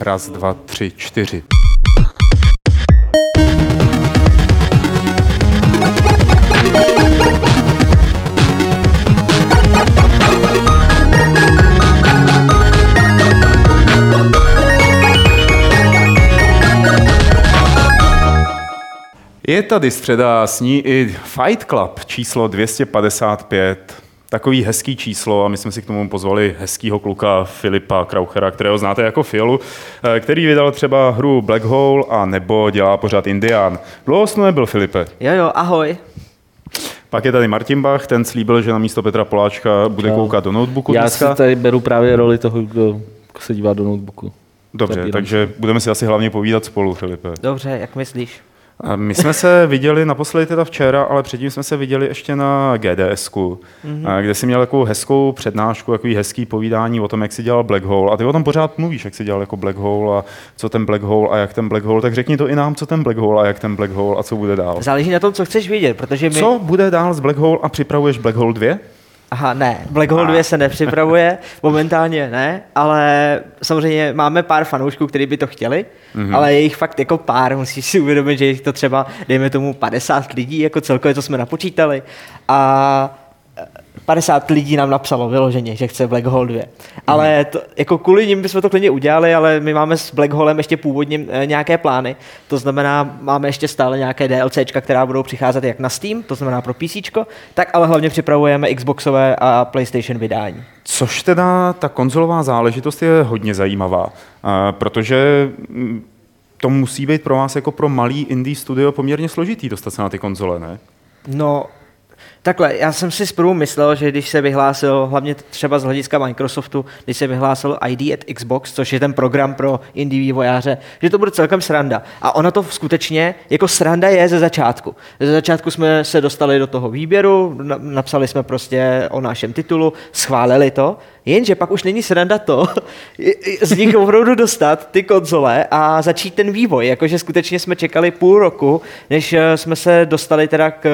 Raz, dva, tři, čtyři. Je tady středa, s ní i Fight Club číslo 255. Takový hezký číslo a my jsme si k tomu pozvali hezkýho kluka Filipa Krauchera, kterého znáte jako Fiolu, eh, který vydal třeba hru Black Hole a nebo dělá pořád Indian. Dlouho jsi nebyl, Filipe? Jo, jo, ahoj. Pak je tady Martin Bach, ten slíbil, že na místo Petra Poláčka bude koukat do notebooku Já dneska. si tady beru právě roli toho, kdo se dívá do notebooku. Dobře, takže budeme si asi hlavně povídat spolu, Filipe. Dobře, jak myslíš? My jsme se viděli naposledy teda včera, ale předtím jsme se viděli ještě na GDSku, mm-hmm. kde jsi měl takovou hezkou přednášku, takový hezký povídání o tom, jak jsi dělal Black Hole. A ty o tom pořád mluvíš, jak jsi dělal jako Black Hole a co ten Black Hole a jak ten Black Hole. Tak řekni to i nám, co ten Black Hole a jak ten Black Hole a co bude dál. Záleží na tom, co chceš vědět, protože my... Co bude dál z Black Hole a připravuješ Black Hole 2? Aha, ne, Black Hole 2 se nepřipravuje, momentálně ne, ale samozřejmě máme pár fanoušků, kteří by to chtěli, mm-hmm. ale je jich fakt jako pár, musíš si uvědomit, že jich to třeba, dejme tomu 50 lidí, jako celkově, co jsme napočítali a 50 lidí nám napsalo vyloženě, že chce Black Hole 2. Ale to, jako kvůli nim bychom to klidně udělali, ale my máme s Black Holem ještě původně eh, nějaké plány. To znamená, máme ještě stále nějaké DLCčka, která budou přicházet jak na Steam, to znamená pro PC, tak ale hlavně připravujeme Xboxové a PlayStation vydání. Což teda ta konzolová záležitost je hodně zajímavá, a protože mm, to musí být pro vás jako pro malý indie studio poměrně složitý dostat se na ty konzole, ne? No, takhle, já jsem si zprvu myslel, že když se vyhlásil, hlavně třeba z hlediska Microsoftu, když se vyhlásil ID at Xbox, což je ten program pro indie vývojáře, že to bude celkem sranda. A ono to skutečně jako sranda je ze začátku. Ze začátku jsme se dostali do toho výběru, na- napsali jsme prostě o našem titulu, schválili to, jenže pak už není sranda to, z nich opravdu dostat ty konzole a začít ten vývoj. Jakože skutečně jsme čekali půl roku, než eh, jsme se dostali teda k,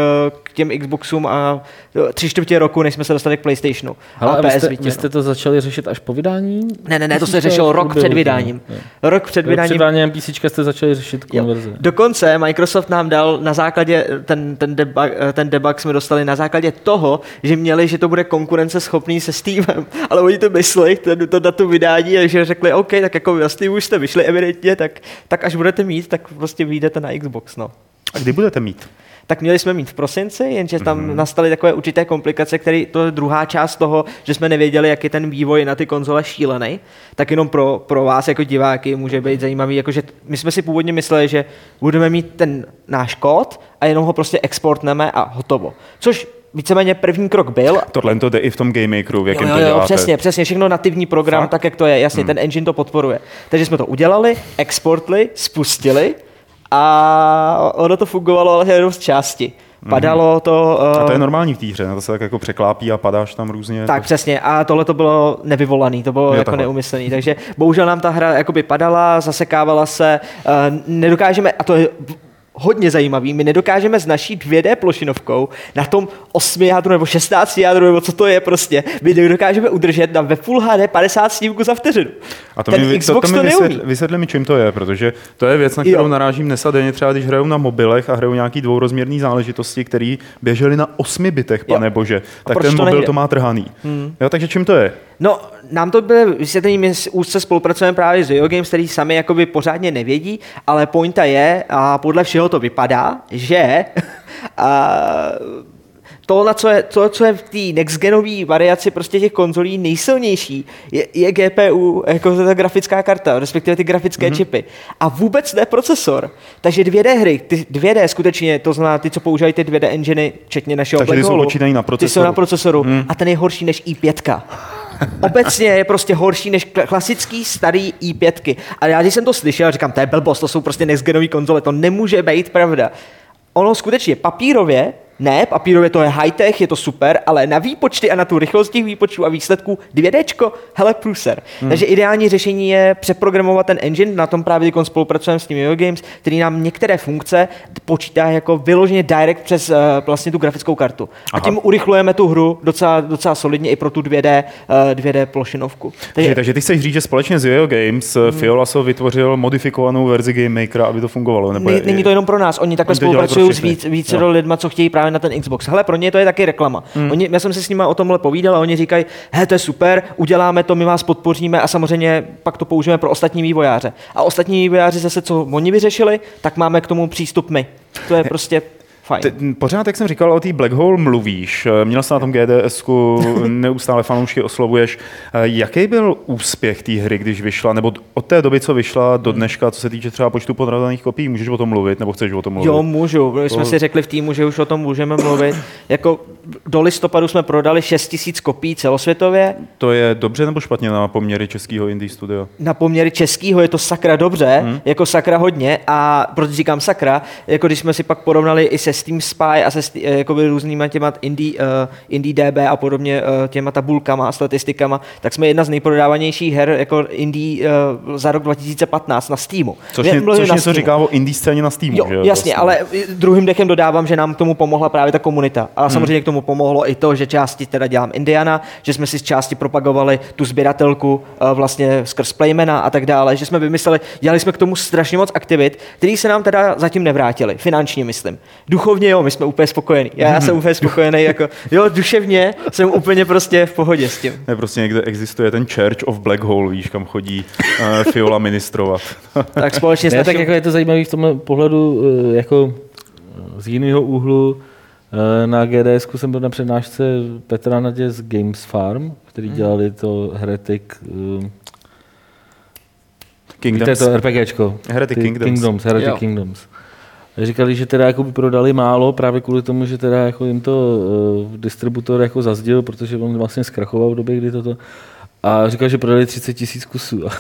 k těm Xboxům a eh, tři čtvrtě roku, než jsme se dostali k PlayStationu Hele, a a vy, PS jste, vy jste to začali řešit až po vydání? Ne, ne, ne, to se řešilo rok před vydáním. jo. Rok před Před vydáním vydáním PC jste začali řešit Jo. konverze. Dokonce Microsoft nám dal na základě, ten, ten, debug, ten debug jsme dostali na základě toho, že měli, že to bude konkurenceschopný se Steamem, ale oni to mysleli, ten, to datum vydání, a že řekli, OK, tak jako Steam už jste vyšli evidentně, tak, tak až budete mít, tak prostě vyjdete na Xbox, no. A kdy budete mít? Tak měli jsme mít v prosinci, jenže tam Mhm. mm-hmm. nastaly takové určité komplikace, které to je druhá část toho, že jsme nevěděli, jak je ten vývoj na ty konzole šílený. Tak jenom pro, pro vás jako diváky může být zajímavý, jakože my jsme si původně mysleli, že budeme mít ten náš kód a jenom ho prostě exportneme a hotovo. Což víceméně první krok byl, Tohle to jde i v tom Game Makeru, v jakém jo, to jo, jo, děláte. přesně, přesně, všechno nativní program, Fakt? tak jak to je, jasně, hmm. ten engine to podporuje. Takže jsme to udělali, exportli, spustili a ono to fungovalo ale jenom z části. Padalo to... Mhm. A to je eh, normální v té hře, to se tak jako překlápí a padáš tam různě. tak přesně, a tohle to bylo nevyvolaný, to bylo Jo, jako takhle. neumyslný, takže bohužel nám ta hra jakoby padala, zasekávala se, uh, nedokážeme, a to je hodně zajímavý, my nedokážeme s naší 2D plošinovkou na tom 8 jádru nebo 16 jádru, nebo co to je prostě, my nedokážeme udržet na ve Full HD 50 snímků za vteřinu. A to Ten mi, Xbox to, to, to mi neumí. vysvětli, vysvětli mi, čím to je, protože to je věc, na kterou Jo. narážím dnes a denně, třeba když hrajou na mobilech a hrajou nějaký dvourozměrný záležitosti, které běžely na 8 bitech, pane bože, tak ten to mobil nejde? to má trhaný. Hmm. Jo, takže čím to je? No, nám to bylo vysvětlení, my úzce spolupracujeme právě s Yo Games, který sami jakoby pořádně nevědí, ale pointa je, a podle všeho to vypadá, že a, to, na co je, to, co je v té nextgenové variaci prostě těch konzolí nejsilnější, je, je GPU, jako ta grafická karta, respektive ty grafické mm-hmm. čipy. A vůbec ne procesor. Takže 2D hry, ty 2D skutečně, to znamená ty, co používají ty 2D enginy, včetně našeho Takže ty jsou na Ty jsou procesoru. na procesoru hmm. a ten je horší než i5. Obecně je prostě horší než kla- klasický starý i5. A já, když jsem to slyšel, říkám, to je blbost, to jsou prostě nextgenový konzole, to nemůže být pravda. Ono skutečně papírově Ne, papírově to je high-tech, je to super, ale na výpočty a na tu rychlost těch výpočtů a výsledků 2D, hele pruser. Hmm. Takže ideální řešení je přeprogramovat ten engine, na tom právě teď spolupracujeme s tím Yo Games, který nám některé funkce počítá jako vyloženě direct přes uh, vlastně tu grafickou kartu. Aha. A tím urychlujeme tu hru docela, docela solidně i pro tu 2D, uh, 2D plošinovku. Takže, takže ty chceš říct, že společně s Yo Games hmm. Fiolaso vytvořil modifikovanou verzi Game Makera, aby to fungovalo? Nebo Není to jenom pro nás, oni takhle spolupracují s víc, více no. lidma, co chtějí právě na ten Xbox. Hele, pro ně to je taky reklama. Hmm. Oni, já jsem se s nimi o tomhle povídal a oni říkají, he, to je super, uděláme to, my vás podpoříme a samozřejmě pak to použijeme pro ostatní vývojáře. A ostatní vývojáři zase, co oni vyřešili, tak máme k tomu přístup my. To je prostě Fajn. Te, pořád, jak jsem říkal, o té Black Hole mluvíš. Měl jsi na tom gds neustále fanoušky oslovuješ. Jaký byl úspěch té hry, když vyšla, nebo od té doby, co vyšla do dneška, co se týče třeba počtu podradaných kopií, můžeš o tom mluvit, nebo chceš o tom mluvit? Jo, můžu. My jsme to... si řekli v týmu, že už o tom můžeme mluvit. jako do listopadu jsme prodali 6 000 kopií celosvětově. To je dobře nebo špatně na poměry českého indie studia? Na poměry českého je to sakra dobře, hmm. jako sakra hodně. A proč říkám sakra, jako když jsme si pak porovnali i se Steam Spy a se eh, jakoby různýma těma indie, uh, indie DB a podobně uh, těma tabulkama a statistikama, tak jsme jedna z nejprodávanějších her jako indie uh, za rok 2015 na Steamu. Což, mě, což něco Steamu. říká o indie scéně na Steamu. Jo, že? jasně, vlastně. ale druhým dechem dodávám, že nám k tomu pomohla právě ta komunita. A hmm. samozřejmě k tomu pomohlo i to, že části teda dělám Indiana, že jsme si z části propagovali tu sběratelku uh, vlastně skrz Playmana a tak dále, že jsme vymysleli, dělali jsme k tomu strašně moc aktivit, které se nám teda zatím nevrátily, finančně myslím. Duch duchovně jo, my jsme úplně spokojení. Já, já jsem úplně spokojený, jako jo, duševně jsem úplně prostě v pohodě s tím. Ne, prostě někde existuje ten Church of Black Hole, víš, kam chodí uh, Fiola ministrovat. tak společně ne, tak jako je to zajímavé v tom pohledu uh, jako eh, z jiného úhlu. Na GDS jsem byl na přednášce Petra Nadě z Games Farm, který hmm. dělali to Heretic Kingdoms. Víte to RPGčko. Heretic Kingdoms. Kingdoms Heretic jo. Kingdoms. Říkali, že teda jako by prodali málo právě kvůli tomu, že teda jako jim to uh, distributor jako zazdil, protože on vlastně zkrachoval v době, kdy toto a říkal, že prodali 30 tisíc kusů a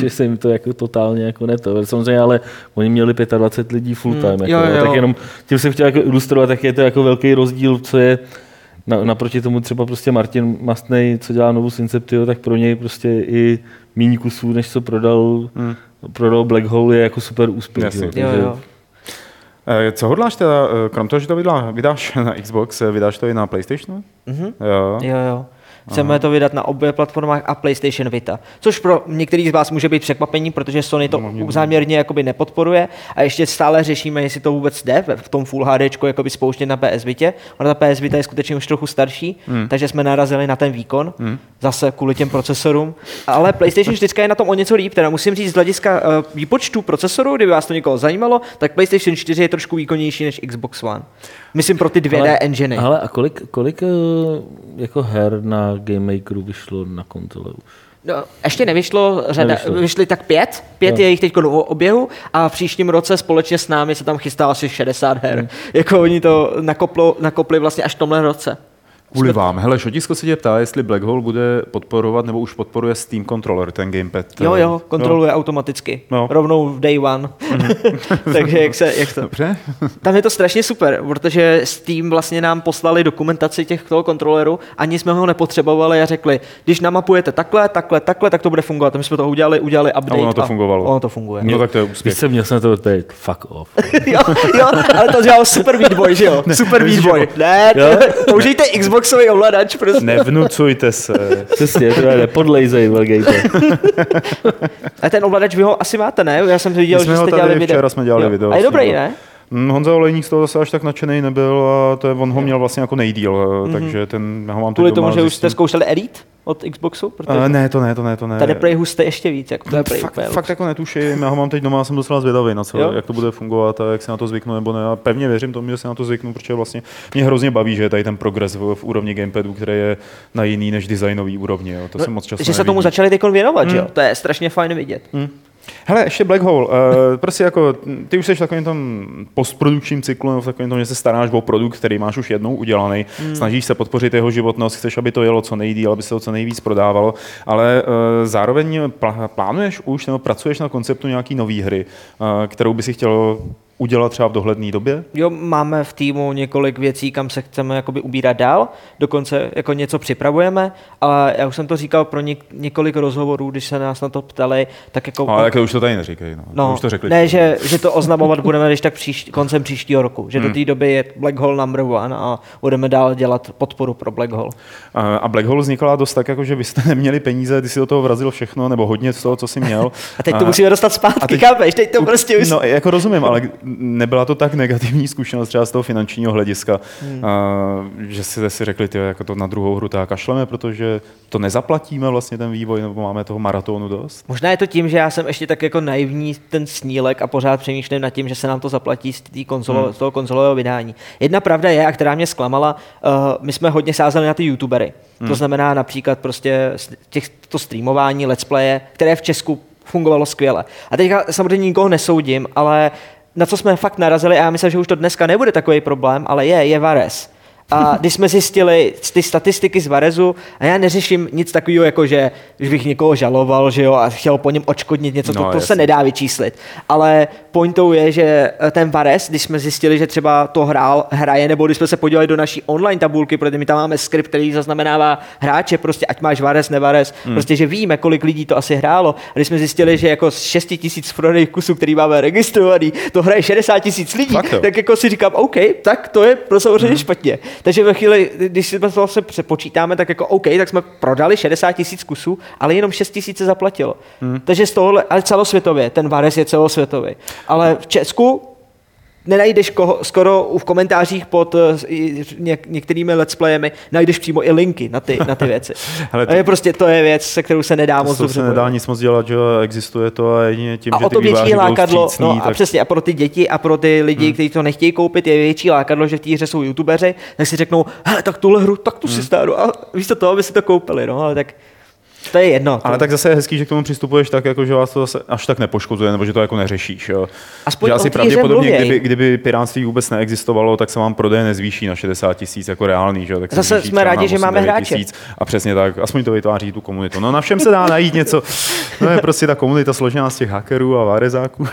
že se jim to jako totálně jako neto. Samozřejmě, ale oni měli 25 lidí full hmm, time. Hmm, jako, jo, jo. Tak jenom tím jsem chtěl jako ilustrovat, jak je to jako velký rozdíl, co je na, naproti tomu třeba prostě Martin Mastnej, co dělá novou Inceptio, tak pro něj prostě i méně kusů, než co prodal, hmm. prodal Black Hole, je jako super úspěch. Jasně. Jo, jo. Eh, co hodláš teda, eh, krom toho, že to vydáš na Xbox, eh, vydáš to i na PlayStation? Mm-hmm. Jo. jo, jo. Chceme Aha. to vydat na obě platformách a PlayStation Vita. Což pro některých z vás může být překvapení, protože Sony to no, záměrně jakoby nepodporuje a ještě stále řešíme, jestli to vůbec jde v tom Full HD jakoby spouštět na PS Vita. Ona ta PS Vita je skutečně už trochu starší, hmm. takže jsme narazili na ten výkon, hmm. zase kvůli těm procesorům. Ale PlayStation 4 je na tom o něco líp, teda musím říct z hlediska uh, výpočtu procesoru, kdyby vás to někoho zajímalo, tak PlayStation 4 je trošku výkonnější než Xbox One. Myslím pro ty 2D ale, engine. Ale a kolik, kolik uh, jako her na Game Makeru vyšlo na konzole už? No, ještě nevyšlo řada, nevyšlo. vyšly tak pět, pět no. je jich teď do oběhu a v příštím roce společně s námi se tam chystá asi 60 her. Hmm. Jako oni to nakoplo, nakopli vlastně až v tomhle roce. Kvůli vám. Hele, Šotisko se tě ptá, jestli Black Hole bude podporovat nebo už podporuje Steam Controller, ten gamepad. Jo, jo, kontroluje no. automaticky. No. Rovnou v day one. Mm-hmm. Takže jak se, jak to... Dobře. Tam je to strašně super, protože Steam vlastně nám poslali dokumentaci těch toho kontroleru, ani jsme ho nepotřebovali a řekli, když namapujete takhle, takhle, takhle, tak to bude fungovat. A my jsme to udělali, udělali update. A ono to fungovalo. Ono to funguje. No tak to je úspěch. Jsem měl jsem to teď, fuck off. jo, jo, ale to dělal super Boy, že jo? Ne, super Meat Boy. Ne, použijte Xbox Xboxový ovladač prostě. Nevnucujte se. Přesně, to je nepodlejzej, velgejte. A ten ovladač vy ho asi máte, ne? Já jsem viděl, že jste dělali video. Včera jsme dělali jo. video. A je dobrý, ne? Hm, Honza Olejník z toho zase až tak nadšený nebyl a to je, on ho měl vlastně jako nejdíl, mm-hmm. takže ten, já ho mám Kvůli tomu, že už jste zkoušeli Elite od Xboxu? Protože uh, ne, to ne, to ne, to ne. Tady prej jste ještě víc, jako to je prej fakt, fakt jako netuším, já ho mám teď doma, jsem docela zvědavý na co, jak to bude fungovat a jak se na to zvyknu nebo ne. A pevně věřím tomu, že se na to zvyknu, protože vlastně mě hrozně baví, že je tady ten progres v, v úrovni gamepadu, který je na jiný než designový úrovni. Jo. To no, se moc často Že se tomu začali teď věnovat, mm. že jo? To je strašně fajn vidět. Mm. Hele, ještě Black Hole. Uh, prostě jako, ty už jsi v takovém tom postprodukčním cyklu, nebo v takovém tom, že se staráš o produkt, který máš už jednou udělaný, hmm. snažíš se podpořit jeho životnost, chceš, aby to jelo co nejdíl, aby se to co nejvíc prodávalo, ale uh, zároveň pl- plánuješ už nebo pracuješ na konceptu nějaký nové hry, uh, kterou by si chtěl udělat třeba v dohledné době? Jo, máme v týmu několik věcí, kam se chceme jakoby ubírat dál, dokonce jako něco připravujeme, ale já už jsem to říkal pro něk- několik rozhovorů, když se nás na to ptali, tak jako... Ale už to tady neříkej, no. no už to řekli. Ne, že, že to oznamovat budeme když tak příš, koncem příštího roku, že hmm. do té doby je Black Hole number one a budeme dál dělat podporu pro Black Hole. A Black Hole vznikla dost tak, jako že vy jste neměli peníze, ty si do toho vrazil všechno, nebo hodně z toho, co jsi měl. a teď to a, musíme dostat zpátky, a teď, chápeš? Teď to prostě už... No, jako rozumím, ale nebyla to tak negativní zkušenost třeba z toho finančního hlediska, hmm. a, že si, si řekli, tyjo, jako to na druhou hru tak kašleme, protože to nezaplatíme vlastně ten vývoj, nebo máme toho maratonu dost? Možná je to tím, že já jsem ještě tak jako naivní ten snílek a pořád přemýšlím nad tím, že se nám to zaplatí z, konzolo, hmm. z toho konzolového vydání. Jedna pravda je, a která mě zklamala, uh, my jsme hodně sázeli na ty youtubery. Hmm. To znamená například prostě těch, to streamování, let's playe, které v Česku fungovalo skvěle. A teďka samozřejmě nikoho nesoudím, ale na co jsme fakt narazili, a já myslím, že už to dneska nebude takový problém, ale je, je Vares. A když jsme zjistili ty statistiky z Varezu, a já neřeším nic takového, jako že, bych někoho žaloval, že jo, a chtěl po něm očkodnit něco, no, to, to se nedá vyčíslit. Ale pointou je, že eh, ten Vares, když jsme zjistili, že třeba to hrál, hraje, nebo když jsme se podívali do naší online tabulky, protože my tam máme skript, který zaznamenává hráče, prostě ať máš Vares, nevares, hmm. prostě, že víme, kolik lidí to asi hrálo. A když jsme zjistili, že jako z 6 tisíc prodejných kusů, který máme registrovaný, to hraje 60 tisíc lidí, tak jako si říkám, OK, tak to je pro samozřejmě hmm. špatně. Takže ve chvíli, když si to se přepočítáme, tak jako OK, tak jsme prodali 60 tisíc kusů, ale jenom 6 tisíc se zaplatilo. Hmm. Takže z tohohle, ale celosvětově, ten Vares je celosvětový. Ale v Česku nenajdeš koho, skoro v komentářích pod eh, něk, některými let's playemi, najdeš přímo i linky na ty, na ty věci. Hele, to, je prostě to je věc, se kterou se nedá moc dobře. se nedá nic moc dělat, že existuje to a jedině tím, a že o to ty větší lákadlo, vstřícný, no tak... a přesně, a pro ty děti a pro ty lidi, hmm. kteří to nechtějí koupit, je větší lákadlo, že v té hře jsou youtubeři, tak si řeknou, hele, tak tuhle hru, tak tu hmm. si stánu a víš to toho, aby si to koupili, no, ale tak to je jedno. Ale tak zase je hezký, že k tomu přistupuješ tak, jako, že vás to zase až tak nepoškozuje, nebo že to jako neřešíš. Jo. Aspoň že asi pravděpodobně, kdyby, kdyby piránství vůbec neexistovalo, tak se vám prodeje nezvýší na 60 tisíc jako reálný. Že? Tak zase jsme rádi, že máme hráče. Tisíc, a přesně tak, aspoň to vytváří tu komunitu. No na všem se dá najít něco. No je prostě ta komunita složená z těch hackerů a várezáků.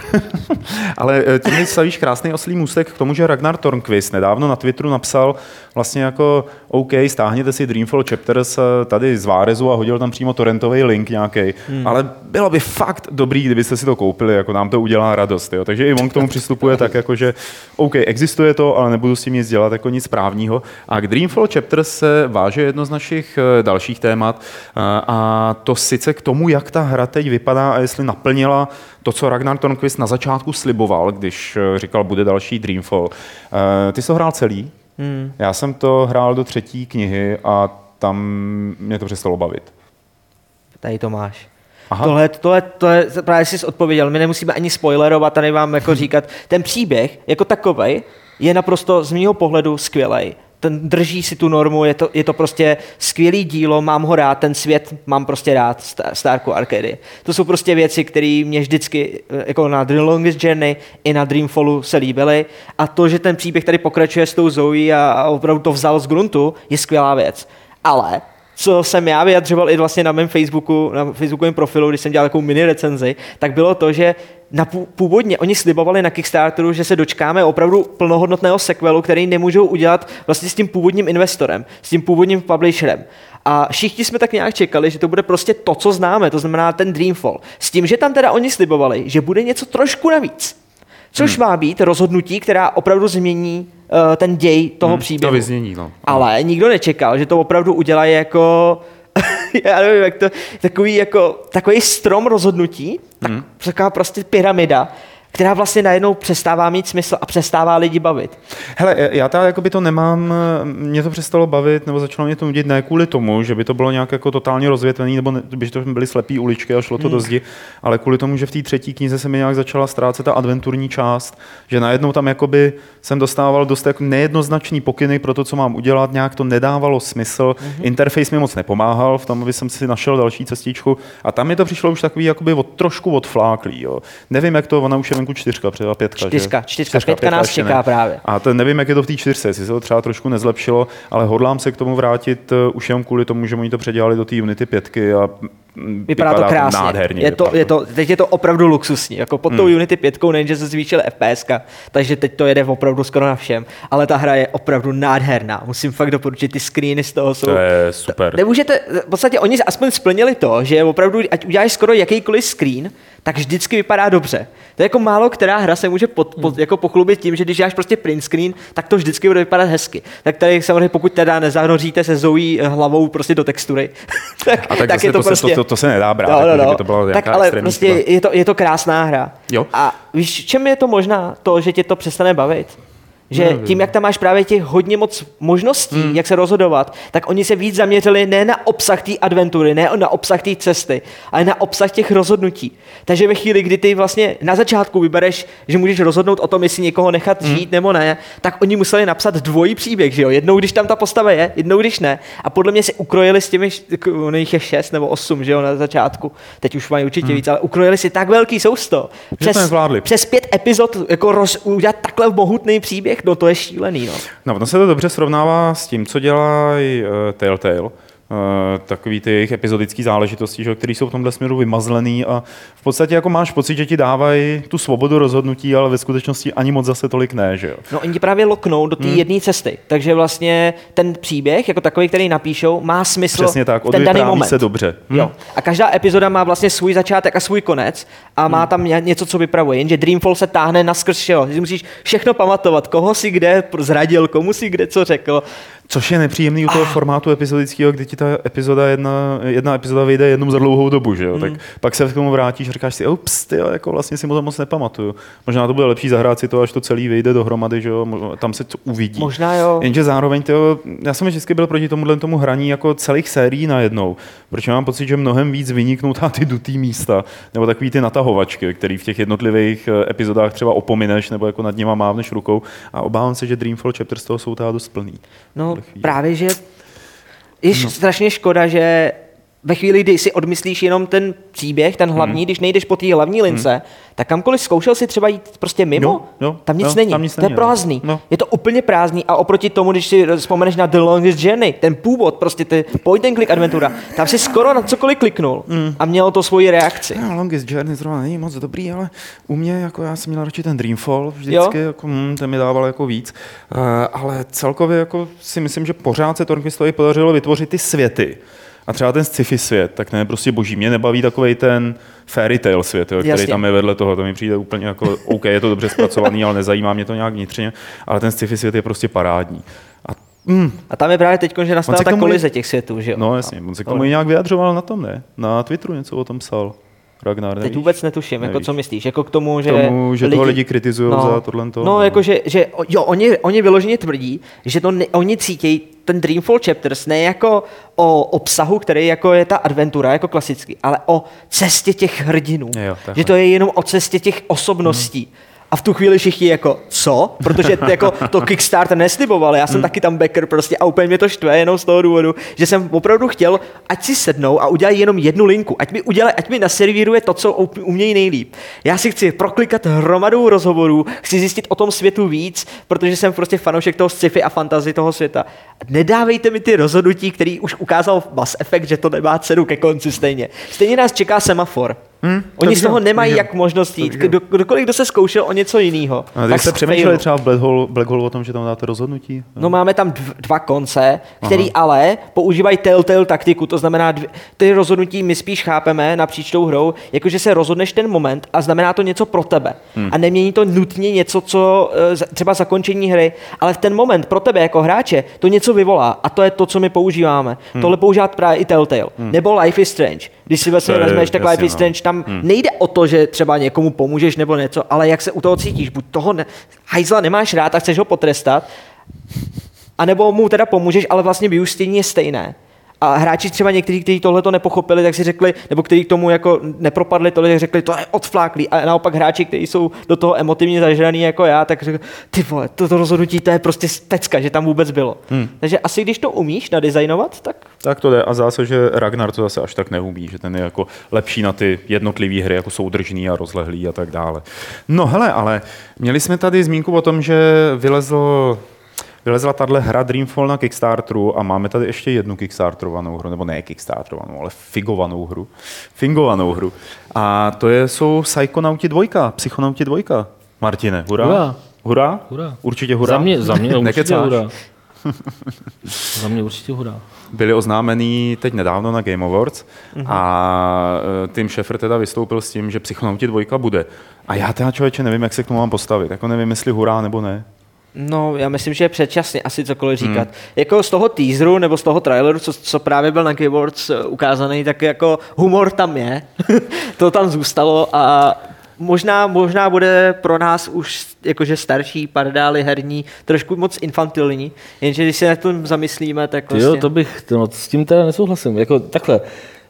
Ale eh, tím stavíš krásný oslý můstek k tomu, že Ragnar Tornquist nedávno na Twitteru napsal vlastně jako OK, stáhněte si Dreamfall Chapters eh, tady z Várezu a hodil tam přímo torrentový link nějaký. Hmm. Ale bylo by fakt dobrý, kdybyste si to koupili, jako nám to udělá radost. Jo. Takže i on k tomu přistupuje tak, jako že OK, existuje to, ale nebudu s tím nic dělat jako nic právního. A k Dreamfall Chapters se váže jedno z našich eh, dalších témat a to sice k tomu, jak ta hra teď vypadá a jestli naplnila to, co Ragnar Tornquist na začátku sliboval, když říkal, bude další Dreamfall. Ty jsi to hrál celý? Hmm. Já jsem to hrál do třetí knihy a tam mě to přestalo bavit. Tady to máš. Aha. Tohle, tohle, tohle, právě jsi odpověděl, my nemusíme ani spoilerovat, tady vám jako říkat, ten příběh jako takový je naprosto z mého pohledu skvělý ten drží si tu normu, je to, je to prostě skvělý dílo, mám ho rád, ten svět mám prostě rád, Starku Arcady. To jsou prostě věci, které mě vždycky eh, jako na The Longest Journey i na Dreamfallu se líbily a to, že ten příběh tady pokračuje s tou Zoe a, a opravdu to vzal z gruntu, je skvělá věc. Ale co jsem já vyjadřoval i vlastně na mém Facebooku, na Facebookovém profilu, když jsem dělal takovou mini recenzi, tak bylo to, že na původně oni slibovali na Kickstarteru, že se dočkáme opravdu plnohodnotného sequelu, který nemůžou udělat vlastně s tím původním investorem, s tím původním publisherem. A všichni jsme tak nějak čekali, že to bude prostě to, co známe, to znamená ten Dreamfall. S tím, že tam teda oni slibovali, že bude něco trošku navíc. Což hmm. má být rozhodnutí, která opravdu změní uh, ten děj toho hmm, příběhu. To vyznění, no. Ale nikdo nečekal, že to opravdu udělají jako já nevím, jak to, takový, jako, takový strom rozhodnutí, tak, hmm. taková prostě pyramida, která vlastně najednou přestává mít smysl a přestává lidi bavit. Hele, já ta jakoby to nemám, mě to přestalo bavit, nebo začalo mě to nudit ne kvůli tomu, že by to bylo nějak jako totálně rozvětvený, nebo ne, by to byly slepý uličky a šlo to hmm. do zdi, ale kvůli tomu, že v té třetí knize se mi nějak začala ztrácet ta adventurní část, že najednou tam jakoby jsem dostával dost jako nejednoznačný pokyny pro to, co mám udělat, nějak to nedávalo smysl, hmm. interface mi moc nepomáhal v tom, aby jsem si našel další cestičku a tam mi to přišlo už takový jakoby od, trošku odfláklý. Jo. Nevím, jak to, ona už je venku čtyřka, třeba pětka. Čtyřka, že? čtyřka, čtyřka pětka, pětka nás čeká ne. právě. A to nevím, jak je to v té čtyřce, jestli se to třeba trošku nezlepšilo, ale hodlám se k tomu vrátit uh, už jenom kvůli tomu, že oni to předělali do té Unity pětky a mm, vypadá, vypadá to krásně. Nádherně, je to, je to, teď je to opravdu luxusní. Jako pod hmm. tou Unity 5 nejenže se zvýšil FPS, takže teď to jede opravdu skoro na všem. Ale ta hra je opravdu nádherná. Musím fakt doporučit, ty screeny z toho jsou. To je super. Nemůžete, v podstatě oni aspoň splnili to, že opravdu, ať uděláš skoro jakýkoliv screen, tak vždycky vypadá dobře. To je jako málo která hra se může pod, pod, hmm. jako pochlubit tím, že když dáš prostě print screen, tak to vždycky bude vypadat hezky. Tak tady samozřejmě pokud teda nezahnoříte se zoují hlavou prostě do textury, tak, a tak, tak je to, to prostě... Se, to, to, to, se nedá brát, no, no, jako, no. by to byla tak ale prostě je to, je to krásná hra. Jo. A víš, čem je to možná to, že tě to přestane bavit? Že Nevím. tím, jak tam máš právě těch hodně moc možností, hmm. jak se rozhodovat, tak oni se víc zaměřili ne na obsah té adventury, ne na obsah té cesty, ale na obsah těch rozhodnutí. Takže ve chvíli, kdy ty vlastně na začátku vybereš, že můžeš rozhodnout o tom, jestli někoho nechat hmm. žít nebo ne, tak oni museli napsat dvojí příběh, že jo? Jednou, když tam ta postava je, jednou, když ne. A podle mě si ukrojili s těmi, ono jich je šest nebo osm, že jo, na začátku. Teď už mají určitě hmm. víc, ale ukrojili si tak velký sousto. Přes, přes pět epizod jako roz, udělat takhle mohutný příběh příběh, no to je šílený. No, no ono se to dobře srovnává s tím, co dělá uh, Telltale Uh, takový ty jejich epizodické záležitosti, že, které jsou v tomhle směru vymazlený a v podstatě jako máš pocit, že ti dávají tu svobodu rozhodnutí, ale ve skutečnosti ani moc zase tolik ne, že jo? No oni ti právě loknou do té hmm. jedné cesty, takže vlastně ten příběh, jako takový, který napíšou, má smysl Přesně tak, v ten daný moment. se dobře. Hmm. Jo. A každá epizoda má vlastně svůj začátek a svůj konec a má hmm. tam něco, co vypravuje, jenže Dreamfall se táhne na skrz všeho. Ty musíš všechno pamatovat, koho si kde zradil, komu si kde co řekl. Což je nepříjemný u toho ah. formátu epizodického, kdy ti ta epizoda jedna, jedna epizoda vyjde jednou za dlouhou dobu, že jo? Mm. Tak pak se k tomu vrátíš a říkáš si, ups, ty, jako vlastně si to moc nepamatuju. Možná to bude lepší zahrát si to, až to celý vyjde dohromady, že jo? Tam se to uvidí. Možná jo. Jenže zároveň, tyjo, já jsem vždycky byl proti tomuhle tomu hraní jako celých sérií najednou, protože mám pocit, že mnohem víc vyniknou ty dutý místa, nebo takový ty natahovačky, který v těch jednotlivých eh, epizodách třeba opomineš, nebo jako nad nima mávneš rukou a obávám se, že Dreamfall Chapters toho jsou dost plný. No, právě, že je no. strašně škoda, že ve chvíli, kdy si odmyslíš jenom ten příběh, ten hlavní, hmm. když nejdeš po té hlavní lince, hmm. tak kamkoliv zkoušel si třeba jít prostě mimo, no, no, tam nic no, není. Tam nic to není, je prázdný. No. Je to úplně prázdný a oproti tomu, když si vzpomeneš na The Longest Journey, ten původ, prostě ty point and click adventura, tam si skoro na cokoliv kliknul hmm. a mělo to svoji reakci. No, Longest Journey zrovna není moc dobrý, ale u mě, jako já jsem měl radši ten Dreamfall vždycky, jo? jako, hm, ten mi dával jako víc, uh, ale celkově jako si myslím, že pořád se Tornquistovi podařilo vytvořit ty světy, a třeba ten sci-fi svět, tak ne, prostě boží. Mě nebaví takový ten fairy tale svět, jo, který Jasně. tam je vedle toho. To mi přijde úplně jako, OK, je to dobře zpracovaný, ale nezajímá mě to nějak vnitřně, ale ten sci-fi svět je prostě parádní. A Mm. A tam je právě teď, že nastala ta kolize těch světů, že jo? No jasně, on se k tomu i nějak vyjadřoval na tom, ne? Na Twitteru něco o tom psal. Ragnar, nevíš? Teď vůbec netuším, jako co myslíš, jako k tomu, že... K tomu, že lidi, toho lidi kritizují no, za tohle. No, no, jako že, že jo, oni, oni vyloženě tvrdí, že to ne, oni cítí ten Dreamfall Chapters ne jako o obsahu, který jako je ta adventura, jako klasicky, ale o cestě těch hrdinů. Jo, že to je jenom o cestě těch osobností. Hmm a v tu chvíli všichni jako, co? Protože jako to Kickstarter nesliboval, já jsem hmm. taky tam backer prostě a úplně mě to štve jenom z toho důvodu, že jsem opravdu chtěl, ať si sednou a udělají jenom jednu linku, ať mi, udělaj, ať mi naservíruje to, co umějí nejlíp. Já si chci proklikat hromadu rozhovorů, chci zjistit o tom světu víc, protože jsem prostě fanoušek toho sci-fi a fantazy toho světa. Nedávejte mi ty rozhodnutí, který už ukázal Mass Effect, že to nemá cenu ke konci stejně. Stejně nás čeká semafor. Hmm, Oni z toho nemají to jak možnost jít. Kdo, kdokoliv, kdo se zkoušel o něco jiného. A tak jste přemýšleli třeba v Black Hole, Black Hole o tom, že tam dáte rozhodnutí? No máme tam dva konce, který Aha. ale používají telltale taktiku, to znamená, dvě, ty rozhodnutí my spíš chápeme napříč tou hrou, jakože se rozhodneš ten moment a znamená to něco pro tebe. Hmm. A nemění to nutně něco, co eh, třeba zakončení hry, ale v ten moment pro tebe jako hráče to něco vyvolá a to je to, co my používáme. Hmm. Tohle používat právě i Telltale. Hmm. Nebo Life is Strange Když si vlastně vezmeš, tak Life is. Strange, tam nejde o to, že třeba někomu pomůžeš nebo něco, ale jak se u toho cítíš. Buď toho ne, hajzla nemáš rád a chceš ho potrestat, anebo mu teda pomůžeš, ale vlastně vyústění je stejné. A hráči třeba někteří, kteří tohle to nepochopili, tak si řekli, nebo kteří k tomu jako nepropadli tohle, tak řekli, to je odfláklý. A naopak hráči, kteří jsou do toho emotivně zažraný jako já, tak řekli, ty vole, toto rozhodnutí, to je prostě pecka, že tam vůbec bylo. Hmm. Takže asi když to umíš nadizajnovat, tak Tak to jde a zdá se, že Ragnar to zase až tak neumí, že ten je jako lepší na ty jednotlivé hry, jako soudržný a rozlehlý a tak dále. No hele, ale měli jsme tady zmínku o tom, že vylezl Vylezla tahle hra Dreamfall na Kickstarteru a máme tady ještě jednu Kickstarterovanou hru, nebo ne Kickstarterovanou, ale figovanou hru. Fingovanou hru. A to je, jsou Psychonauti 2, Psychonauti 2. Martine, hurá? Hurá. Hurá? Hurá. Určitě hurá? Za mě, za mě určitě Nekecáš? hurá. za mě určitě hurá. byli oznámený teď nedávno na Game Awards a eh, Tim Schafer teda vystoupil s tím, že Psychonauti 2 bude. A já teda člověče nevím, jak se k tomu mám postavit. Jako nevím, jestli hurá nebo ne. No, já myslím, že je předčasně asi cokoliv říkat. Hmm. Jako z toho teaseru nebo z toho traileru, co, co právě byl na Awards eh, ukázaný, tak jako humor tam je. to tam zůstalo a možná, možná bude pro nás už jakože starší pardály herní trošku moc infantilní, jenže když se na tom zamyslíme, tak vlastně... jo, to bych, no, s tím teda nesouhlasím. Jako takhle,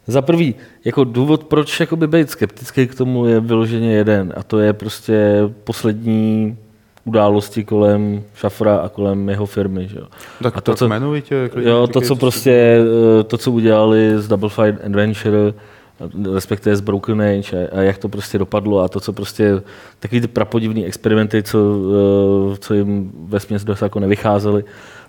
za prvý, jako důvod, proč jakoby být skeptický k tomu je vyloženě jeden a to je prostě poslední události kolem Šafra a kolem jeho firmy. Že jo. Tak a to, co jmenovitě. klidně Jo, to, co prostě, eh, to, co udělali z Double Fine Adventure, respektive z Broken Age a, a jak to prostě dopadlo a to, co prostě, takový ty prapodivný experimenty, co, eh, co jim ve směs dost jako nevycházely,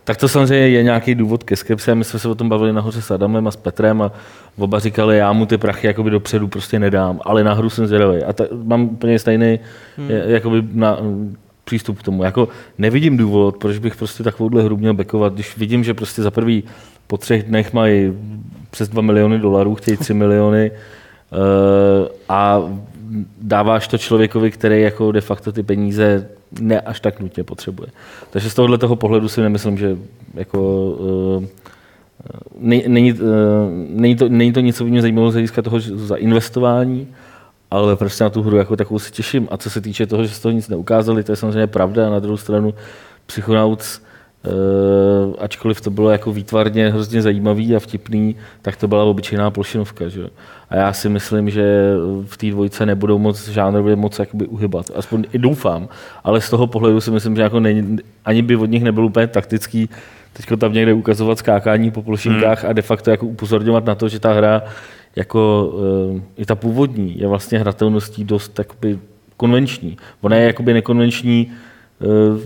tak to samozřejmě je nějaký důvod ke skepsi. My jsme se o tom bavili nahoře s Adamem a s Petrem a oba říkali, já mu ty prachy jakoby dopředu prostě nedám, ale na hru jsem zvědavý. A ta, mám úplně stejný hmm. jakoby na, přístup k tomu. Jako nevidím důvod, proč bych prostě takovouhle hru měl backovat, když vidím, že prostě za prvý po třech dnech mají přes 2 miliony dolarů, chtějí 3 miliony uh, a dáváš to člověkovi, který jako de facto ty peníze ne až tak nutně potřebuje. Takže z tohohle toho pohledu si nemyslím, že jako uh, není, není, není, to, není to něco mě zajímavého z hlediska toho za investování, ale prostě na tu hru jako takovou si těším. A co se týče toho, že z toho nic neukázali, to je samozřejmě pravda. A na druhou stranu Psychonauts, uh, ačkoliv to bylo jako výtvarně hrozně zajímavý a vtipný, tak to byla obyčejná plošinovka. Že? A já si myslím, že v té dvojce nebudou moc žánrově moc jakoby uhybat. Aspoň i doufám. Ale z toho pohledu si myslím, že jako není, ani by od nich nebyl úplně taktický teď tam někde ukazovat skákání po plošinkách hmm. a de facto jako upozorňovat na to, že ta hra jako uh, i ta původní je vlastně hratelností dost konvenční. Ona je jakoby nekonvenční uh,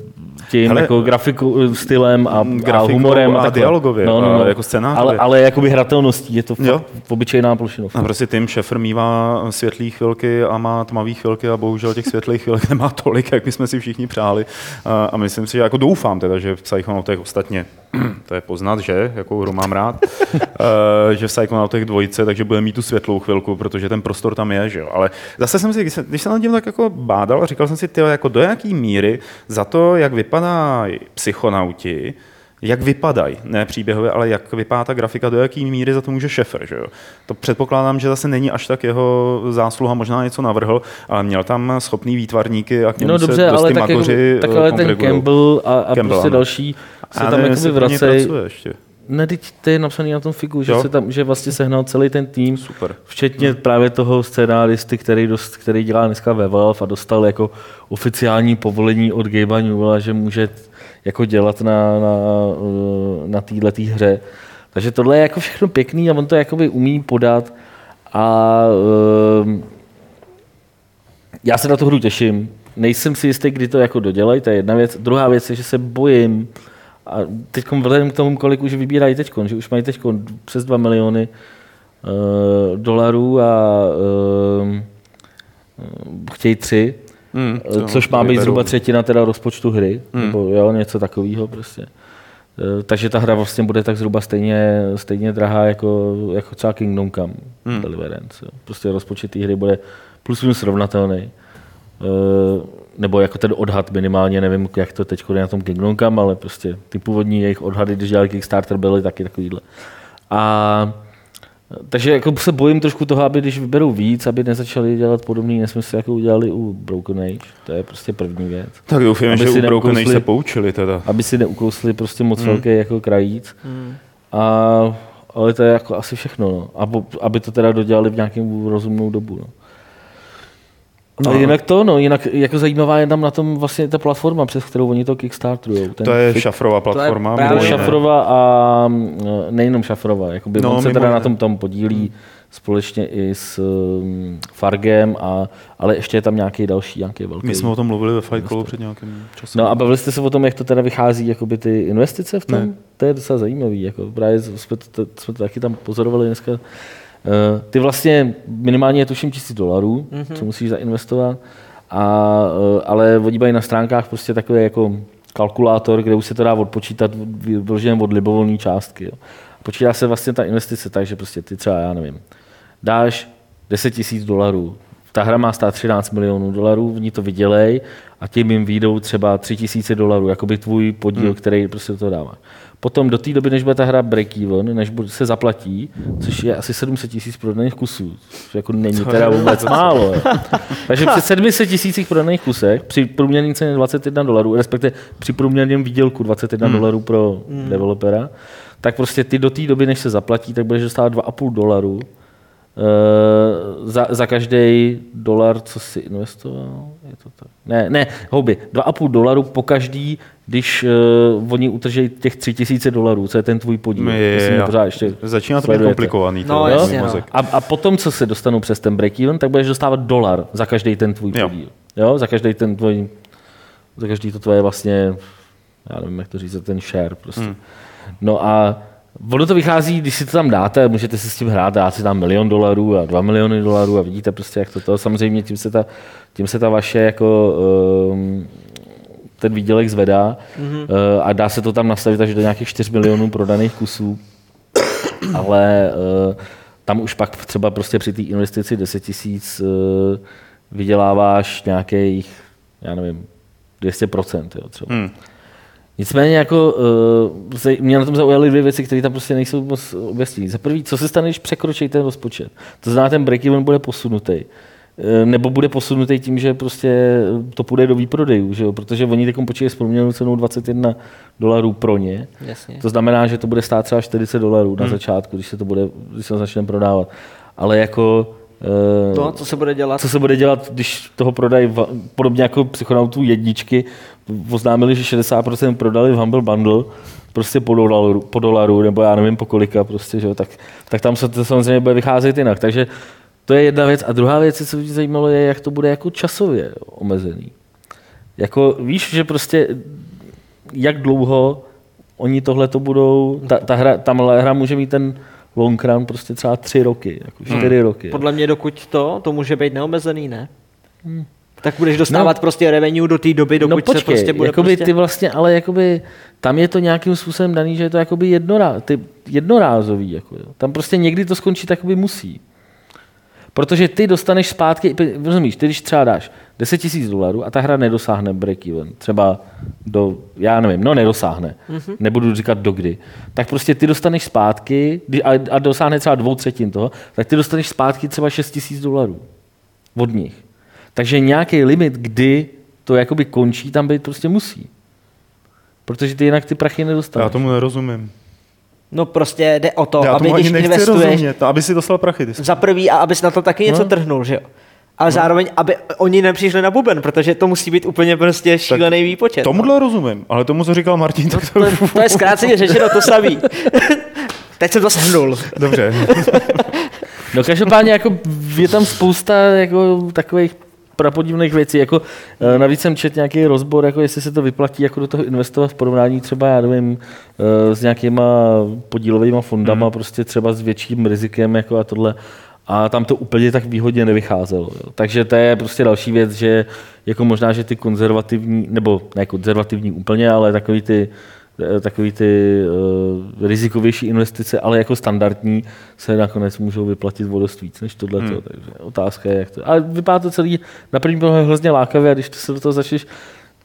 tím Hele, jako grafikou, stylem a, a grafikou humorem. a takhle. dialogově, a jako scénářově. ale, ale jakoby hratelností, je to Jo. fakt obyčejná plošinovka. A prostě Tim Schafer mývá světlý chvilky a má tmavý chvilky a bohužel těch světlých chvilek nemá tolik, jak bychom si všichni přáli. A, a myslím si, že jako doufám teda, že v Psychonautech ostatně, to je poznat, že, jakou hru mám rád, eh, že v Psychonautech dvojice, takže bude mít tu světlou chvilku, protože ten prostor tam je, že jo. Ale zase jsem si, když jsem, když jsem nad tím tak jako bádal, říkal jsem si, ty, jako do jaký míry za to, jak vypadá psychonauti, jak vypadají, ne příběhově, ale jak vypadá ta grafika, do jaký míry za to může Šefer. Že jo? To předpokládám, že zase není až tak jeho zásluha, možná něco navrhl, ale měl tam schopný výtvarníky a k němu No se dobře, dost ale tak, magoři tak eh, ale ten. Campbell a, a Campbell, prostě ano. další se A tam nevím, jakoby vracejí. Ne, teď to je napsaný na tom figu, že, Jo. se tam, že vlastně sehnal celý ten tým, Super. včetně právě toho scénáristy, který, dost, který dělá dneska ve Valve a dostal jako oficiální povolení od Gabe'a Newella, že může jako dělat na, na, na této hře. Takže tohle je jako všechno pěkný a on to jakoby umí podat a um, já se na tu hru těším. Nejsem si jistý, kdy to jako dodělají, to je jedna věc. Druhá věc je, že se bojím, a teď vzhledem k tomu, kolik už vybírají teď, že už mají teď přes 2 miliony uh, dolarů a uh, chtějí tři, Eh, což má být zhruba třetina teda rozpočtu hry, hmm. nebo jo, něco takového prostě. Takže ta hra vlastně bude tak zhruba stejně, stejně drahá jako, jako třeba Kingdom Come hmm. Deliverance. Jo. Prostě rozpočet té hry bude plus minus srovnatelný. Nebo jako ten odhad minimálně, nevím, jak to teď je na tom Kingdom Come, ale prostě ty původní jejich odhady, když dělali Kickstarter, byly taky takovýhle. A Takže jako se bojím trošku toho, aby když vyberou víc, aby nezačali dělat podobný nesmysl, jako udělali u Broken Age. To je prostě první věc. Tak doufám, Aby že si u Broken Age se poučili teda. Aby si neukousli prostě moc Hmm. velký jako krajíc. A, ale to je jako asi všechno. No. A aby to teda dodělali v nějakém rozumnou dobu. No. No. No. A jinak to, no, jinak jako zajímavá je tam na tom vlastně ta platforma, přes kterou oni to kickstarterujou. Ten To je Fik- šafrová platforma. právě mimo jiné. Šafrova a mm, nejenom Šafrova, jakoby No, no, on se teda jiné. na tom tam podílí společně i s um, Fargem, a, ale ještě je tam nějaký další, nějaký velký. My jsme o tom mluvili ve Fight Clubu před nějakým časem. No a bavili jste se o tom, jak to teda vychází, jakoby ty investice v tom? Ne. To je docela zajímavý. Jako právě jsme to, to, jsme to taky tam pozorovali dneska. Uh, ty vlastně minimálně je tuším tisíc dolarů, mm-hmm. co musíš zainvestovat, a, uh, ale oni mají na stránkách prostě takový jako kalkulátor, kde už se to dá odpočítat vyloženě od libovolné částky. Jo. Počítá se vlastně ta investice tak, že prostě ty třeba, já nevím, dáš 10 tisíc dolarů, ta hra má stát 13 milionů dolarů, v ní to vydělej a tím jim výjdou třeba 3 tisíce dolarů, jakoby tvůj podíl, hmm. který prostě do toho dáváš. Potom do té doby, než bude ta hra break-even, než bude- se zaplatí, což je asi 700 tisíc prodaných kusů, což jako není teda vůbec málo. Jo. Takže při 700 tisících prodaných kusech, při průměrné ceně 21 dolarů, respektive při průměrném výdělku 21 hmm. dolarů pro hmm. developera, tak prostě ty do té doby, než se zaplatí, tak budeš dostávat 2,5 dolarů Uh, za, za každý dolar, co si investoval? Je to tak? Ne, ne, houby. 2,5 dolaru po každý, když uh, oni utržejí těch 3000 dolarů, co je ten tvůj podíl. Je, mě je, pořád ještě Začíná to být komplikovaný. No, jasně, no. A, a potom, co se dostanou přes ten break-even, tak budeš dostávat dolar za každý ten tvůj Jo. podíl. Jo, za každý ten tvůj, za každý to tvoje vlastně, já nevím, jak to říct, za ten share prostě. Hmm. No a ono to vychází, když si to tam dáte, můžete si s tím hrát, dát si tam milion dolarů a dva miliony dolarů a vidíte prostě, jak to to. Samozřejmě tím se ta, tím se ta vaše jako um, ten výdělek zvedá mm-hmm. uh, a dá se to tam nastavit až do nějakých 4 milionů prodaných kusů. Ale uh, tam už pak třeba prostě při té investici 10 tisíc uh, vyděláváš nějakých, já nevím, 200%, jo, třeba. Hmm. Nicméně jako, uh, se, mě na tom zaujaly dvě věci, které tam prostě nejsou moc objasněné. Za prvý, co se stane, když překročí ten rozpočet? To znamená, ten break-even bude posunutý. Eh, Nebo bude posunutý tím, že prostě to půjde do výprodejů, že jo? protože oni teď počítají s průměrnou cenou 21 dolarů pro ně. Jasně. To znamená, že to bude stát třeba 40 dolarů na začátku, když se to bude, když se to začne prodávat. Ale jako eh, To, co se bude dělat. co se bude dělat, když toho prodají, podobně jako psychonautů jedničky, oznámili, že 60% prodali v Humble Bundle, prostě po dolaru, po dolaru nebo já nevím po kolika, prostě, že jo, tak, tak tam se to samozřejmě bude vycházet jinak. Takže to je jedna věc. A druhá věc, co mě zajímalo, je, jak to bude jako časově omezený. Jako víš, že prostě jak dlouho oni tohle to budou, ta, ta, hra, ta malá hra může mít ten long run prostě třeba tři roky, jako čtyři hmm. roky. Podle mě, dokud to, to může být neomezený, ne? Tak budeš dostávat no, prostě revenue do té doby, dokud no počkej, se prostě bude jakoby prostě... ty vlastně, ale jakoby, tam je to nějakým způsobem daný, že je to jakoby jednorá, ty, jednorázový. Jako, jo. Tam prostě někdy to skončit jakoby musí. Protože ty dostaneš zpátky, rozumíš, ty když třeba dáš 10 tisíc dolarů a ta hra nedosáhne break-even, třeba do, já nevím, no nedosáhne, mm-hmm. nebudu říkat do kdy, tak prostě ty dostaneš zpátky a, a dosáhne třeba dvou třetin toho, tak ty dostaneš zpátky třeba 6 tisíc dolarů od nich. Takže nějaký limit, kdy to jakoby končí, tam být prostě musí. Protože ty jinak ty prachy nedostaneš. Já tomu nerozumím. No prostě jde o to, Já aby když investuješ rozumět, aby si dostal prachy. Ty. za prvý a abys na to taky něco No. no. trhnul, že jo? Ale no. zároveň, aby oni nepřišli na buben, protože to musí být úplně prostě šílený výpočet. Tomuhle rozumím, ale tomu, co říkal Martin, tak to to, je, to je zkráceně řečeno to samý. Teď jsem to shrnul. Dobře. No každopádně jako je tam spousta jako takových prapodivných věcí. Jako, eh, navíc jsem četl nějaký rozbor, jako jestli se to vyplatí jako do toho investovat v porovnání třeba, já nevím, eh, s nějakýma podílovými fondama, hmm. prostě třeba s větším rizikem jako a tohle. A tam to úplně tak výhodně nevycházelo. Jo. Takže to je prostě další věc, že jako možná, že ty konzervativní, nebo ne konzervativní úplně, ale takový ty takový ty uh, rizikovější investice, ale jako standardní, se nakonec můžou vyplatit o dost víc než tohle. Hmm. Takže otázka je, jak to... Ale vypadá to celý na první pohled hrozně lákavě a když se do toho začneš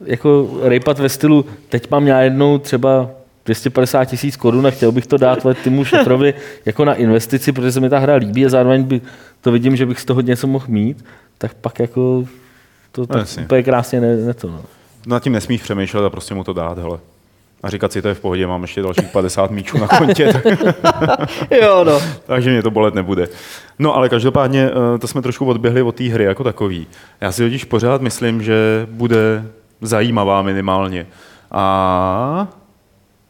jako rejpat ve stylu, teď mám já jednou třeba 250 tisíc korun a chtěl bych to dát Timu Šefrovi jako na investici, protože se mi ta hra líbí a zároveň by to vidím, že bych z toho něco mohl mít, tak pak jako to tak Jasně. úplně krásně ne, ne to. No. Nad tím nesmíš přemýšlet a prostě mu to dát, hele. A říkat si, to je v pohodě, mám ještě dalších 50 míčů na kontě, Jo, no. takže mě to bolet nebude. No ale každopádně eh, to jsme trošku odběhli od té hry jako takový. Já si totiž pořád myslím, že bude zajímavá minimálně. A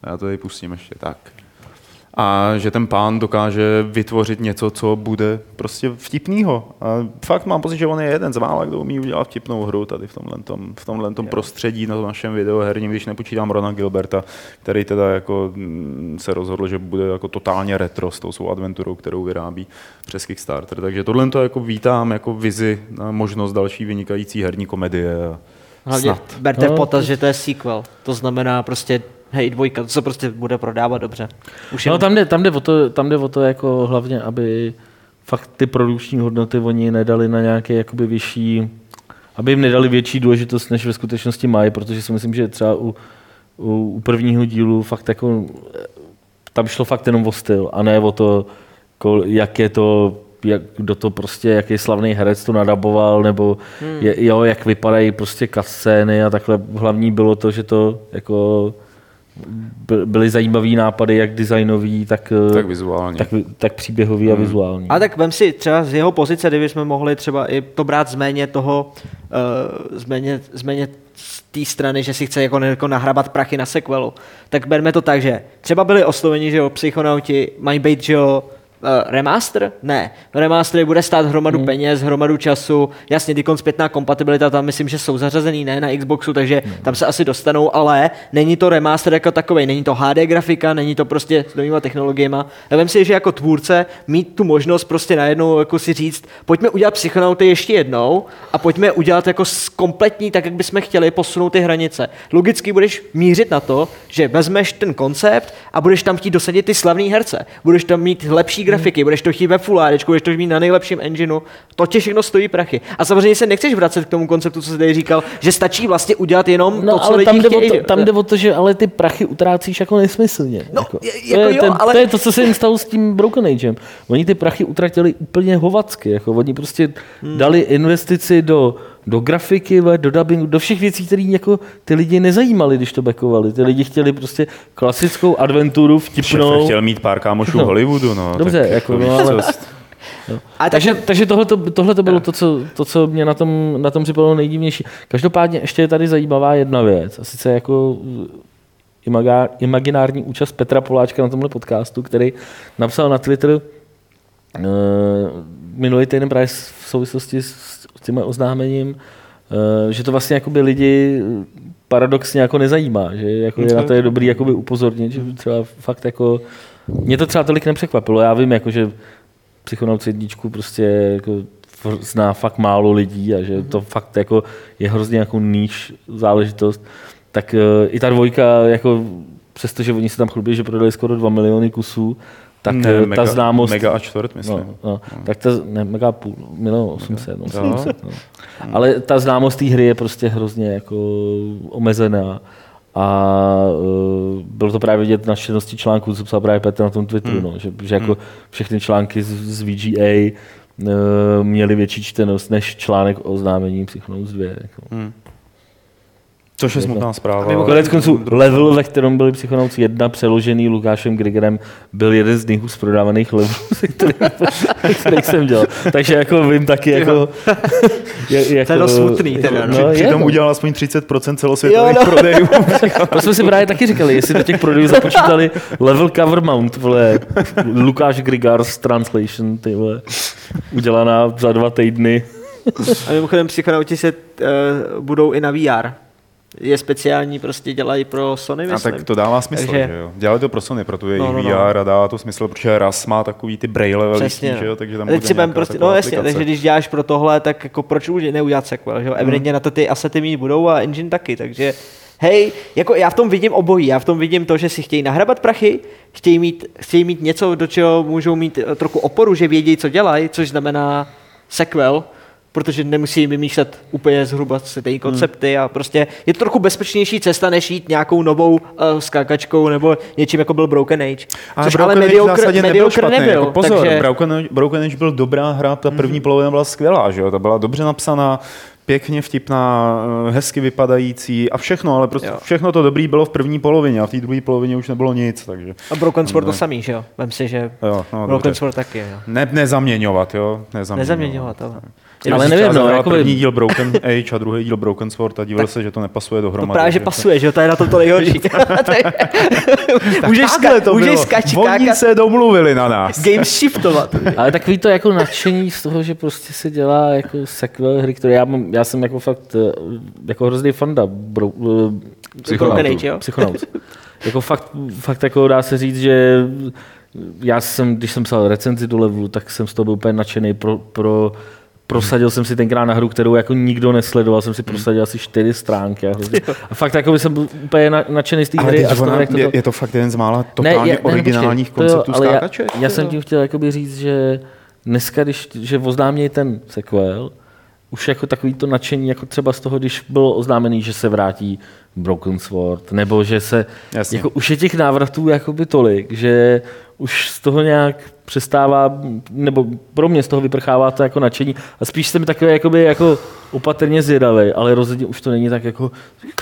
já to tady pustím ještě tak. A že ten pán dokáže vytvořit něco, co bude prostě vtipnýho. A fakt mám pocit, že on je jeden z mála, kdo umí udělat vtipnou hru tady v tomhle, v tomhle prostředí na tom našem videoherním, když nepočítám Rona Gilberta, který teda jako mm, se rozhodl, že bude jako totálně retro s tou svou adventurou, kterou vyrábí přes Kickstarter. Takže tohle to jako vítám jako vizi na možnost další vynikající herní komedie. Hlavně snad. berte v No, potaz, že to je sequel. To znamená prostě, hej, dvojka, to se prostě bude prodávat dobře. Už No tam jde, tam, jde o to, tam jde o to jako hlavně, aby fakt ty produkční hodnoty oni nedali na nějaké jakoby vyšší, aby jim nedali větší důležitost, než ve skutečnosti mají, protože si myslím, že třeba u, u, u prvního dílu fakt jako, eh, tam šlo fakt jenom o styl a ne o to, kol, jak je to jak, kdo to prostě, jaký slavný herec to nadaboval, nebo hmm. je, jo, jak vypadají prostě kascény a takhle. Hlavní bylo to, že to jako byly zajímavý nápady, jak designový, tak, eh, Tak vizuálně. tak, tak příběhový a vizuální. A tak vem si třeba z jeho pozice, kdybychom mohli třeba i to brát z méně toho, uh, z méně, z té strany, že si chce jako, jako nahrabat prachy na sequelu, tak berme to tak, že třeba byli osloveni, že jo, psychonauti mají být, že jo, remaster? Ne. Remaster bude stát hromadu hmm. peněz, hromadu času. Jasně, ty zpětná kompatibilita tam myslím, že jsou zařazený ne na Xboxu, takže hmm. tam se asi dostanou, ale není to remaster jako takový, není to HD grafika, není to prostě s novýma technologiemi. Já vím si, že jako tvůrce mít tu možnost prostě najednou jako si říct, pojďme udělat psychonauty ještě jednou a pojďme udělat jako kompletní, tak jak bychom chtěli posunout ty hranice. Logicky budeš mířit na to, že vezmeš ten koncept a budeš tam chtít dosadit ty slavné herce. Budeš tam mít lepší grafiky, budeš to chtít ve Full HD, budeš to mít na nejlepším engineu. To tě všechno stojí prachy. A samozřejmě se nechceš vracet k tomu konceptu, co jsi tady říkal, že stačí vlastně udělat jenom No, to, co ale lidi tam jde, o chtějí. to, tam jde o to, že ale ty prachy utrácíš jako nesmyslně. No, jako. je- to, jako je jo, ten, ale- to je to, co se jim stalo s tím Broken Agem. Oni ty prachy utratili úplně hovacky. Jako. Oni prostě hmm. dali investici do, do grafiky, do dubbingu, do všech věcí, které jako ty lidi nezajímaly, když to backovali. Ty lidi chtěli prostě klasickou adventuru vtipnou. chtěl mít pár kámošů No. v Hollywoodu, no. Dobře, tak jako, víš no, ale- co, A Takže, takže tohle, to, tohle to bylo to co, to, co mě na tom, na tom připadalo nejdivnější. Každopádně ještě je tady zajímavá jedna věc, a sice jako imaga- imaginární účast Petra Poláčka na tomhle podcastu, který napsal na Twitter uh, minulý týden právě v souvislosti s, tím oznámením, uh, že to vlastně jakoby lidi paradoxně jako nezajímá, že jako je na to je dobrý jakoby upozornit, že třeba fakt jako mě to třeba tolik nepřekvapilo. Já vím, jako, že Psychonauts jedničku prostě jako zná fakt málo lidí a že to fakt jako je hrozně jako níž záležitost, tak uh, i ta dvojka, jako přestože oni se tam chlubí, že prodali skoro 2 miliony kusů, tak ne, eh, ta mega, známost... Mega a čtvrt, myslím. No, no, tak ta, ne, mega půl, milion 800, no, Jo. 800 no. Ale ta známost té hry je prostě hrozně jako omezená. A uh, bylo to právě vidět na čtenosti článků, co psal právě Petr na tom Twitteru, no, že, že jako všechny články z, z VGA uh, měly větší čtenost než článek o oznámení Psychonauts 2. Jako. Což je smutná zpráva. Konec konců level, ve kterém byli Psychonauts 1 přeložený Lukášem Grigerem, byl jeden z nejhůř prodávaných levelů, se kterých, kterých jsem dělal. Takže jako vím taky jako... je, jako To je dost smutný teda, no. no, je, Přitom no. udělal aspoň 30% celosvětových Jo, no. prodejů. To jsme si právě taky říkali, jestli do těch prodejů započítali level cover mount, vole, Lukáš Grigars translation, ty vole, udělaná za dva týdny. A mimochodem psychonauti se uh, budou i na VR. Je speciální, prostě dělají pro Sony, A myslím. tak to dává smysl, Takže- že jo. Dělali to pro Sony, pro tu jejich No, no, no. VR a dává to smysl, protože RAS má takový ty braille veliký, Přesně. že jo, takže tam A bude nějaká prostě, no jasně, aplikace. takže když děláš pro tohle, tak jako proč už neudělat sequel, že jo? Evidentně na to ty asety mít budou a engine taky, takže hej, jako já v tom vidím obojí, já v tom vidím to, že si chtějí nahrabat prachy, chtějí mít, chtějí mít něco, do čeho můžou mít trochu oporu, že vědí, co dělají, což znamená sequel, protože nemusí vymýšlet úplně zhruba stejné koncepty a prostě je to trochu bezpečnější cesta, než jít nějakou novou uh, skákačkou nebo něčím jako byl Broken Age. Ale což Broken ale mediocre, nebyl mediocre špatný. nebyl. Jako pozor, takže... Broken, Age- Broken Age byl dobrá hra, ta první polovina byla skvělá, že jo? Ta byla dobře napsaná, pěkně vtipná, eh, hezky vypadající a všechno, ale prostě Jo. všechno to dobrý bylo v první polovině a v té druhé polovině už nebylo nic, takže... A Broken Sword to samý, že jo? Vem si, že Jo, no, Broken dobře. Sword taky, jo. Ne, nezaměňovat, jo? Nezaměňovat. Nezaměňovat, ale. Ale Když nevím, no, jakoby- První díl Broken Age a druhý díl Broken Sword a divil se, že to nepasuje To dohromady. právě, že pasuje, že? To je na tom to nejhorší. můžeš ska- to můžeš bylo. skač, Oni se domluvili na nás. game shiftovat. Ale takový to jako nadšení z toho, že prostě se dělá jako sequel hry, které já, mám, já jsem jako fakt eh, jako hrozný fanda bro, eh, Broken Age, jo? Psychonauts. jako fakt, fakt jako dá se říct, že já jsem, když jsem psal recenzi do levelu, tak jsem z toho byl úplně nadšený pro, pro Prosadil jsem si tenkrát na hru, kterou jako nikdo nesledoval, jsem si prosadil asi čtyři stránky. A, hrozně, a fakt jako by jsem byl úplně na- nadšený z té hry. A ona, jak to, je, je to fakt jeden z mála Ne, totálně je- ne, originálních počkej, to jo, konceptů ale skákaček. Já, já jsem tím chtěl jakoby říct, že dneska, když, že oznámějí ten sequel, už jako takový to nadšení, jako třeba z toho, když bylo oznámený, že se vrátí Broken Sword, nebo že se, Jasně. jako už je těch návratů jakoby tolik, že už z toho nějak přestává, nebo pro mě z toho vyprchává to jako nadšení a spíš jsem takový jakoby jako opatrně zvědavý, ale rozhodně už to není tak jako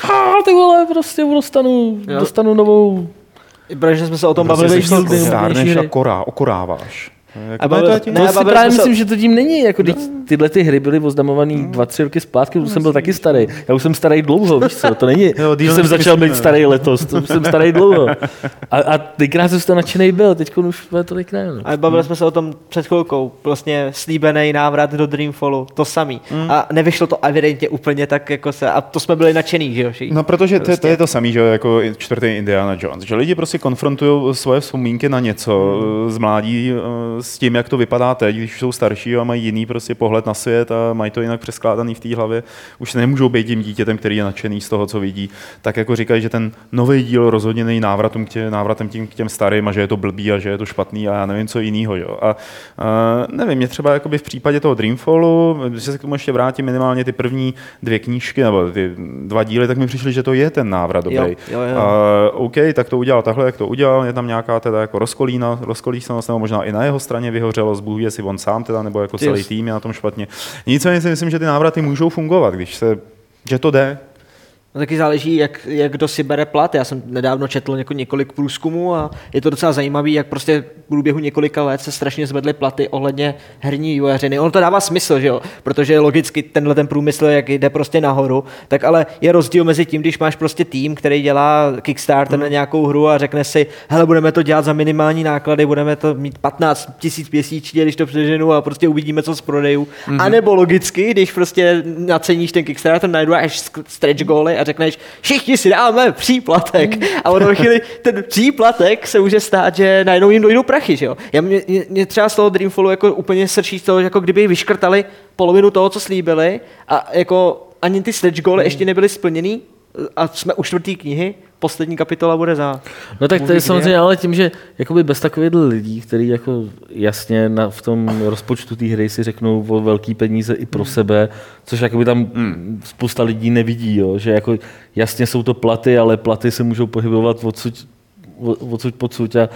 "Á, ty vole, prostě dostanu, Jo. dostanu novou Protože jsme se o tom Prostě bavili. když- vyšlo- stárneš a korá, okoráváš. Jako, A bavil- to tím- ne, No, a si bavili právě se- myslím, že to tím není. Jako, teď tyhle ty hry byly oznamované dva, tři roky zpátky, už jsem byl taky starý. Já už jsem starý dlouho, víš co, to není, Jo, že jsem začal být starý letos, to už jsem starý dlouho. A, a tenkrát jsem z toho nadšený byl, teď už tolik ne. No. Ale bavili jsme se o tom před chvilkou, vlastně slíbený návrat do Dreamfallu, to samý. A nevyšlo to evidentně úplně tak, jako se, a to jsme byli nadšený, že jo? No, protože to, to Prostě. je to samé, že jo, jako čtvrtý Indiana Jones, že lidi prostě konfrontují svoje vzpomínky na něco Hmm. z mládí eh, s tím, jak to vypadá teď, když jsou starší a mají jiný prostě pohled na svět a mají to jinak přeskládaný v té hlavě, už nemůžou být tím dítětem, který je nadšený z toho, co vidí. Tak jako říkají, že ten nový díl rozhodně není návratem k tě, návratem tím, k těm starým a že je to blbý a že je to špatný a já nevím, co jiného. Jo. A, a nevím, mě třeba jakoby v případě toho Dreamfallu, když se k tomu ještě vrátím minimálně ty první dvě knížky nebo ty dva díly, tak mi přišli, že to je ten návrat dobrý. Jo, jo, jo. A, OK, tak to udělal takhle, jak to udělal, je tam nějaká teda jako rozkolína, rozkolísanost, nebo možná i na jeho straně vyhořelo, Bůh jestli on sám teda, nebo jako celý tým je na tom špatně. Nicméně si myslím, že ty návraty můžou fungovat, když se, že to jde. No taky záleží, jak, jak kdo si bere plat. Já jsem nedávno četl něko, několik průzkumů a je to docela zajímavé, jak prostě v průběhu několika let se strašně zvedly platy ohledně herní vývojařiny. Ono to dává smysl, že jo? Protože logicky tenhle ten průmysl, jak jde prostě nahoru, tak ale je rozdíl mezi tím, když máš prostě tým, který dělá Kickstarter na nějakou hru a řekne si, hele, budeme to dělat za minimální náklady, budeme to mít 15 tisíc měsíčně, když to přeženu a prostě uvidíme, co z prodejů. Mm-hmm. A nebo logicky, když prostě naceníš ten Kickstarter, najduáš stretch goaly a řekneš, všichni si dáme příplatek. A ono chvíli ten příplatek se může stát, že najednou jim dojdou prachy, že jo. Já mě, mě- mě třeba z toho Dreamfallu jako úplně srčí z toho, že jako kdyby vyškrtali polovinu toho, co slíbili a jako ani ty stretch goaly ještě nebyly splněný a jsme u čtvrtý knihy, poslední kapitola bude za... No tak to je samozřejmě ale tím, že jakoby bez takových lidí, kteří jako jasně na, v tom rozpočtu té hry si řeknou o velký peníze i pro sebe, což jakoby tam spousta lidí nevidí, jo? že jako jasně jsou to platy, ale platy se můžou pohybovat odsud, odsud podsud a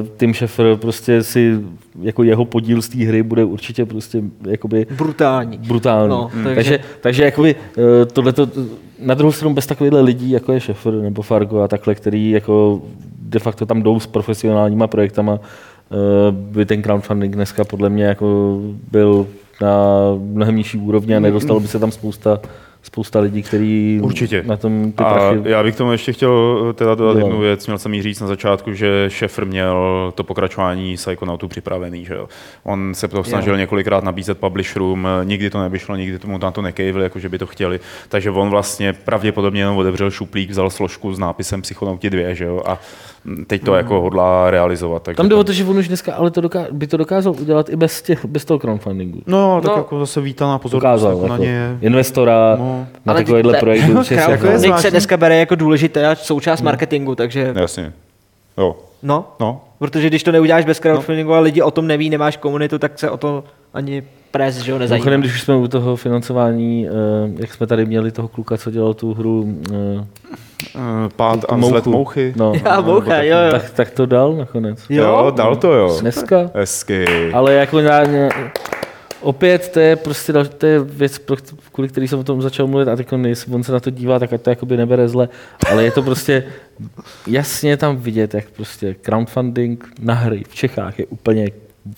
uh, Tim Schafer prostě si jako jeho podíl z té hry bude určitě prostě jakoby Brutální. brutální. No, No, takže- takže, takže jakoby tohle na druhou stranu bez takovýchhle lidí, jako je Šefer nebo Fargo a takhle, který jako de facto tam jdou s profesionálníma projektama, eh, by ten crowdfunding dneska podle mě jako byl na mnohem nižší úrovni a nedostalo by se tam spousta, spousta lidí, kteří Určitě. na tom ty A prachy... já bych tomu ještě chtěl eh, teda dodat Jo. jednu věc. Měl jsem jí říct na začátku, že Šefr měl to pokračování Psychonautu připravený. Že jo? On se to snažil několikrát nabízet publisherům, eh, nikdy to nevyšlo, nikdy tomu na to nekejvili, jako že by to chtěli. Takže on vlastně pravděpodobně jenom otevřel šuplík, vzal složku s nápisem Psychonauti 2 že jo? a teď to jako hodlá realizovat. Takže Tam jde o to, že on už dneska, ale to doká, by to dokázal udělat i bez, těch, bez toho crowdfundingu. No, tak No. jako zase vítaná pozornost Dokázal jako na jako ně. investora No. na Ale takovýhle te- projekt. určitě si Jako Nick se dneska bere jako důležitá součást marketingu, takže Jasně. Jo. no, No, Protože když to neuděláš bez crowdfundingu a lidi o tom neví, nemáš komunitu, tak se o to ani pres, že jo, nezajímá. Mimochodem, když už jsme u toho financování, eh, jak jsme tady měli toho kluka, co dělal tu hru eh, Eh, Pád a Mouchu. vzlet mouchy. No. Já, nebo moucha, taky. jo, jo. tak, tak to dal nakonec. Jo, jo, dal to jo. Dneska. Hezky. Ale jako na, na, opět to je prostě to je věc, pro, kvůli který jsem o tom začal mluvit a teď jestli on se na to dívá, tak ať to jakoby nebere zle, ale je to prostě jasně tam vidět, jak prostě crowdfunding na hry v Čechách je úplně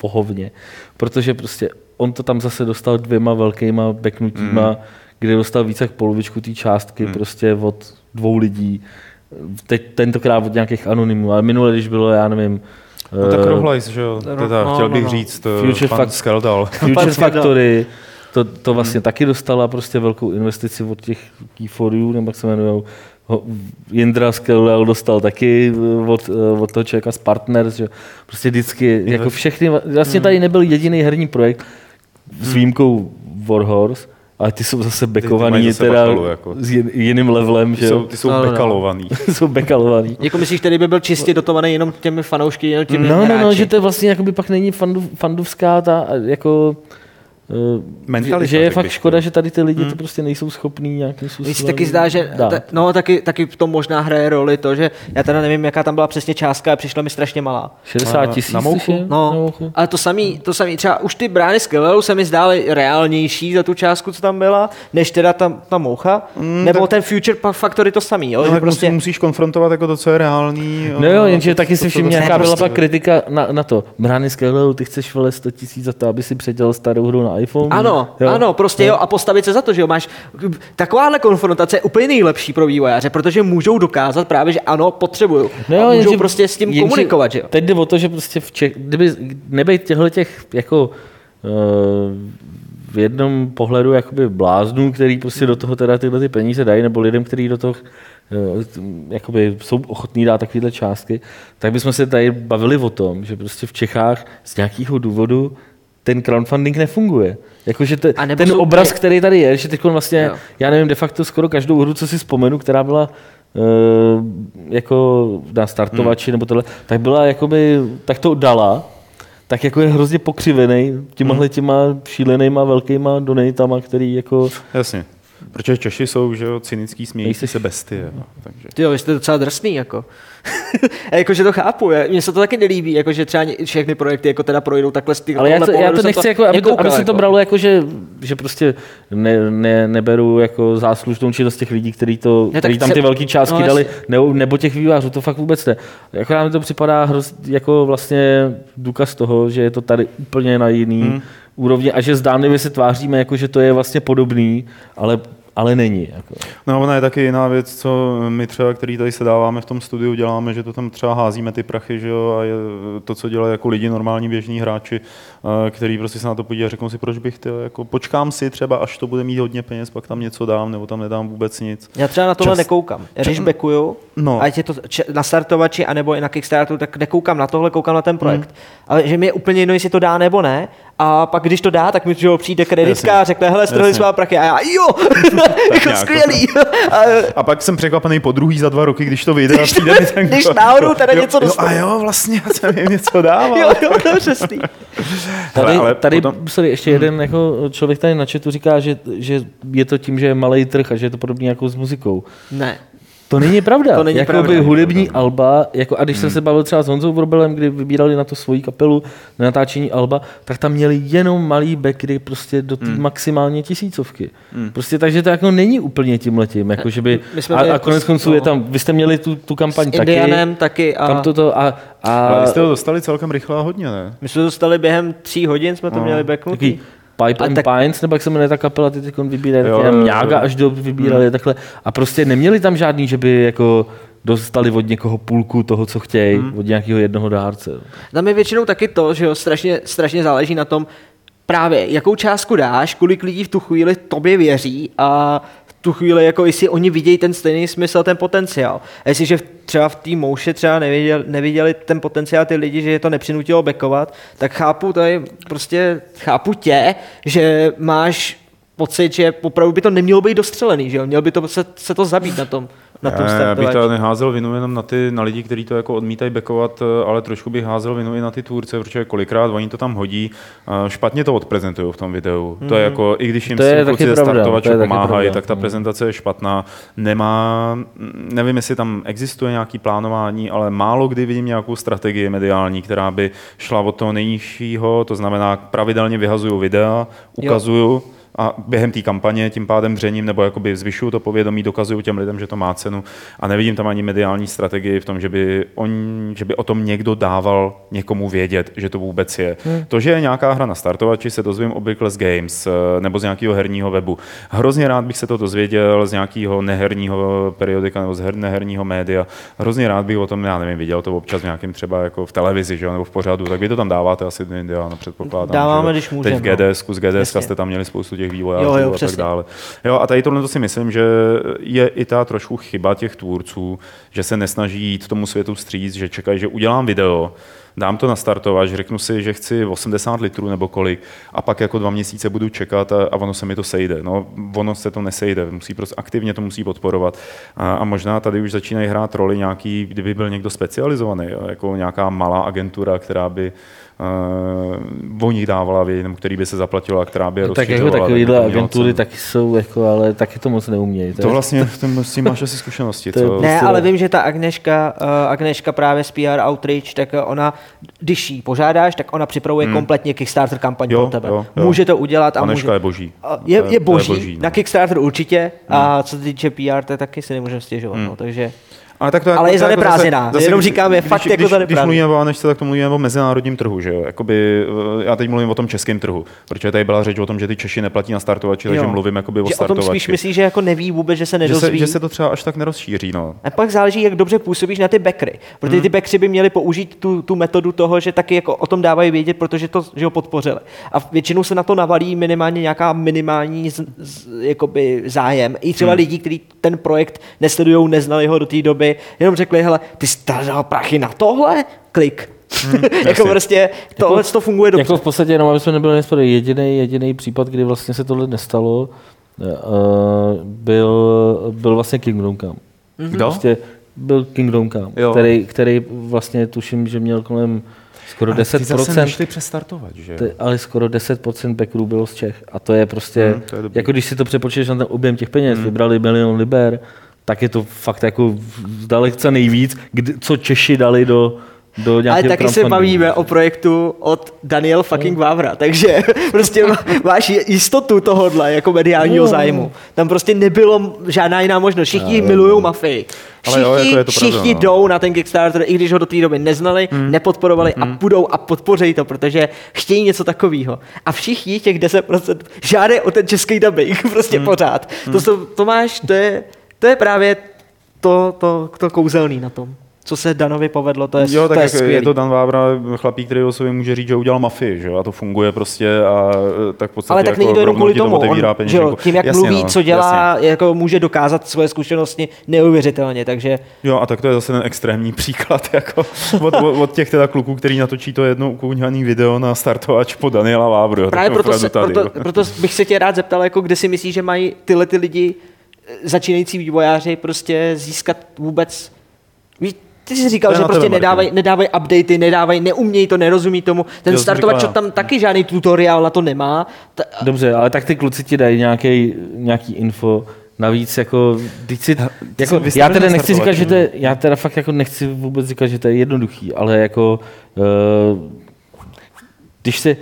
vohovně, protože prostě on to tam zase dostal dvěma velkýma beknutíma, mm. kde dostal více jak polovičku té částky mm. prostě od dvou lidí, teď tentokrát od nějakých anonymů, ale minule, když bylo, já nevím, No tak eh, Rohlajs, že jo, No, teda no, chtěl no, bych no. říct, Future Future pan Fact- Skeldal. Future. Factory, to, to vlastně taky dostala prostě velkou investici od těch Key4U, nebo jak se jmenují. Jindra Skeldal dostal taky eh, od, eh, od toho člověka z Partners, že prostě vždycky, jako všechny, vlastně tady nebyl jediný herní projekt s výjimkou Warhorse, ale ty jsou zase bekovaný zase teda bakalu, jako. s jin- jiným levelem, Ty že jsou, ty jsou No, no, no. bekalovaný. jsou bekalovaný. Jako myslíš, který by byl čistě dotovaný jenom těmi fanoušky, jenom těmi No, no, hráči? no, že to je vlastně jakoby pak není fandu, fandovská ta jako Mentalita, že je fakt bych, škoda, jo. že tady ty lidi to prostě nejsou schopní nějakým způsobem Mně se taky zdá, že ta, no, taky, taky v tom možná hraje roli to, že já teda nevím, jaká tam byla přesně částka, ale přišla mi strašně malá. 60 Na- tisíc na mouchu? tuším, na No, mouchu. ale to samý, to samý, třeba už ty brány z Kevelu se mi zdály reálnější za tu částku, co tam byla, než teda ta, ta moucha, mm, nebo ten Future Factory to samý, jo, No, že tak prostě... musí, musíš konfrontovat jako to, co je reálný. No jo, jenže taky si všimně, jaká byla prostě- pak kritika na, na to. Brány z ty chceš vole 100 tisíc za to, aby si předělal starou hru na iPhone? Ano, jo, ano, prostě jo. a postavit se za to, že jo, máš takováhle konfrontace je úplně nejlepší pro vývojáře, protože můžou dokázat právě, že ano, potřebuju. No a jo, můžou jenže- prostě s tím jenže komunikovat, že jo. Teď jde o to, že prostě v Čech, kdyby nebejt těchto těch jako uh, v jednom pohledu jakoby bláznů, který prostě do toho teda tyhle ty peníze dají, nebo lidem, kteří do toho uh, jakoby jsou ochotní dát takovéhle částky, tak bychom se tady bavili o tom, že prostě v Čechách z nějakého důvodu ten crowdfunding nefunguje. Jakože te, ten jsou obraz, který tady je, že teď vlastně, Jo. já nevím, de facto skoro každou hru, co si vzpomenu, která byla uh, jako na startovači hmm. nebo tohle, tak byla jakoby, tak to dala, tak jako je hrozně pokřivený těmahle těma šílenýma velkýma donatama, který jako... Jasně. Protože Češi jsou, že jo, cynický, smějící se bestie. No, takže. Ty jo, vy jste docela drsný, jako. jakože to chápu, já- mně se to taky nelíbí, jako že třeba všechny projekty jako teda projdou takhle z Ale já to, já to nechci, jako, aby, to, aby se to jako. bralo jako, že, že prostě ne, ne, neberu jako záslužnou činnost těch lidí, kteří to, Ne, který tam se- ty velké částky no, dali, nebo, nebo těch vývářů, to fakt vůbec ne. Jako nám to připadá hroz, jako vlastně důkaz toho, že je to tady úplně na jiný hmm. úrovni a že zdánlivě se tváříme, jako, že to je vlastně podobný, ale, ale není. Jako. No ona je taky jiná věc, co my třeba, který tady se dáváme v tom studiu, děláme, že to tam třeba házíme ty prachy, že jo, a je to, co dělají jako lidi, normální běžní hráči, eh, který prostě se na to podívají a řeknou si, proč bych ty, jako počkám si třeba, až to bude mít hodně peněz, pak tam něco dám, nebo tam nedám vůbec nic. Já třeba na tohle Čas- nekoukám. Já když čas- backuju, No. ať je to na startovači, anebo i na Kickstarteru, tak nekoukám na tohle, koukám na ten projekt. Hmm. Ale že mi je úplně jedno, jestli to dá nebo ne. A pak, když to dá, tak mi že jo, přijde kreditka a řekne, hele, strhli jsme vám prachy. A já, jo, jako nějak. skvělý. a, A pak jsem překvapený po druhý za dva roky, když to vyjde a Když- přijde mi ten když náhodou teda jo, něco jo, dostanu. A jo, vlastně já jsem jim něco dával. jo, jo, to je přesný. Tady, ale tady potom- sorry, ještě jeden jako člověk tady na chatu říká, že, že je to tím, že je malý trh a že je to podobně jako s muzikou. Ne. To není pravda. To není Jakoby pravda. Hmm. hudební alba, jako, a když jsem se bavil třeba s Honzou Vorbelem, kdy vybírali na to svoji kapelu na natáčení alba, tak tam měli jenom malý backry prostě do té Hmm. maximálně tisícovky. Prostě takže to jako není úplně tím letím. Jako, že by, a, a jako konec konců no. je tam, vy jste měli tu, tu kampaň S taky. Indianem taky a Tam toto a, a Ale vy jste to dostali celkem rychle a hodně, ne? my jsme to dostali během tří hodin, jsme to No, měli backnutý. Takový Pipe and tak- Pines, nebo jak se jmenuje ta kapela, ty teď jo. Mňága až do vybírali Hmm. takhle. A prostě neměli tam žádný, že by jako dostali od někoho půlku toho, co chtějí, Hmm. od nějakého jednoho dárce. Tam je většinou taky to, že jo, strašně, strašně záleží na tom, právě jakou částku dáš, kolik lidí v tu chvíli tobě věří a tu chvíli, jako jestli oni vidějí ten stejný smysl, ten potenciál. A jestliže třeba v té mouše třeba neviděli, neviděli ten potenciál ty lidi, že je to nepřinutilo bekovat, tak chápu tady, prostě chápu tě, že máš pocit, že opravdu by to nemělo být dostřelený, že jo? Měl by to se, se to zabít na tom. Na tom Já bych startovači. to neházel vinu jenom na ty, na lidi, kteří to jako odmítají backovat, eh, ale trošku bych házel vinu i na ty tvůrce, protože kolikrát oni to tam hodí, eh, špatně to odprezentují v tom videu. To je jako, i když jim To je kluci ze taky pomáhají, tak ta Mm. prezentace je špatná. Nemá, mm, nevím, jestli tam existuje nějaký plánování, ale málo kdy vidím nějakou strategii mediální, která by šla od toho nejnižšího, to znamená pravidelně vyhazuju videa, ukazuju, a během té kampaně tím pádem dřením nebo jakoby zvyšuju to povědomí, dokazuju těm lidem, že to má cenu a nevidím tam ani mediální strategii v tom, že by, on, že by o tom někdo dával někomu vědět, že to vůbec je. Hmm. To, že je nějaká hra na startovači, se dozvím obvykle z Games eh, nebo z nějakého herního webu. Hrozně rád bych se to dozvěděl z nějakého neherního periodika nebo z her, neherního média. Hrozně rád bych o tom, já nevím, viděl to občas v nějakým třeba jako v televizi, že jo, nebo v pořadu, tak vy to tam dáváte asi indiáno, předpokládám. Dáváme, že když Teď můžeme, v no. GDS, z GDS jste tam měli spoustu těch vývojářů Jo, jo, a tak přesně. dále. Jo, a tady tohle to si myslím, že je i ta trošku chyba těch tvůrců, že se nesnaží jít tomu světu stříc, že čekají, že udělám video, dám to nastartovat, že řeknu si, že chci 80 litrů nebo kolik a pak jako dva měsíce budu čekat a, a ono se mi to sejde. No, ono se to nesejde, musí prostě aktivně to musí podporovat. A, a možná tady už začínají hrát roli nějaký, kdyby byl někdo specializovaný, jako nějaká malá agentura, která by uh, o nich dávala vědět, nebo který by se zaplatila, která by je No, tak jako takovýhle to mělo agentury taky jsou, jako, ale taky to moc neumějí. To vlastně, v tom, s tím máš asi zkušenosti. To je co? prostě- Ne, ale vím, že ta Agneška, uh, Agneška právě z PR Outreach, tak eh, ona, když jí požádáš, tak ona připravuje hmm. kompletně Kickstarter kampaň Jo, pro tebe. jo, jo. Může to udělat a Aneška může... je boží. A Je, To je, to boží, no. na Kickstarter určitě, a co se týče PR, to taky si nemůžeme stěžovat. No, takže Ale, tak to Ale je to jako zaneprázdněná. Jenom říkám, je když, fakt když, jako zaneprázdněná. Když mluvíme o Anešce, tak to mluvíme o mezinárodním trhu, že jo? Jakoby, eh, já teď mluvím o tom českém trhu, protože tady byla řeč o tom, že ty Češi neplatí na startovači, takže mluvím jakoby o že o tom startovači. spíš myslíš, že jako neví vůbec, že se že, nedozví. se, že se to třeba až tak nerozšíří, no. A pak záleží, jak dobře působíš na ty backry. Protože Hmm. ty backry by měli použít tu, tu metodu toho, že taky jako o tom dávají vědět, protože to že ho podpořili. A většinou se na to navalí minimálně nějaká minimální z, z, jakoby zájem. I třeba Hmm. lidi, kteří ten projekt nesledují, neznali ho do té doby, jenom řekli, hele, ty jsi dal prachy na tohle? Klik. jako jasně. prostě tohle to funguje dobře. Jako v podstatě, jenom aby jsme nebyli nespodě, jediný, jediný případ, kdy vlastně se tohle nestalo, uh, byl, byl vlastně Kingdom Come. Mhm. Kdo? Prostě byl Kingdom Come, Jo. který, který vlastně tuším, že měl kolem skoro Ale ty zase 10%, nešli přestartovat, že? Te- ale skoro 10% backerů bylo z Čech. A to je prostě, Hmm, hmm, to je dobrý. jako když si to přepočteš na ten objem těch peněz, hmm. vybrali milion liber, tak je to fakt jako zdaleka nejvíc, kdy, co Češi dali do, do Ale nějakého taky se bavíme o projektu od Daniel fucking Vavra, takže prostě má- máš jistotu tohodle jako mediálního No. zájmu. Tam prostě nebylo žádná jiná možnost. Všichni milují mafii. Ale Všichni, jo, jako je to pravda, všichni no. jdou na ten Kickstarter, i když ho do té doby neznali, hmm. nepodporovali hmm. a půjdou a podpoří to, protože chtějí něco takového. A všichni těch 10% žádají o ten český dubbing prostě hmm. pořád. To, jsou, to máš, to je, to je právě to, to, to kouzelný na tom. Co se Danovi povedlo, to je, Jo, tak to je, jak je to Dan Vávra, chlapík, který o sobě může říct, že udělal mafii, že jo, a to funguje prostě a eh, tak v podstatě Ale tak není jako to jenom kvůli to tomu. otevírá On, že jo, tím, jak Jasně, mluví, no, co dělá, jasně. jako může dokázat svoje zkušenosti neuvěřitelně. Takže Jo, a tak to je zase ten extrémní příklad jako od, od, od těch teda kluků, který natočí to jedno ukouňaný video na startovač po Daniela Vávru. jo, právě proto, se, tady, proto, proto bych se tě rád zeptal, jako kde si myslíš, že mají tyhle ty lidi, začínající vývojáři, prostě získat vůbec... Víš, ty jsi říkal, že prostě nedávají, Martin. nedávají updaty, nedávají, neumějí to, nerozumí tomu. Ten Jo, startovač já. tam taky žádný tutoriál na to nemá. Ta, Dobře, ale tak ty kluci ti dají nějaký, nějaký info, Navíc jako, teď si, jsi jako já teda nechci říkat, že to je, já teda fakt jako nechci vůbec říkat, že to je jednoduchý, ale jako, uh, když se,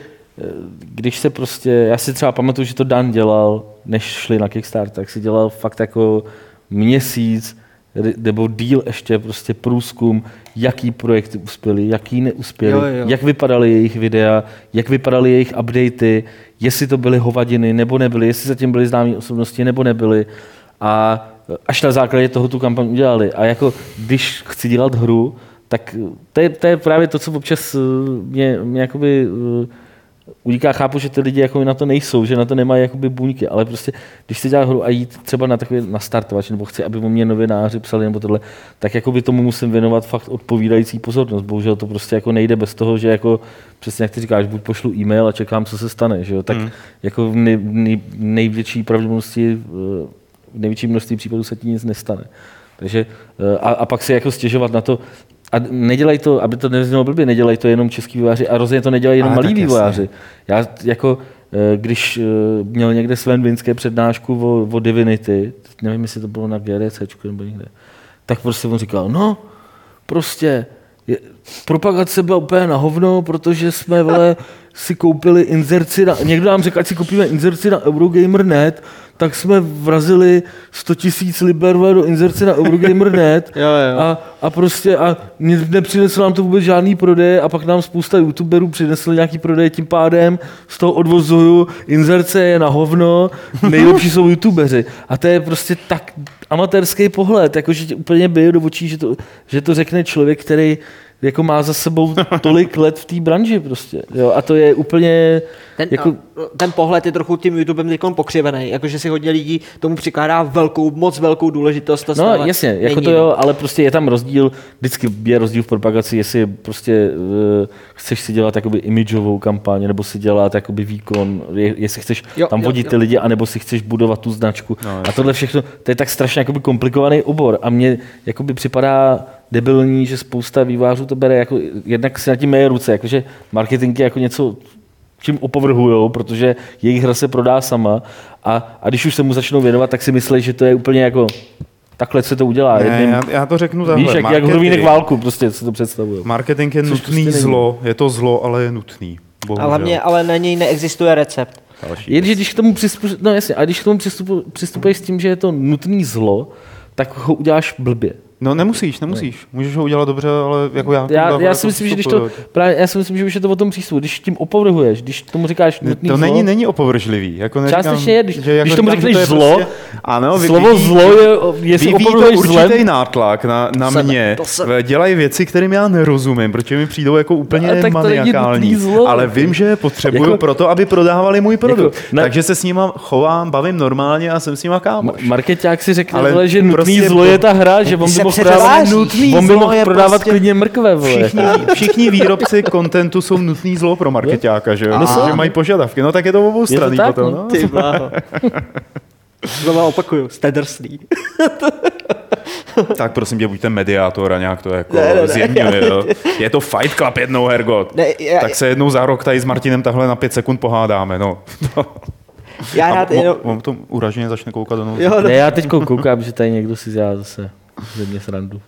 když se prostě, já si třeba pamatuju, že to Dan dělal, než šli na Kickstarter, tak si dělal fakt jako měsíc nebo díl ještě prostě průzkum, jaký projekty uspěly, jaký neuspěly, Jo, jo. jak vypadaly jejich videa, jak vypadaly jejich updaty, jestli to byly hovadiny nebo nebyly, jestli zatím byly známé osobnosti nebo nebyly. A až na základě toho tu kampaň udělali. A jako když chci dělat hru, tak to je, to je právě to, co občas eh, mě, mě jakoby uniká. Chápu, že ty lidi jako na to nejsou, že na to nemají jakoby buňky, ale prostě, když si dělá hru a jít třeba na takový na startovač, nebo chci, aby o mě novináři psali nebo tohle, tak jakoby tomu musím věnovat fakt odpovídající pozornost. Bohužel to prostě jako nejde bez toho, že jako přesně jak ty říkáš, buď pošlu e-mail a čekám, co se stane, že jo? tak Hmm. jako v nej, nej, největší pravděpodobnosti, eh, v největší množství případů se ti nic nestane. Takže, eh, a, a pak si jako stěžovat na to, a nedělají to, aby to neznělo blbě, nedělají to jenom český vývojáři a rozhodně to nedělají jenom Ale malí jasně. vývojáři. Já jako, eh, když eh, měl někde Sven Vinské přednášku o, o Divinity, nevím, jestli to bylo na GDC nebo někde, tak prostě on říkal, no, prostě je, propagace byla úplně na hovno, protože jsme vole, si koupili inzerci, na, někdo nám řekl, ať si koupíme inzerci na Eurogamer.net, tak jsme vrazili 100 tisíc liber do inzerci na Eurogamer.net a, a prostě a ne- nepřineslo nám to vůbec žádný prodej a pak nám spousta youtuberů přinesli nějaký prodej tím pádem, z toho odvozuju, inzerce je na hovno, nejlepší jsou youtubeři. A to je prostě tak amatérský pohled, jakože úplně bije do očí, že to, že to řekne člověk, který jako má za sebou tolik let v té branži prostě. Jo, a to je úplně... Ten, jako, jako... ten pohled je trochu tím YouTubem teď pokřivený, jakože si hodně lidí tomu přikládá velkou, moc velkou důležitost. To No jasně, jako není, to jo, no. ale prostě je tam rozdíl, vždycky je rozdíl v propagaci, jestli prostě uh, chceš si dělat jakoby imidžovou kampaň, nebo si dělat jakoby výkon, je, jestli chceš Jo, tam jo, vodit jo. ty lidi, anebo si chceš budovat tu značku. No, a tohle všechno, to je tak strašně jakoby komplikovaný obor a mně jakoby připadá debilní, že spousta vývářů to bere jako, jednak si na tím meje ruce, jakože marketing je jako něco, čím opovrhujou, protože jejich hra se prodá sama a, a když už se mu začnou věnovat, tak si myslí, že to je úplně jako takhle se to udělá. Ne, jedním, já, já to řeknu takhle. víš, jak, jak válku, prostě si to představují. Marketing je Což nutný prostě zlo. Je to zlo, ale je nutný. Bohužel. A hlavně, ale na něj neexistuje recept. Jenže když k tomu přistupuješ, no jasně, a když k tomu přistupu, přistupuješ s tím, že je to nutný zlo, tak ho uděláš blbě. No nemusíš, nemusíš. Můžeš ho udělat dobře, ale jako já... Já, takhle já jako si myslím, že když to, právě, já si myslím, že už je to o tom přístupu. Když tím opovrhuješ, když tomu říkáš nutný To zlo, není, není opovržlivý. Jako neříkám, Částečně je, když- že jako když tomu říkám, řekneš to zlo, prostě, ano, vy- slovo vyvíjí- zlo je, jestli Vyvíjí to opovrhuješ určitý zlem, nátlak na, na Se- mě. se- Dělají věci, kterým já nerozumím, protože mi přijdou jako úplně tak to není maniakální. nutný zlo. Ale vím, že je potřebuju Jako- proto, aby prodávali můj produkt. Jako- ne- Takže se s nima chovám, bavím normálně a jsem s nima kámoš. Marketák si řekne, že nutný prostě zlo po- je ta hra, že on mohl prodávat, Nutný on by mohl je prodávat prostě- klidně mrkve, vole. Všichni, všichni výrobci kontentu jsou nutný zlo pro marketáka, že jo? No že mají požadavky. No tak je to obou strany tak, potom. no. No. Ty. Znovu opakuju, jste drsný. Tak prosím tě, buďte mediátor a nějak to jako Ne, ne, ne. zjemňuje. Jo? Je to Fight Club jednou, Hergot. Ne, já- tak se jednou za rok tady s Martinem takhle na pět sekund pohádáme. No. Já A rád on, jenom... on to uraženě začne koukat do nosu. Jo, no. Ne, já teď koukám, že tady někdo si dělá zase ze mě srandu.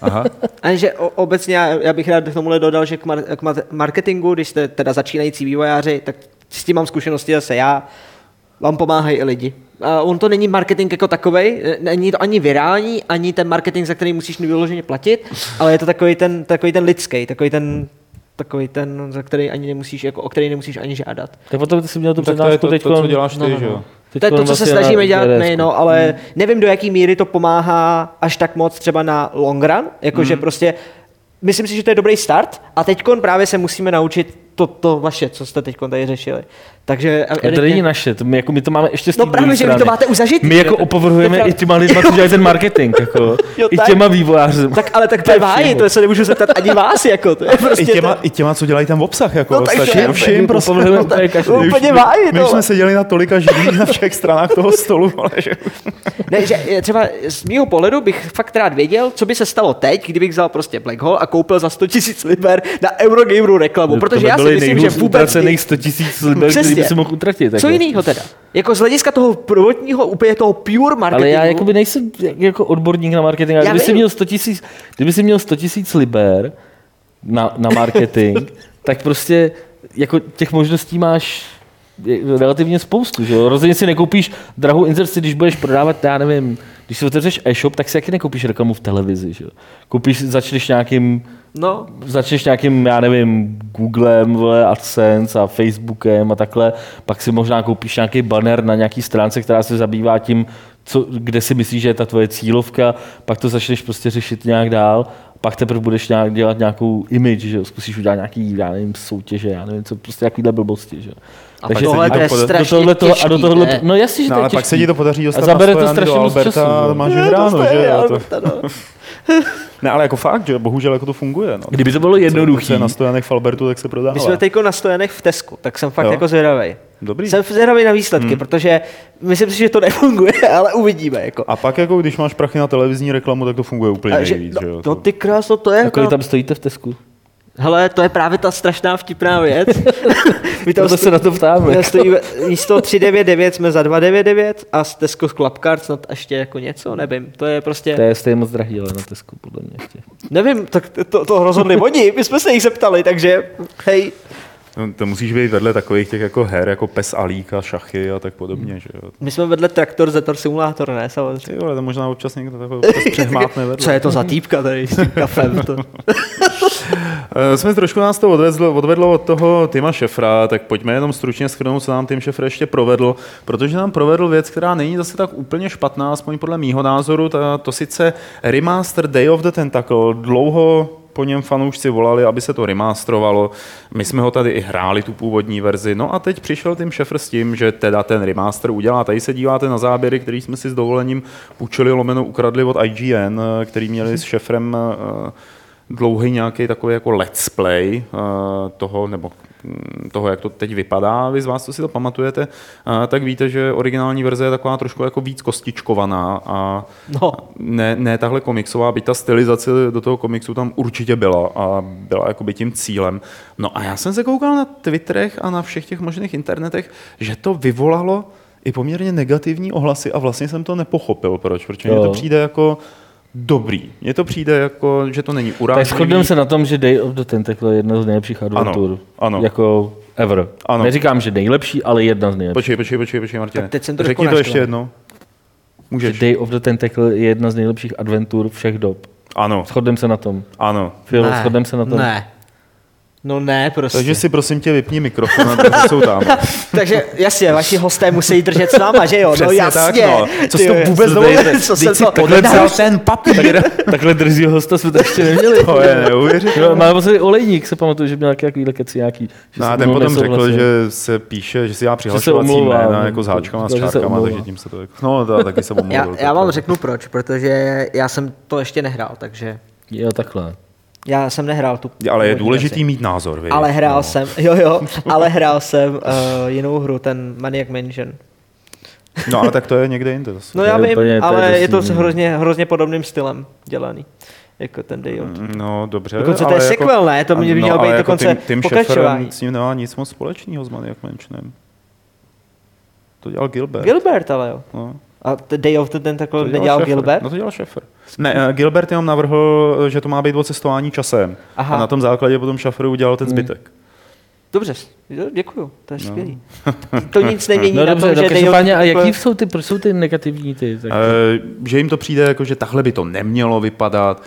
Aha. A že o- obecně já, já bych rád k tomuhle dodal, že k, mar, k ma- marketingu, když jste teda začínající vývojáři, tak s tím mám zkušenosti zase já, vám pomáhají i lidi. A on to není marketing jako takový, není to ani virální, ani ten marketing, za který musíš vyloženě platit, ale je to takový ten, takový ten lidský, takový ten, takový ten, za který ani nemusíš, jako, o který nemusíš ani žádat. Tak potom ty jsi měl tu to přednášku to, teď. to, co děláš ty, No, no, že no. jo? To je to, co se vlastně snažíme dělat, my, no, ale nevím, do jaký míry to pomáhá až tak moc třeba na long run, jakože Hmm. prostě myslím si, že to je dobrý start a teď právě se musíme naučit to, to vaše, co jste teď tady řešili. Takže A to není naše, to my, jako my to máme ještě z No právě, že vy to máte už zažitý. My jako opovrhujeme To je i těma lidma, co dělají ten marketing, jako, Jo, i tak. těma vývojáři. Tak ale tak to je váji, to se nemůžu zeptat ani vás, jako to je prostě I těma, I těma, co dělají ten obsah, jako No, takže- ostatně. Všim prostě. No, úplně váji, My jsme seděli na tolika židlích na všech stranách toho stolu, ale že... Ne, že třeba z mého pohledu bych fakt rád věděl, co by se stalo teď, kdybych vzal prostě Black Hole a koupil za 100 000 liber na Eurogameru reklamu, protože já si myslím, že vůbec utracených 100 tisíc liber, který by Přesně. si mohl utratit. Co jako. jiného teda? Jako z hlediska toho prvotního, úplně toho pure marketingu. Ale já jakoby nejsem jak- jako odborník na marketing. Já kdyby si měl 100 tisíc, kdyby si měl 100 tisíc liber na, na marketing, tak prostě jako těch možností máš relativně spoustu. Že? jo? Rozhodně si nekoupíš drahou inzerci, když budeš prodávat, já nevím, když si otevřeš e-shop, tak si taky nekoupíš reklamu v televizi. Že? jo? Koupíš, začneš nějakým No, začneš nějakým, já nevím, Googlem, vole, AdSense a Facebookem a takhle, pak si možná koupíš nějaký banner na nějaký stránce, která se zabývá tím, co, kde si myslíš, že je ta tvoje cílovka, pak to začneš prostě řešit nějak dál, pak teprve budeš nějak dělat nějakou image, že jo, zkusíš udělat nějaký, já nevím, soutěže, já nevím, co, prostě takovýhle blbosti, že jo. A pak tohle to je poda- strašně do tohohle toho, a do těžký, tohohle, ne? no jasně, že No, to je ale pak těžký. se ti to podaří dostat a zabere na to strašně do moc Alberta času. a máš Ne, to vyhráno, že jo? Ne, ale jako fakt, že bohužel jako to funguje. No. Kdyby to bylo Co- jednoduchý. Co je na stojanech v Albertu, tak se prodává. My jsme teď na stojanech v Tesku, tak jsem fakt Jo. jako zvědavý. Dobrý. Jsem zvědavý na výsledky, hmm. protože myslím si, že to nefunguje, ale uvidíme. Jako. A pak jako když máš prachy na televizní reklamu, tak to funguje úplně A že, nejvíc. no, že jo? no ty kráso, to je A jako... kolik tam stojíte v Tesku? Hele, to je právě ta strašná vtipná věc. My tam Proto se na to ptáme. Stojíme, místo 399 jsme za 299 a z Tesco Club Card snad ještě jako něco, nevím. To je prostě, To je stejně moc drahý, ale na Tesku podle mě ještě. nevím, tak to, to rozhodli oni, my jsme se jich zeptali, takže hej, No, to musíš být vedle takových těch jako her, jako pes Alík a šachy a tak podobně. Že jo? my jsme vedle Traktor Zetor Simulátor, ne, samozřejmě. Ty vole, to možná občas někdo takový přehmátne vedle. Co je to za týpka tady s tím kafem? To... Eh, Jsme trošku nás to odvedlo, odvedlo od toho Tima Šefra, tak pojďme jenom stručně schrnout, co nám Tim Šefr ještě provedl, protože nám provedl věc, která není zase tak úplně špatná, aspoň podle mýho názoru, ta, to sice remaster Day of the Tentacle, dlouho po něm fanoušci volali, aby se to remastrovalo. My jsme ho tady i hráli, tu původní verzi. No a teď přišel Tim Schafer s tím, že teda ten remaster udělá. Tady se díváte na záběry, který jsme si s dovolením půjčili, lomeno ukradli od IGN, eh, který měli s Šefrem eh, dlouhý nějaký takový jako let's play eh, toho, nebo mm, toho, jak to teď vypadá. Vy z vás, co si to pamatujete, eh, tak víte, že originální verze je taková trošku jako víc kostičkovaná a No. ne, ne tahle komiksová, byť ta stylizace do toho komiksu tam určitě byla a byla jakoby tím cílem. No a já jsem se koukal na Twitterech a na všech těch možných internetech, že to vyvolalo i poměrně negativní ohlasy a vlastně jsem to nepochopil, proč, protože mně to přijde jako dobrý. Mně to přijde jako, že to není urážlivý. Tak shodneme se na tom, že Day of the Tentacle je jedna z nejlepších adventur. ano. Jako ever. Ano. Neříkám, že nejlepší, ale jedna z nejlepších. Počkej, počkej, počkej, počkej, Martine. Tak teď jsem trošku Řekni to ještě jednou. Můžeš. Day of the Tentacle je jedna z nejlepších adventur všech dob. Ano, Shodneme se na tom. ano. Filo, shodneme se na tom. Ne. No ne, prostě. Takže si prosím tě vypni mikrofon, a protože jsou tam. Takže jasně, vaši hosté musí držet s náma, že jo? Přesně no jasně. tak, no. Co jsi to vůbec co dovolil? Co jsem to... tohle vzal ten papír. Takhle drzího hosta jsme to ještě neměli. To je neuvěřitelné. No, máme tady olejník, se pamatuju, že měl nějaký takovýhle keci nějaký. Že No a ten potom řekl, že se píše, že si já přihlašovací jména no. jako s háčkama a s čárkama, takže tím se to... No, to, taky se omluvil. Já, vám řeknu proč, protože já jsem to ještě nehrál, takže Jo, takhle. Já jsem nehrál tu Ale je důležitý mít názor, vy. Ale hrál no. jsem, jo jo, ale hrál jsem uh, jinou hru, ten Maniac Mansion. No ale tak to je někde jinde zase. No já je vím, úplně- to je ale je to jiný. hrozně, hrozně podobným stylem dělaný. Jako ten Day of. No dobře, Dokonce to ale je jako, sequel, ne? To by mělo no, být ale dokonce jako Tim, Tim pokračování. S ním nemá nic moc společného s Maniac Mansionem. To dělal Gilbert. Gilbert ale jo. No. A The Day of the Tentacle To dělal nedělal Schafer. Gilbert? No to dělal Schafer. Ne, eh, Gilbert jenom navrhl, že to má být o cestování časem. Aha. A na tom základě potom Schafer udělal ten zbytek. Dobře, jo, děkuju, to je skvělý. To nic nemění No na dobře, tom, no, že the každopádně, a jaký jsou ty, proč jsou ty negativní ty? Tak, Eh, že jim to přijde jako, že tahle by to nemělo vypadat,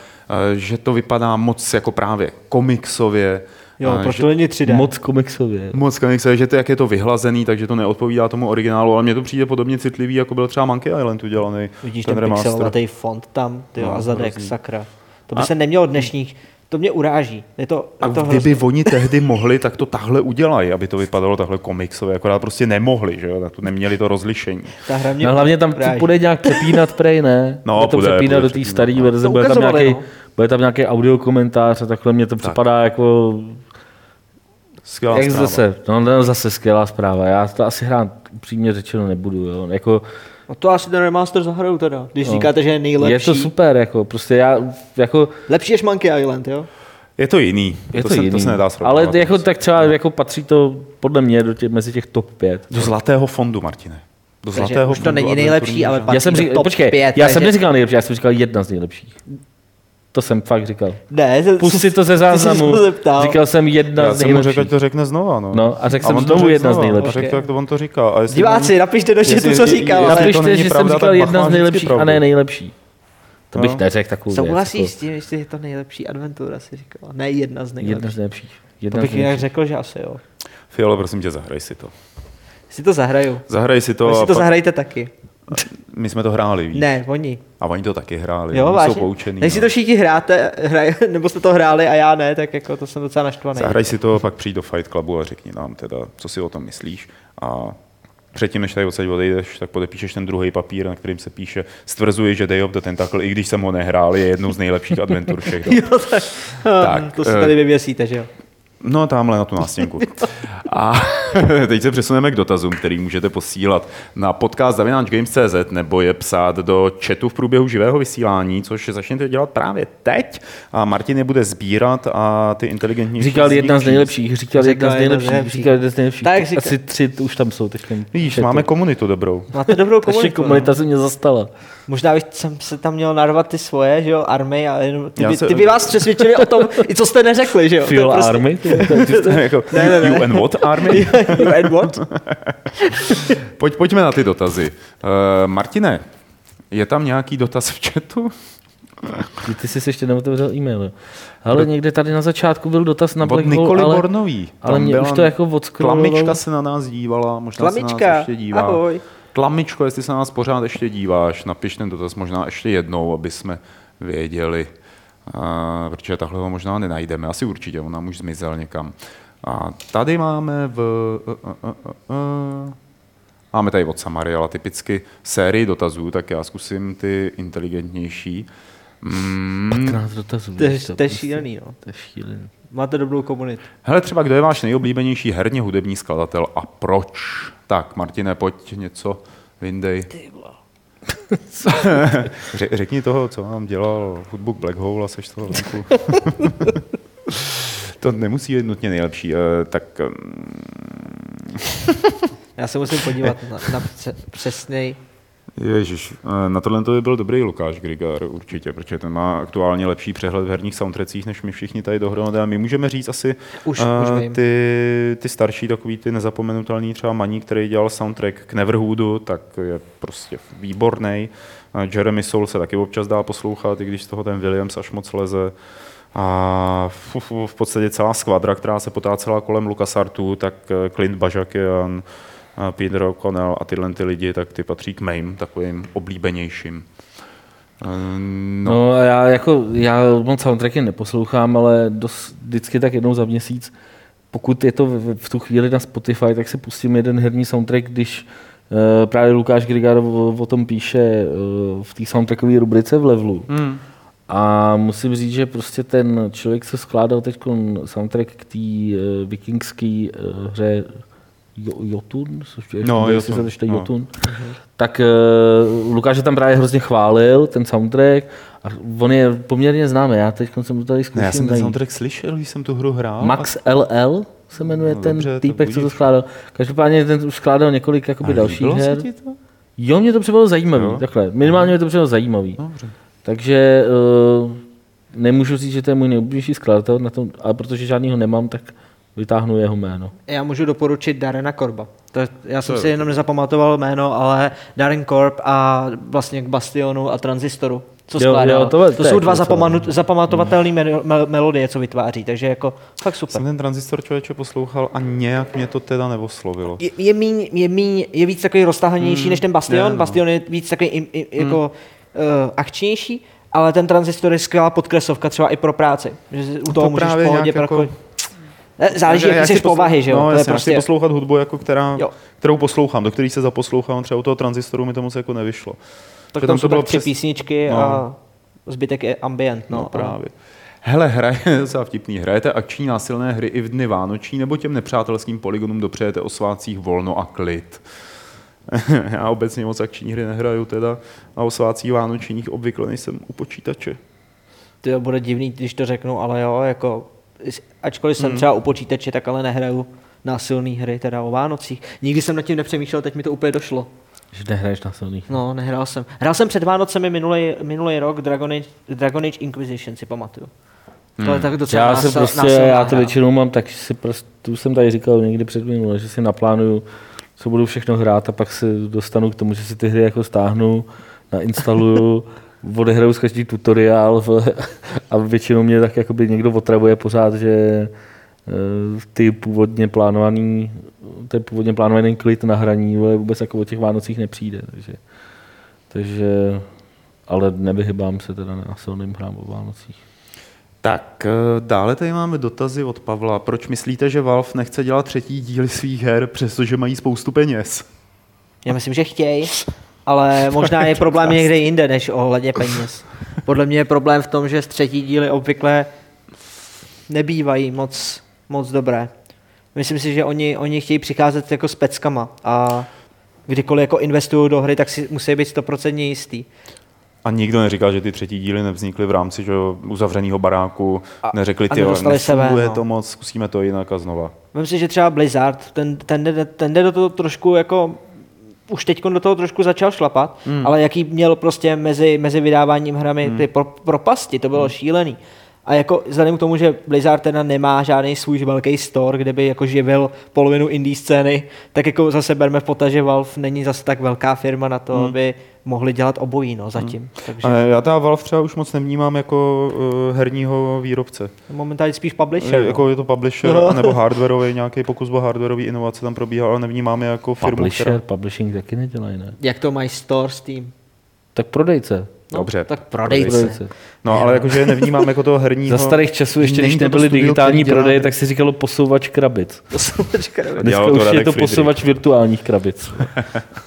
eh, že to vypadá moc jako právě komiksově. Jo, eh, proč že, to není 3D? moc komiksově. Moc komiksově, že to, jak je to vyhlazený, takže to neodpovídá tomu originálu, ale mně to přijde podobně citlivý, jako byl třeba Monkey Island udělaný. Vidíš ten ten, remaster. pixelový font tam, ty No, a zadek, hrozný. sakra. To by A- se nemělo dnešních, to mě uráží. Je to, A je to kdyby hrozný. oni tehdy mohli, tak to tahle udělají, aby to vypadalo takhle komiksově, akorát prostě nemohli, že jo, neměli to rozlišení. Ta hra mě No hlavně tam uráží. bude nějak přepínat prej, ne? No, bude to bude, přepínat bude do té staré no. verze, bude tam, nějaký, no. bude tam nějaký audio komentář a takhle mně to připadá jako Skvělá Jak zpráva. zase, no, no, zase skvělá zpráva. Já to asi hrát upřímně řečeno nebudu. Jo. Jako, No to asi ten remaster zahraju teda, když No. říkáte, že je nejlepší. je to super, jako, prostě já, jako, Lepší než Monkey Island, jo? Je to jiný. je to, to, se, jiný. to se nedá srovnávat. Ale jako, tak třeba jako patří to podle mě do tě, mezi těch top 5. Do zlatého fondu, Martine. Do Takže zlatého už to není nejlepší, ale patří Já jsem do říkal, top počkej, 5, já jsem takže- neříkal nejlepší, já jsem říkal jedna z nejlepších. To jsem fakt říkal. Ne, to- Pust si to ze záznamu. Říkal jsem jedna Já z jsem mu řekl, nejlepších. to řekne znova. No, No, a řekl jsem on to znovu jedna z znova, nejlepších. A řekl to, jak to on to říkal. A jestli Diváci, není- napište do chatu, jestli- co říkal. to Napište, není že pravda, jsem říkal jedna z nejlepších a ne nejlepší. To bych No. neřekl takovou věc. Souhlasíš jako s tím, jestli je to nejlepší adventura, si říkal. Ne jedna z nejlepších. Jedna z nejlepších. To Jedna bych z jinak nejlepších. řekl, že asi jo. Fialo, prosím tě, zahraj si to. Si to zahraju. Zahraj si to. Vy a si to pak- zahrajte taky. My jsme to hráli, víš? Ne, oni. A oni to taky hráli. Jo, oni vážně. jsou poučený. Si no. to všichni hráte, hraj, nebo jste to hráli a já ne, tak jako to jsem docela naštvaný. Zahraj si to, pak přijď do Fight Clubu a řekni nám teda, co si o tom myslíš. A předtím, než tady odsaď odejdeš, tak podepíšeš ten druhý papír, na kterým se píše, stvrzuje, že Day of the Tentacle, i když jsem ho nehrál, je jednou z nejlepších adventur všech. Jo, tak, Tak, to se eh, tady vyvěsíte, že jo? No, tamhle na tu nástěnku. A teď se přesuneme k dotazům, který můžete posílat na podcast zavináčgames.cz nebo je psát do chatu v průběhu živého vysílání, což začněte dělat právě teď a Martin je bude sbírat a ty inteligentní Říkal jedna z nejlepších, říkal Říkal jedna z nejlepších, říkal jedna z nejlepších. Tak říkal. Asi tři už tam jsou teď. Víš, chatu. máme komunitu dobrou. Máte dobrou komunitu. komunita no. se mě zastala. Možná bych jsem se tam měl narvat ty svoje, že jo, army a jenom, ty, by, se- ty by vás přesvědčili o tom, i co jste neřekli, že jo. Fuel prostě- Army. Ty jako, Ne, ne, ne. You and what army? And what? Pojď, pojďme na ty dotazy. Uh, Martine, je tam nějaký dotaz v chatu? Ty jsi ještě neotevřel e-mail. Ale někde tady na začátku byl dotaz na Black Hole, Nikoli ale, Bornový. ale mě už to jako odscrollovalo. Klamička se na nás dívala, možná se na nás Klamička, ještě dívá. ahoj. Klamičko, jestli se na nás pořád ještě díváš, napiš ten dotaz možná ještě jednou, aby jsme věděli, uh, protože takhle ho možná nenajdeme. Asi určitě, on nám už zmizel někam. A tady máme v... Uh, uh, uh, uh, máme tady od Samariela typicky sérii dotazů, tak já zkusím ty inteligentnější. Mm, 15 dotazů. To je, víš to je prostě. šílený, no. To je šílený. Máte dobrou komunitu. Hele, třeba kdo je váš nejoblíbenější herně hudební skladatel a proč? Tak, Martine, pojď něco vyndej. Ře- řekni toho, co vám dělal hudbu Black Hole a seš toho venku. to nemusí být nutně nejlepší. eh, Tak mm, Já se musím podívat na, na pře- přesnej. Ježiš, eh, na tohle to by byl dobrý Lukáš Grigar určitě, protože ten má aktuálně lepší přehled v herních soundtrackích, než my všichni tady dohromady. A my můžeme říct asi Už- eh, už vím. ty, ty starší, takový ty nezapomenutelný, třeba Maní, který dělal soundtrack k Neverhoodu, tak je prostě výborný. Jeremy Soul se taky občas dá poslouchat, i když z toho ten Williams až moc leze. A v, v, v podstatě celá skvadra, která se potácela kolem LucasArtu, tak eh, Clint Bajakian, a Peter O'Connell a tyhle ty lidi, tak ty patří k mým takovým oblíbenějším. Eh, No. no a já jako, já moc soundtracky neposlouchám, ale dost, vždycky tak jednou za měsíc, pokud je to v, v tu chvíli na Spotify, tak si pustím jeden herní soundtrack, když uh, právě Lukáš Grigar o, o tom píše uh, v té soundtrackové rubrice v levelu. Hmm. A musím říct, že prostě ten člověk, co skládal teď soundtrack k té uh, vikingské uh, hře Jo- Jotun, což je, No, no, jestli Jotun, se to čte no. Jotun, tak uh, Lukáš je tam právě hrozně chválil, ten soundtrack, a on je poměrně známý, já teď jsem to tady zkusím Ne, já jsem ten najít. soundtrack slyšel, když jsem tu hru hrál. Max LL se jmenuje No, ten dobře, to týpek, co to skládal. Každopádně ten už skládal několik jakoby, A dalších her. ti to? Jo, mě to připadalo zajímavý, Jo. takhle. Minimálně mě to připadalo zajímavý. Dobře. Takže uh, nemůžu říct, že to je můj nejoblíbenější skladatel, na tom, ale protože žádnýho nemám, tak vytáhnu jeho jméno. Já můžu doporučit Darena Korba. To, já jsem To je si jenom nezapamatoval jméno, ale Darren Korb a vlastně k Bastionu a Transistoru. Co Jo, skládal. jo, to to, je- to jsou dva docela- zapamanu- zapamatovatelné me- me- melodie, co vytváří, takže jako fakt super. Jsem ten transistor člověče poslouchal a nějak mě to teda neoslovilo. Je, je, míň, je, míň, je víc takový roztahanější Hmm, než ten Bastion. je, no. Bastion je víc takový im, im, jako uh, akčnější, ale ten transistor je skvělá podkresovka třeba i pro práci. Že u toho to můžeš právě v pohodě jako... Ne, Záleží, jaký chci jsi povahy, že jo? No, to je prostě... poslouchat hudbu, jako která, Jo. kterou poslouchám, do který se zaposlouchám, třeba u toho transistoru mi to moc jako nevyšlo. Tak Že tam jsou bylo přes- písničky No. a zbytek je ambient. No, No, a- právě. Hele, hraje, docela vtipný, hrajete akční násilné hry i v dny vánoční, nebo těm nepřátelským poligonům dopřejete o svátcích volno a klid? Já obecně moc akční hry nehraju teda a o svátcích vánočních obvykle nejsem u počítače. To bude divný, když to řeknu, ale jo, jako, ačkoliv jsem třeba u počítače, tak ale nehraju násilné hry, teda o Vánocích. Nikdy jsem nad tím nepřemýšlel, teď mi to úplně došlo. Že nehraješ na silných. No, nehrál jsem. Hrál jsem před Vánocemi minulý, minulý rok Dragon Age, Dragon Age Inquisition, si pamatuju. To je tak docela Já jsem násil, prostě, násilná já to hra. většinou mám tak, si prostě, tu jsem tady říkal někdy před minule, že si naplánuju, co budu všechno hrát a pak se dostanu k tomu, že si ty hry jako stáhnu, nainstaluju, odehraju z každý tutoriál a většinou mě tak jakoby někdo otravuje pořád, že eh, ty původně plánovaný, ten původně plánovaný klid na hraní vůbec jako o těch Vánocích nepřijde. Takže, takže ale nevyhybám se teda na silným hrám o Vánocích. Tak, eh, dále tady máme dotazy od Pavla. Proč myslíte, že Valve nechce dělat třetí díly svých her, přestože mají spoustu peněz? Já myslím, že chtějí, ale možná je problém někde jinde, než ohledně peněz. Podle mě je problém v tom, že třetí díly obvykle nebývají moc, moc dobré. Myslím si, že oni, oni chtějí přicházet jako s peckama a kdykoliv jako investují do hry, tak si musí být stoprocentně jistý. A nikdo neříká, že ty třetí díly nevznikly v rámci že, uzavřeného baráku. A- Neřekli, ty, nefunguje no. to moc, zkusíme to jinak a znova. Myslím si, že třeba Blizzard, ten, ten, jde- ten jde do toho trošku jako už teď do toho trošku začal šlapat, hmm. ale jaký měl prostě mezi, mezi vydáváním hrami hmm. ty pro, propasti, to bylo hmm. šílený. A jako vzhledem k tomu, že Blizzard teda nemá žádný svůj velký store, kde by jako živil polovinu indie scény, tak jako zase berme v potaz, že Valve není zase tak velká firma na to, hmm. aby mohli dělat obojí, no, zatím. Hmm. Takže A já ta Valve třeba už moc nevnímám jako uh, herního výrobce. momentálně spíš publisher. Je, no. jako je to publisher No. nebo hardwareový, nějaký pokus o hardwareový inovace tam probíhá, ale nevnímám je jako firmu, Publisher, která... publishing taky nedělají, ne? Jak to mají store Steam? Tak prodejce. No, Dobře. Tak prodejce. No, ale jakože nevnímám jako toho herního... Za starých časů, ještě Není když to nebyly digitální prodeje, tak se říkalo posouvač krabic. Jsou počkej, Dneska už je to Friedrich. posouvač virtuálních krabic.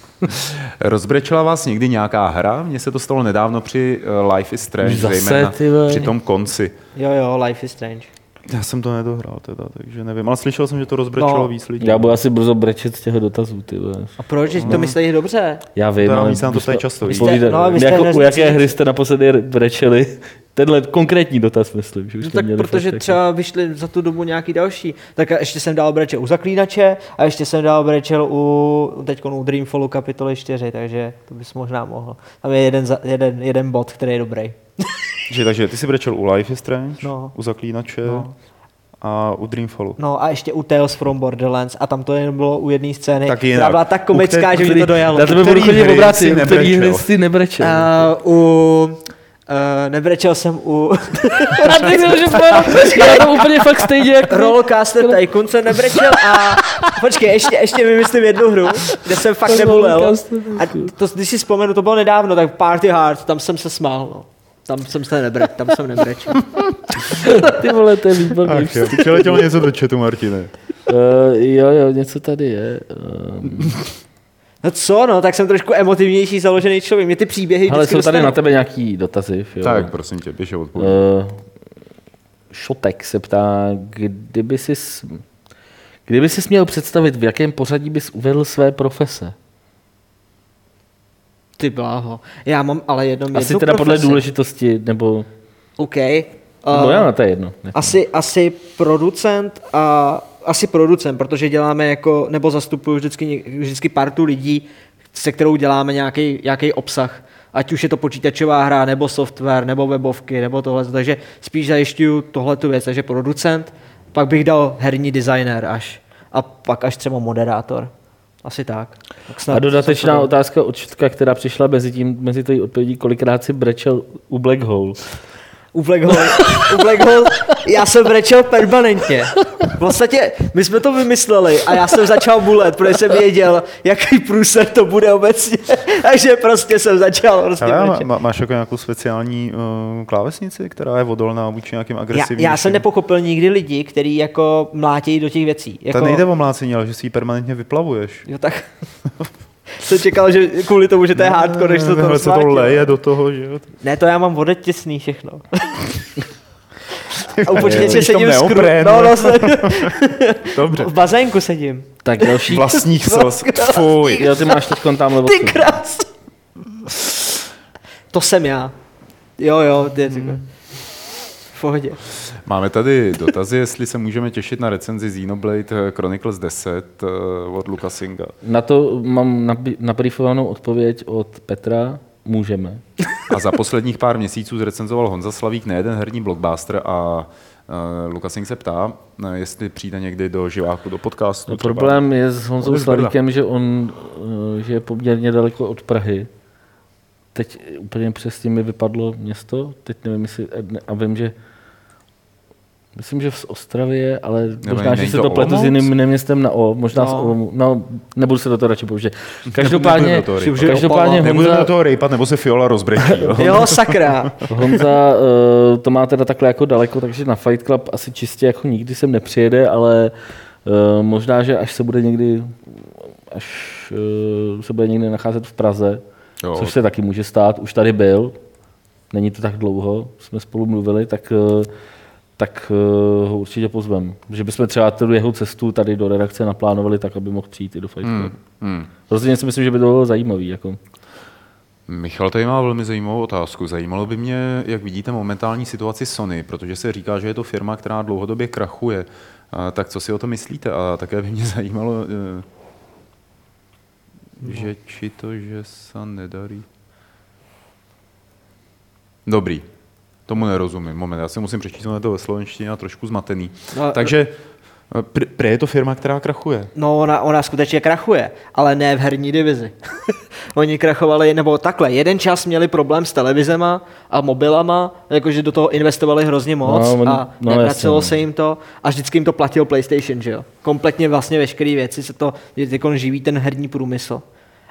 Rozbrečela vás někdy nějaká hra? Mně se to stalo nedávno při uh, Life is Strange, zase, zejména při tom konci. Jo, jo, Life is Strange. Já jsem to nedohrál teda, takže nevím. Ale slyšel jsem, že to rozbrečelo No. víc lidí. Já budu asi brzo brečet z těch dotazů, ty vole. A proč? Že to myslíš dobře? Já vím, To ale oni se nám to ptají často, Vy jste- no, vy jste jako, u jaké hry jste naposledy brečeli? Tenhle konkrétní dotaz, myslím, že už No tak měli protože fakt třeba vyšly za tu dobu nějaký další. Tak a ještě jsem dal brečel u Zaklínače a ještě jsem dal brečel u, teď u Dreamfallu kapitoly 4, takže to bys možná mohl. Tam je jeden, jeden, jeden bod, který je dobrý. Že, takže ty jsi brečel u Life is Strange, No. u Zaklínače No. a u Dreamfallu. No a ještě u Tales from Borderlands a tam to jen bylo u jedné scény, Tak která byla tak komická, které- že mi to dojalo. Na tebe budu který chodit hry obrátit, u který hry nebrečel? jsi nebrečel. Uh, u, uh, nebrečel jsem u Já jsem, že to- já to úplně fakt stejně jako... Rollercoaster Tycoon jsem nebrečel a počkej, ještě, ještě vymyslím jednu hru, kde jsem fakt nebulel. Rollercoaster A to, když si vzpomenu, to bylo nedávno, tak Party Hard, tam jsem se smál, no. Tam jsem se nebreč, tam jsem nebrečel. Ty vole, to je výborný. Ach jo, ty přiletělo něco do chatu, Martine. Uh, jo, jo, něco tady je. Um, No co, no, tak jsem trošku emotivnější založený člověk. Mě ty příběhy ale jsou tady dostanou. na tebe nějaký dotazy. Jo. Tak, prosím tě, běž odpověď. Uh, Šotek se ptá, kdyby jsi, kdyby jsi měl představit, v jakém pořadí bys uvedl své profese? Ty bláho. Já mám ale jednom Asi jednu teda podle profesi. důležitosti, nebo... OK. No Uh, já, to je jedno. Asi, asi producent a asi producent, protože děláme jako, nebo zastupuju vždycky, vždycky partu lidí, se kterou děláme nějaký, nějaký obsah. Ať už je to počítačová hra, nebo software, nebo webovky, nebo tohle. Takže spíš zajišťuju tohle tu věc. Takže producent, pak bych dal herní designer až. A pak až třeba moderátor. Asi tak. tak snad A dodatečná dal. otázka od Šutka, která přišla mezi tím, mezi tvojí odpovědí, kolikrát si brečel u Black Hole. U Black Hole, u Black Hole, já jsem brečel permanentně. V podstatě, my jsme to vymysleli a já jsem začal bulet, protože jsem věděl, jaký průser to bude obecně. Takže prostě jsem začal prostě Ale má, brečet. má, máš jako nějakou speciální uh, klávesnici, která je odolná vůči nějakým Já, agresivním já jsem nepochopil nikdy lidi, kteří jako mlátějí do těch věcí. Jako, To nejde o mlácení, ale že si ji permanentně vyplavuješ. Jo, tak jsem čekal, že kvůli tomu, že to je hardcore, než to to se to leje do toho, že jo. Ne, to já mám vodetěsný všechno. A u počítače Vidíš to sedím skru... neopren, No, no. no, se... Dobře. v bazénku sedím. Tak další. Vlastních slz. Fuj. Jo, ty máš teď tam Ty krás. To jsem já. Jo, jo, ty hmm. V pohodě. Máme tady dotazy, jestli se můžeme těšit na recenzi Xenoblade Chronicles 10 eh, od Lukasinga. Na to mám nabriefovanou odpověď od Petra. Můžeme. A za posledních pár měsíců zrecenzoval Honza Slavík nejeden herní blockbuster a uh, Lukasing se ptá, eh, jestli přijde někdy do živáku, do podcastu. No, třeba. problém je s On Honzou. Slavíkem, že on eh, že je poměrně daleko od Prahy. Teď úplně přesně mi vypadlo město, teď nevím, jestli, a vím, že Myslím, že v Ostravě, ale možná, že se to to pletu s jiným městem na O, možná No. s Olomou, no, nebudu se do toho radši použít. Každopádně, do toho rejpat. každopádně Nebudeme do Honza, toho rejpat, nebo se Fiola rozbrečí. Jo? Jo, sakra. Honza eh, to má teda takhle jako daleko, takže na Fight Club asi čistě jako nikdy sem nepřijede, ale eh, možná, že až se bude někdy až uh, se bude někde nacházet v Praze, jo. což se taky může stát. Už tady byl, není to tak dlouho, jsme spolu mluvili, tak, uh, tak uh, ho určitě pozvem. Že bychom třeba tu jeho cestu tady do redakce naplánovali tak, aby mohl přijít i do Fight Clubu. Hmm. Hmm. Rozhodně si myslím, že by to bylo zajímavý. Jako. Michal tady má velmi zajímavou otázku. Zajímalo by mě, jak vidíte momentální situaci Sony, protože se říká, že je to firma, která dlouhodobě krachuje. A, tak co si o to myslíte? A také by mě zajímalo, eh, že či to, že se nedarí. Dobrý. Tomu nerozumím. Moment, já si musím přečíst ono je to ve slovenštině a trošku zmatený. No, Takže pr- pre je to firma, která krachuje. No, ona, ona skutečně krachuje, ale ne v herní divizi. Oni krachovali, nebo takhle, jeden čas měli problém s televizema a mobilama, jakože do toho investovali hrozně moc No, on- a no, nevracelo jasně, no. se jim to a vždycky jim to platil PlayStation, že jo. Kompletně vlastně veškeré věci se to teď živí ten herní průmysl.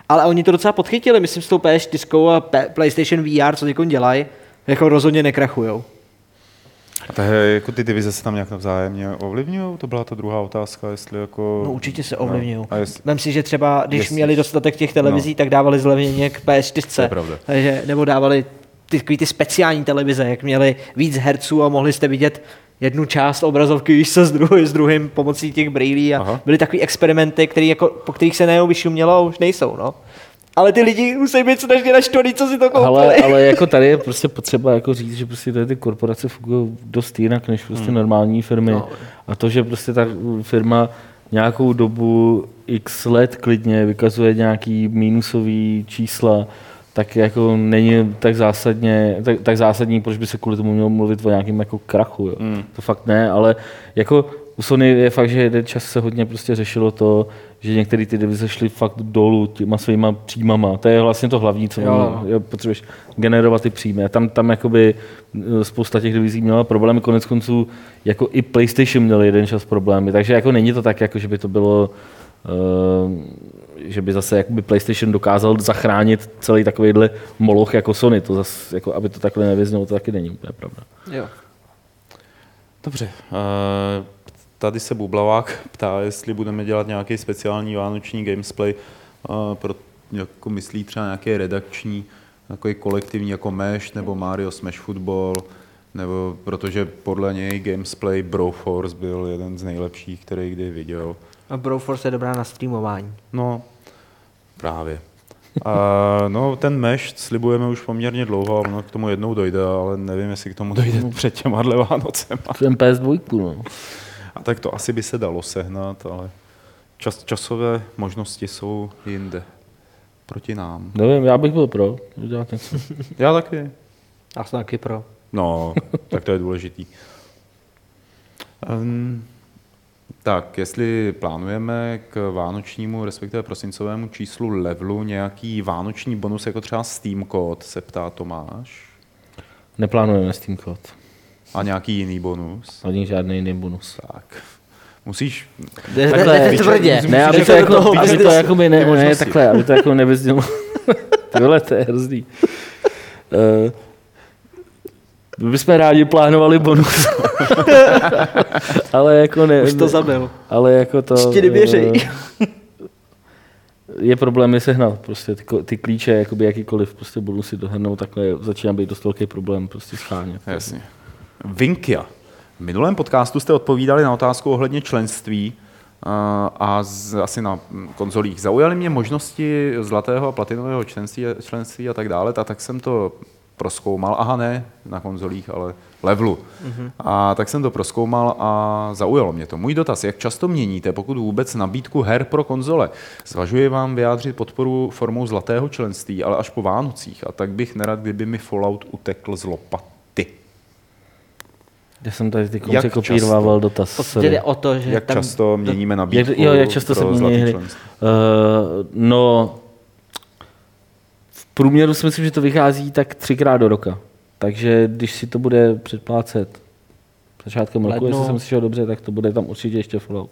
Ale oni to docela podchytili, myslím s tou PS4 a P- PlayStation VR, co teď dělají, jako rozhodně nekrachujou. A to je, jako ty divize se tam nějak vzájemně ovlivňují? To byla ta druhá otázka, jestli jako... No určitě se ovlivňují. No, a jest, Vem si, že třeba, když Jestli- měli dostatek těch televizí, No. tak dávali zlevněně k PS4. To je pravda. Takže, nebo dávali ty, takový ty speciální televize, jak měli víc herců a mohli jste vidět jednu část obrazovky, víš co, s, druhý, s druhým pomocí těch brýlí a Aha. byly takový experimenty, který jako, po kterých se najednou vyšumělo a už nejsou, no. Ale ty lidi musí být strašně naštvaný, co si to koupili. Ale, ale jako tady je prostě potřeba jako říct, že prostě tady ty korporace fungují dost jinak než prostě hmm. normální firmy. No. No. A to, že prostě ta firma nějakou dobu x let klidně vykazuje nějaký mínusový čísla, tak jako není tak zásadně, tak, tak zásadní, proč by se kvůli tomu mělo mluvit o nějakém jako krachu. Jo. Hmm. To fakt ne, ale jako u Sony je fakt, že jeden čas se hodně prostě řešilo to, že některé ty divize šly fakt dolů těma svýma příjmama. To je vlastně to hlavní, co Jo. jo. potřebuješ generovat ty příjmy. A tam, tam jakoby eh, spousta těch divizí měla problémy, konec konců jako i PlayStation měl jeden čas problémy, takže jako není to tak, jako že by to bylo uh, že by zase jakoby PlayStation dokázal zachránit celý takovýhle moloch jako Sony. To zase, jako, aby to takhle nevyznělo, to taky není úplně pravda. Jo. Dobře. Uh, tady se Bublavák ptá, jestli budeme dělat nějaký speciální vánoční gamesplay, uh, pro, jako myslí třeba nějaký redakční, takový kolektivní jako Mesh nebo Mario Smash Football, nebo protože podle něj gamesplay Broforce byl jeden z nejlepších, který kdy viděl. A Broforce je dobrá na streamování. No, právě. A, no, ten Mesh slibujeme už poměrně dlouho, a ono k tomu jednou dojde, ale nevím, jestli k tomu dojde před těma dle Vánocema. Ten PS2, no. Tak to asi by se dalo sehnat, ale čas, časové možnosti jsou jinde. Proti nám. Nevím, já bych byl pro, udělat něco. Já taky. Já jsem taky pro. No, tak to je důležitý. Um, tak, jestli plánujeme k vánočnímu, respektive prosincovému číslu levelu nějaký vánoční bonus, jako třeba Steam kód, se ptá Tomáš. Neplánujeme Steam Code. A nějaký jiný bonus. Ani žádný jiný bonus. Tak. Musíš... Jde- Takhle, tvrdě. Ne, aby to, jako, aby to jako by ne, ne, takhle, aby to jako nevyznělo. Ty vole, to je hrozný. Uh, my bychom rádi plánovali bonus. ale jako ne, Už to zabil. ale jako to... Nevěří. eh, je problém je sehnat prostě ty, ty klíče, jakoby jakýkoliv prostě bonusy dohrnout, takhle začíná být dost velký problém prostě schánět. Jasně. Vinkia. V minulém podcastu jste odpovídali na otázku ohledně členství a, a z, asi na konzolích. Zaujaly mě možnosti zlatého a platinového členství, členství a tak dále, a tak jsem to proskoumal. Aha, ne na konzolích, ale levelu. Mm-hmm. A tak jsem to proskoumal a zaujalo mě to. Můj dotaz, jak často měníte, pokud vůbec nabídku her pro konzole? Zvažuji vám vyjádřit podporu formou zlatého členství, ale až po Vánocích. A tak bych nerad, kdyby mi Fallout utekl z lopaty. Já jsem tady ty Jak kopíroval dotaz. Sorry. jde o to, že Jak tam často měníme Jak, nabídku jo, jak často se mění hry? Uh, no, v průměru si myslím, že to vychází tak třikrát do roka. Takže když si to bude předplácet začátkem roku, jestli jsem slyšel dobře, tak to bude tam určitě ještě Fallout.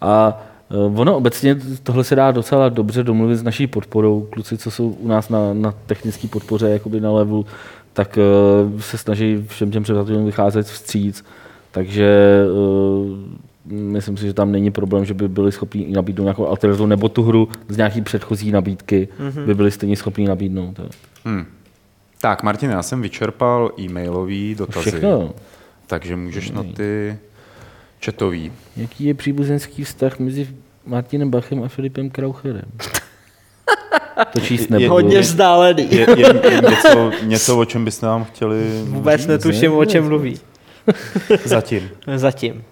A uh, ono obecně tohle se dá docela dobře domluvit s naší podporou. Kluci, co jsou u nás na, na technické podpoře, jakoby na levelu, tak uh, se snaží všem těm překvapivým vycházet vstříc. Takže uh, myslím si, že tam není problém, že by byli schopni nabídnout nějakou alternativu, nebo tu hru z nějaký předchozí nabídky mm-hmm. by byli stejně schopni nabídnout. Hmm. Tak, Martin, já jsem vyčerpal e-mailový dotazy. Všechno. Takže můžeš na ty četový. Jaký je příbuzenský vztah mezi Martinem Bachem a Filipem Kraucherem? To číst Je- nebudu. Hodně vzdálený. Je, je, je něco, něco, o čem byste nám chtěli Vůbec netuším, o čem mluví. zatím. Zatím.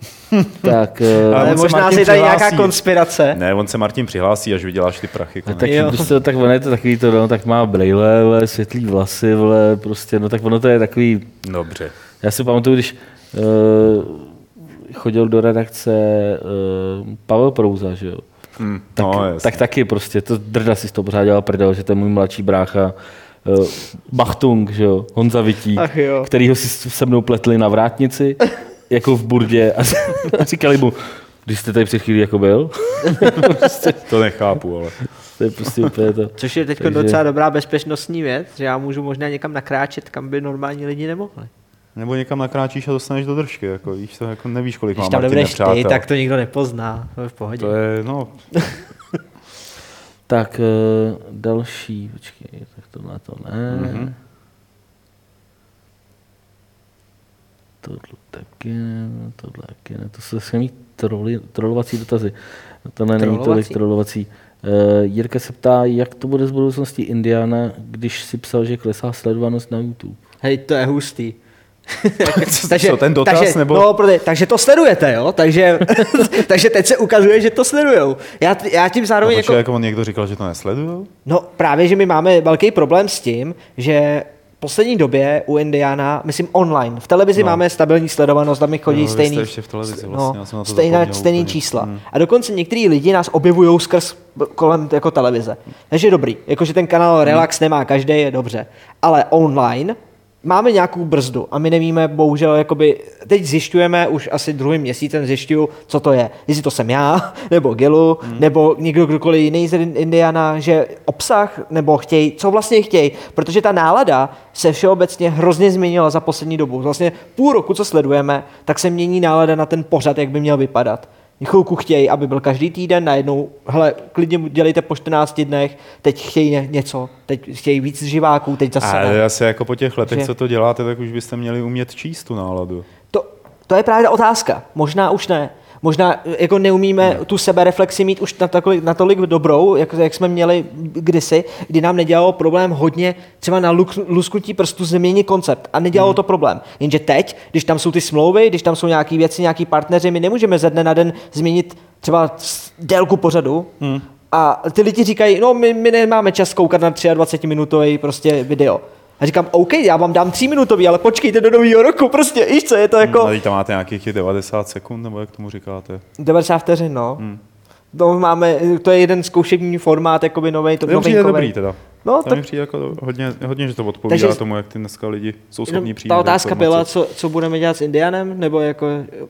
Tak, eh, Ale Ale on se možná Martin si tady nějaká konspirace. Ne, on se Martin přihlásí, až vyděláš ty prachy. A tak, Jo. prostě, tak ono je to takový to, no, tak má brejle, vole, světlý vlasy, vole, prostě, no tak ono to je takový, Dobře. já si pamatuju, když uh, chodil do redakce uh, Pavel Prouza, že jo, Hmm. tak, no, tak taky prostě, to drda si z toho pořád dělal prdel, že to je můj mladší brácha, uh, Bachtung, že jo, Honza Vitík, Ach jo. kterýho si se mnou pletli na vrátnici, jako v burdě a, a říkali mu, když jste tady před chvílí jako byl, To nechápu, ale. to je prostě úplně to. Což je teď Takže- docela dobrá bezpečnostní věc, že já můžu možná někam nakráčet, kam by normální lidi nemohli. Nebo někam nakráčíš a dostaneš do držky, jako víš, to jako nevíš, kolik Když má tam nebudeš ty, tak to nikdo nepozná. To je v pohodě. To je, no, Tak eh, další, počkej, tak tohle to ne. Mhm. Mm-hmm. Tohle taky ne, tohle taky ne. To jsou samý troli, trolovací dotazy. Tohle není tolik Trolovací? trolovací. Uh, Jirka se ptá, jak to bude z budoucnosti Indiana, když si psal, že klesá sledovanost na YouTube. Hej, to je hustý. Co, ten dotaz, takže, nebo- No, protože, takže to sledujete, jo? Takže, takže teď se ukazuje, že to sledujou. Já, já tím no zároveň počkej, jako... jako on někdo říkal, že to nesledují? No právě, že my máme velký problém s tím, že v poslední době u Indiana, myslím online, v televizi No. no. máme stabilní sledovanost, tam mi chodí vy stejný, ještě v televizi vlastně, já to stejná, stejný úplně. čísla. Hmm. A dokonce některý lidi nás objevují skrz kolem jako televize. Takže dobrý, jakože ten Hmm. kanál Relax nemá každý, je dobře. Ale online máme nějakou brzdu a my nevíme, bohužel, jakoby, teď zjišťujeme, už asi druhým měsícem zjišťuju, co to je. Jestli to jsem já, nebo Gilu, Hmm. nebo někdo kdokoliv jiný z Indiana, že obsah, nebo chtějí, co vlastně chtějí, protože ta nálada se všeobecně hrozně změnila za poslední dobu. Vlastně půl roku, co sledujeme, tak se mění nálada na ten pořad, jak by měl vypadat. Chvilku chtějí, aby byl každý týden, najednou, hele, klidně dělejte po 14 dnech, teď chtějí ně- něco, teď chtějí víc živáků, teď zase Ale ne. asi jako po těch letech, Že- co to děláte, tak už byste měli umět číst tu náladu. To, to je právě ta otázka. Možná už ne. Možná eh, jako neumíme Hmm. tu sebereflexi mít už natolik, natolik dobrou, jak, jak jsme měli kdysi, kdy nám nedělalo problém hodně třeba na luk, lusknutí prstů změnit koncept. A nedělalo Hmm. to problém. Jenže teď, když tam jsou ty smlouvy, když tam jsou nějaké věci, nějaký partneři, my nemůžeme ze dne na den změnit třeba délku pořadu. Hmm. A ty lidi říkají, no my, my nemáme čas koukat na 23-minutový prostě video. A říkám, OK, já vám dám 3 minutový, ale počkejte do nového roku, prostě, víš co, je to jako... No, tam máte nějakých těch 90 sekund, nebo jak tomu říkáte? 90 vteřin, no. Hmm. Hmm. To máme, to je jeden zkušební formát, jakoby novej, to novinkovej. dobrý teda. No, to tak mi přijde jako hodně, hodně, že to odpovídá Takže- tomu, jak ty dneska lidi jsou jenom schopni přijít. ta otázka informace. byla, co, co budeme dělat s Indianem, nebo jako,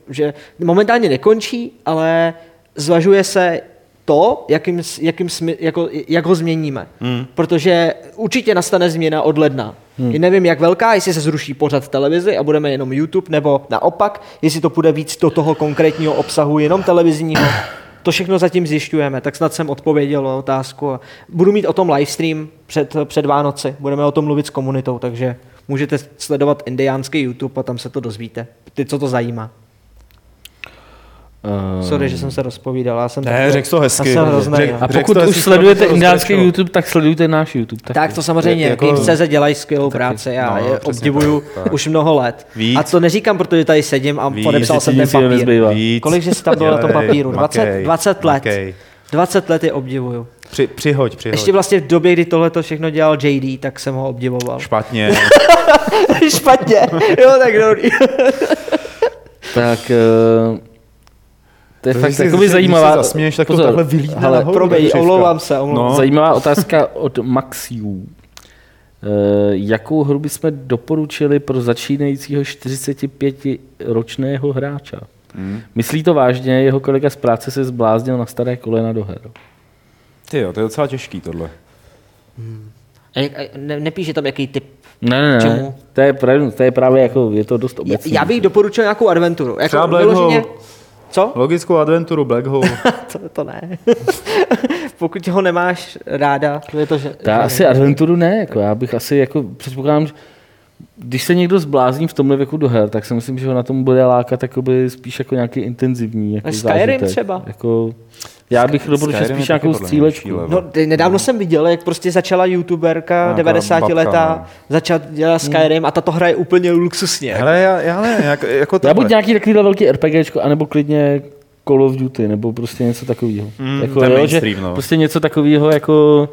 že momentálně nekončí, ale zvažuje se to, jakým, jakým smy, jako, jak ho změníme. Hmm. Protože určitě nastane změna od ledna. Hmm. Nevím, jak velká, jestli se zruší pořad televizi a budeme jenom YouTube, nebo naopak, jestli to půjde víc do toho konkrétního obsahu, jenom televizního. To všechno zatím zjišťujeme, tak snad jsem odpověděl na otázku. Budu mít o tom livestream před, před Vánoci, budeme o tom mluvit s komunitou, takže můžete sledovat indiánský YouTube a tam se to dozvíte. Ty, co to zajímá. Uh, Sorry, že jsem se rozpovídal. Já jsem Ne, takový- řekl to hezky. Jsem hroznej, Řek- a řekl pokud už sledujete rozbrečel. YouTube, tak sledujte náš YouTube. taky. Tak to samozřejmě, Jako- jako, CZ dělají skvělou práci, já no, je obdivuju tak, tak. už mnoho let. Víc. A to neříkám, protože tady sedím a Víc, podepsal jsem ten papír. Víc. Kolik jsi tam bylo na tom papíru? 20, makej, 20 let. makej. 20 let je obdivuju. Při, přihoď, přihoď. Ještě vlastně v době, kdy tohle to všechno dělal JD, tak jsem ho obdivoval. Špatně. Špatně. Jo, tak dobrý. Tak eh, to je To fakt si- takový když se zajímavá... zasměješ, tak to takhle vylítne hele, nahoru. Křivka. omlouvám se, omlouvám No. Zajímavá otázka od Maxiu. Eh, jakou hru bychom doporučili pro začínajícího 45-ročného hráča? Hmm. Myslí to vážně, jeho kolega z práce se zbláznil na staré kolena do her. Ty jo, to je docela těžký tohle. A jak- a ne, nepíše tam, jaký typ. Ne, ne, ne, Čemu? to je, právě, to je právě jako, je to dost obecné. Já bych doporučil nějakou adventuru. Jako Třeba Black vyloženě- Hole. Co? Logickou adventuru Black Hole. to, to ne. Pokud ho nemáš ráda, to je to, že... Já že asi adventuru ne, jako já bych asi jako předpokládám, že když se někdo zblázní v tomhle věku do her, tak si myslím, že ho na tom bude lákat jakoby spíš jako nějaký intenzivní jako A Skyrim zážitek. třeba? Jako, já bych doporučil Skyrim je spíš nějakou střílečku. No, te- nedávno jsem viděl, jak prostě začala youtuberka Nějaká 90 babka, letá, no. začala dělat Skyrim a ta to hraje úplně luxusně. Hele, já, já ne, jak, jako Já buď nějaký takovýhle velký RPGčko, anebo klidně Call of Duty, nebo prostě něco takového. Mm, jako, jo, mainstream, že no. Prostě něco takového, jako,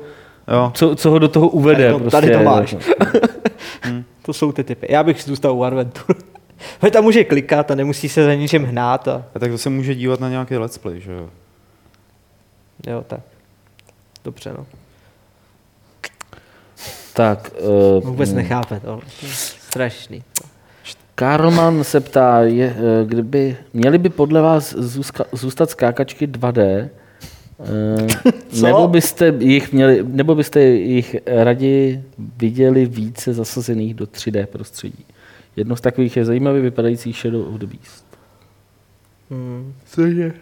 Jo. co, co ho do toho uvede. No, prostě, tady to máš. jako. To jsou ty typy. Já bych zůstal u Adventure. Protože tam může klikat a nemusí se za ničem hnát. A, A tak to se může dívat na nějaký let's play, že jo? Jo, tak. Dobře, no. Tak, uh, Vůbec nechápe to. Strašný. Karlman se ptá, je, eh, kdyby, měli by podle vás zůska, zůstat skákačky 2D, eh, Co? nebo byste jich měli, nebo byste jich raději viděli více zasazených do 3D prostředí. Jedno z takových je zajímavý vypadající Shadow of the Beast. Hmm. Cože?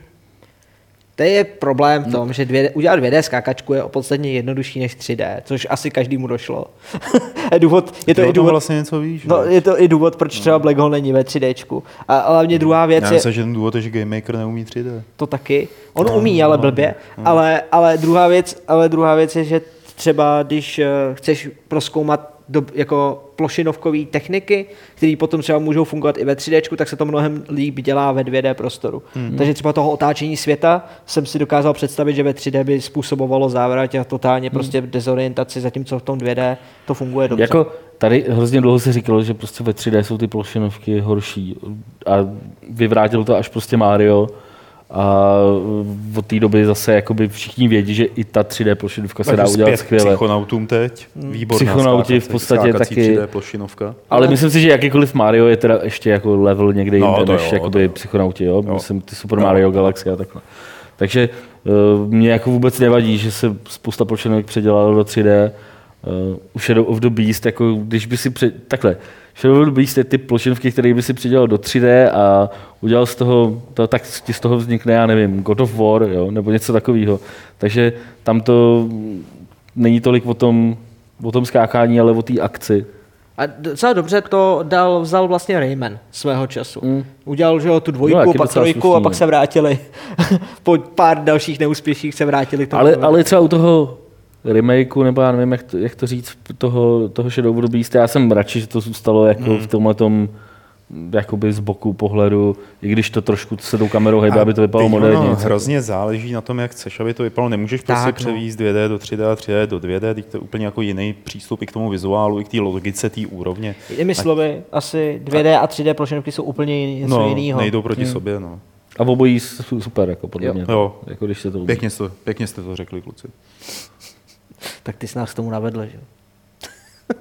To je problém v tom, že 2D, udělat 2D skákačku je podstatně jednodušší než 3D, což asi každému došlo. je, důvod, je to Ty i důvod, vlastně něco víš, no, je to i důvod, proč třeba Black Hole není ve 3D. A hlavně druhá věc Já je, myslím, že ten důvod je, že Game Maker neumí 3D. to taky. On umí, ale blbě. Ale, ale, druhá věc, ale druhá věc je, že třeba když eh, chceš proskoumat do, jako plošinovkové techniky, které potom třeba můžou fungovat i ve 3D, tak se to mnohem líp dělá ve 2D prostoru. Mm-hmm. Takže třeba toho otáčení světa jsem si dokázal představit, že ve 3D by způsobovalo závrat a totálně prostě dezorientaci, zatímco v tom 2D to funguje dobře. Jako tady hrozně dlouho se říkalo, že prostě ve 3D jsou ty plošinovky horší a vyvrátil to až prostě Mario a od té doby zase jakoby všichni vědí, že i ta 3D plošinovka se dá udělat skvěle. Psychonautům teď. Výborná Psychonauti v podstatě taky- 3D plošinovka. Ale myslím si, že jakýkoliv Mario je teda ještě jako level někde No, jinde, to než jo, jakoby jo. psychonauti, jo? Jo. Myslím ty Super. Mario Galaxy a takhle. Takže uh, mě jako vůbec nevadí, že se spousta plošinovek předělalo do 3D. Uh, u Shadow of the Beast, jako když by si před... takhle, Shadow Beast je typ plošinovky, který by si předělal do 3D a udělal z toho, to, tak ti z toho vznikne, já nevím, God of War, jo? nebo něco takového. Takže tam to není tolik o tom, o tom skákání, ale o té akci. A docela dobře to dal, vzal vlastně Rayman svého času. Mm. Udělal že jo, tu dvojku, No, pak trojku slušný, a pak no. se vrátili. po pár dalších neúspěších se vrátili k tomu. Ale, ale třeba u toho remakeu, nebo já nevím, jak to, jak to říct, toho, toho Shadow of the Beast, já jsem radši, že to zůstalo jako hmm. v tomhle tom jakoby z boku pohledu, i když to trošku se tou kamerou hejbe, aby to vypadalo moderně. Hrozně záleží na tom, jak chceš, aby to vypadalo. Nemůžeš prostě Tak, no. převíst 2D do 3D a 3D do 2D, teď to je úplně jako jiný přístup i k tomu vizuálu, i k té logice té úrovně. Jinými slovy, asi 2D a 3D plošinovky jsou úplně jiný, něco No, jiného. nejdou proti sobě, no. A obojí su- super, jako podle Jo. mě. Jo. Jako když se to. Pěkně jste, pěkně jste to řekli, kluci. Tak ty jsi nás k tomu navedl, že jo?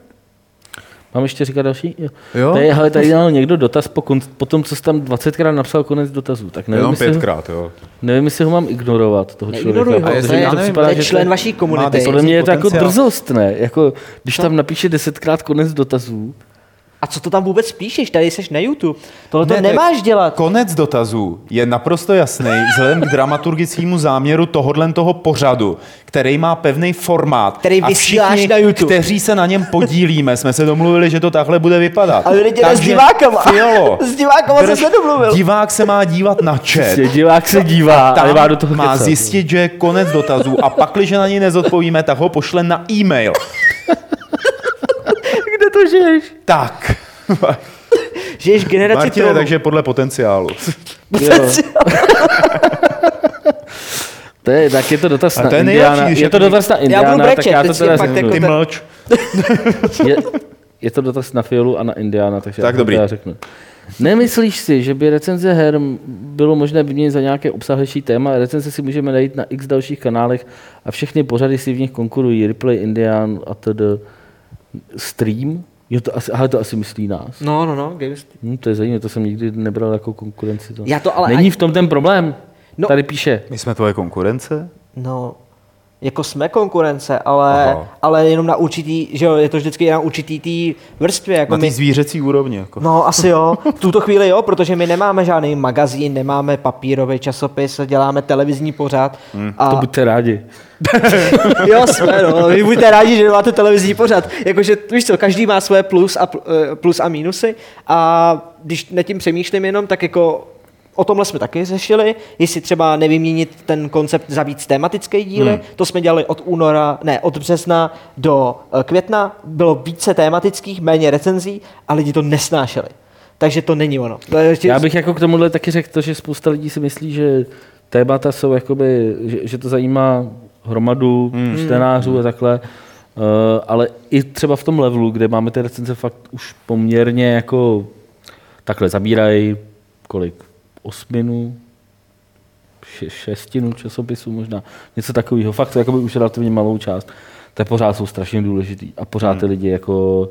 Mám ještě říkat další? Jo. Jo. Tady, hele, tady dal někdo dotaz po, kon, po tom, co jsi tam 20krát napsal konec dotazů. Tak nevím, Jenom pětkrát, jo. nevím, jestli ho mám ignorovat, toho Neignoruj člověka. ho, protože to je, já nevím, to je že člen to- vaší komunity. Podle mě je to jako drzost, ne? Jako, když tam napíše desetkrát konec dotazů, A co to tam vůbec píšeš? Tady jsi na YouTube. Tohle to Ne, nemáš dělat. Konec dotazů je naprosto jasný vzhledem k dramaturgickému záměru tohodlen toho pořadu, který má pevný formát. Který a vysíláš všichni, na YouTube. kteří se na něm podílíme, jsme se domluvili, že to takhle bude vypadat. Ale lidi s divákama. Fialo, S divákama jsem se domluvil. Divák se má dívat na chat. Prostě divák se dívá a Tam nemá do toho má kecat. zjistit, že je konec dotazů a pak, když na něj nezodpovíme, tak ho pošle na e-mail. Kde to žiješ? Tak. Žiješ generaci Martine, trolů. takže podle potenciálu. To je, tak je to dotaz A na to je Indiana. Je to jako- dotaz na budu Indiana, tak brečet, já to teď teda řeknu. jako Ty to- mlč. Je, je to dotaz na Fiolu a na Indiana, takže Tak já to dobrý. teda řeknu. Nemyslíš si, že by recenze her bylo možné vyměnit za nějaké obsahlejší téma? Recenze si můžeme najít na x dalších kanálech a všechny pořady si v nich konkurují. Replay, Indian a td. Stream? Jo, to asi, aha, to asi myslí nás. No, no, no, Games. Hm, to je zajímavé, to jsem nikdy nebral jako konkurenci. To. Já to ale Není ani- v tom ten problém. No. Tady píše. My jsme tvoje konkurence? No, jako jsme konkurence, ale, Aha. ale jenom na určitý, že jo, je to vždycky na určitý té vrstvě. Jako Na té my, zvířecí úrovni. Jako. No, asi jo. V tuto chvíli jo, protože my nemáme žádný magazín, nemáme papírový časopis, děláme televizní pořad. Hmm. A... To buďte rádi. Jo, jsme, no. Vy buďte rádi, že máte televizní pořad. Jakože, víš co, každý má své plus a, eh, plus a mínusy a když nad tím přemýšlím jenom, tak jako O tomhle jsme taky řešili, jestli třeba nevyměnit ten koncept za víc tematické díly. Hmm. To jsme dělali od února, ne, od března do eh, května. Bylo více tematických, méně recenzí a lidi to nesnášeli. Takže to není ono. To je- Já bych jako k tomuhle taky řekl to, že spousta lidí si myslí, že témata jsou jakoby, že, že to zajímá hromadu hmm. čtenářů a takhle, uh, ale i třeba v tom levelu, kde máme ty recenze fakt už poměrně jako takhle zabírají kolik? Osminu, še, šestinu časopisů možná, něco takového, fakt to jakoby už relativně malou část, tak pořád jsou strašně důležitý. A pořád ty lidi jako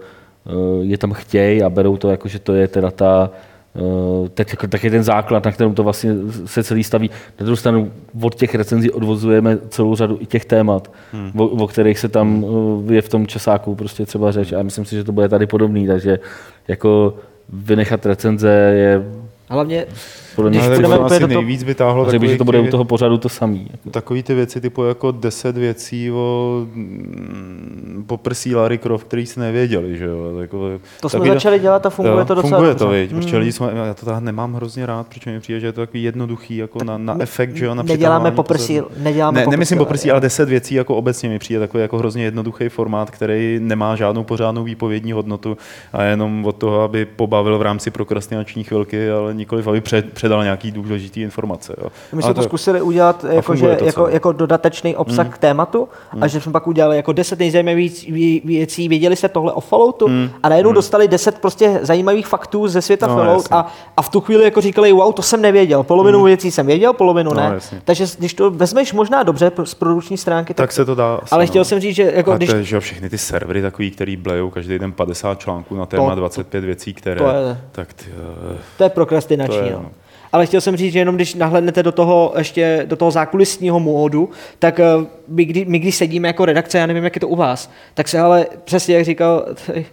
eh, je tam chtějí a berou to jako, že to je teda ta eh, tak, jako, tak je ten základ, na kterém to vlastně se celý staví. Na druhou stranu od těch recenzí odvozujeme celou řadu i těch témat, hmm. o, o, kterých se tam eh, je v tom časáku prostě třeba řeč. A myslím si, že to bude tady podobný, takže jako vynechat recenze je Hlavně, podle mě Když Ale půjdeme tak to úplně asi nejvíc vytáhlo řekl bych, že to bude u toho pořadu to samý. Jako. Takový ty věci typu jako 10 věcí o mm, poprsí Larry Croft, který si nevěděli, že jo. Jako, To jsme takový začali dělat a funguje jo, to docela Funguje to, viď, protože Mm. lidi jsme, já to teda nemám hrozně rád, protože mi přijde, že je to takový jednoduchý jako na, na efekt, že jo, na neděláme poprsí, neděláme Ne, poprsí, nemyslím poprsí, ale 10 věcí jako obecně mi přijde takový jako hrozně jednoduchý formát, který nemá žádnou pořádnou výpovědní hodnotu a jenom od toho, aby pobavil v rámci prokrastinační chvilky, ale nikoliv, aby před, předal nějaký důležitý informace. Jo. My jsme to zkusili udělat jako, že, to jako, jako dodatečný obsah mm. k tématu a že jsme pak udělali jako 10 nejzajímavějších vě- věcí, věděli jste tohle o Falloutu mm. a najednou mm. dostali 10 prostě zajímavých faktů ze světa No, Fallout a, a v tu chvíli jako říkali, wow, to jsem nevěděl, polovinu mm. věcí jsem věděl, polovinu No, ne. jasně. Takže když to vezmeš možná dobře z produkční stránky, tak, tak se to dá. ale no. chtěl jsem říct, že jako když to je, že všechny ty servery takový, který blejou každý den 50 článků na téma To- 25 věcí, které... to je- Tak ty, eh, To je prokrastinační. To je, no. Ale chtěl jsem říct, že jenom když nahlédnete do toho ještě do toho zákulisního módu, tak eh, my, kdy, my když sedíme jako redakce, já nevím, jak je to u vás, tak se ale přesně jak říkal tady,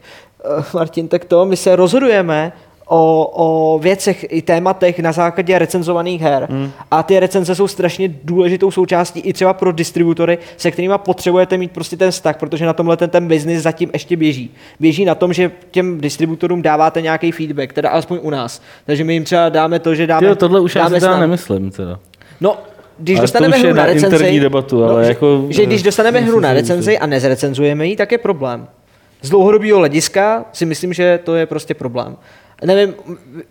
eh, Martin, tak to my se rozhodujeme o, o věcech i tématech na základě recenzovaných her. Hmm. A ty recenze jsou strašně důležitou součástí i třeba pro distributory, se kterými potřebujete mít prostě ten vztah, protože na tomhle ten, ten biznis zatím ještě běží. Běží na tom, že těm distributorům dáváte nějaký feedback, teda alespoň u nás. Takže my jim třeba dáme to, že dáme. Tyjo, tohle už já dáme si teda nemyslím. Teda. No, když Ale dostaneme hru na na interní recenzi, debatu, no, ale že, jako- že když dostaneme hru na že- recenzi a nezrecenzujeme ji, tak je problém. Z dlouhodobého hlediska si myslím, že to je prostě problém. Nevím,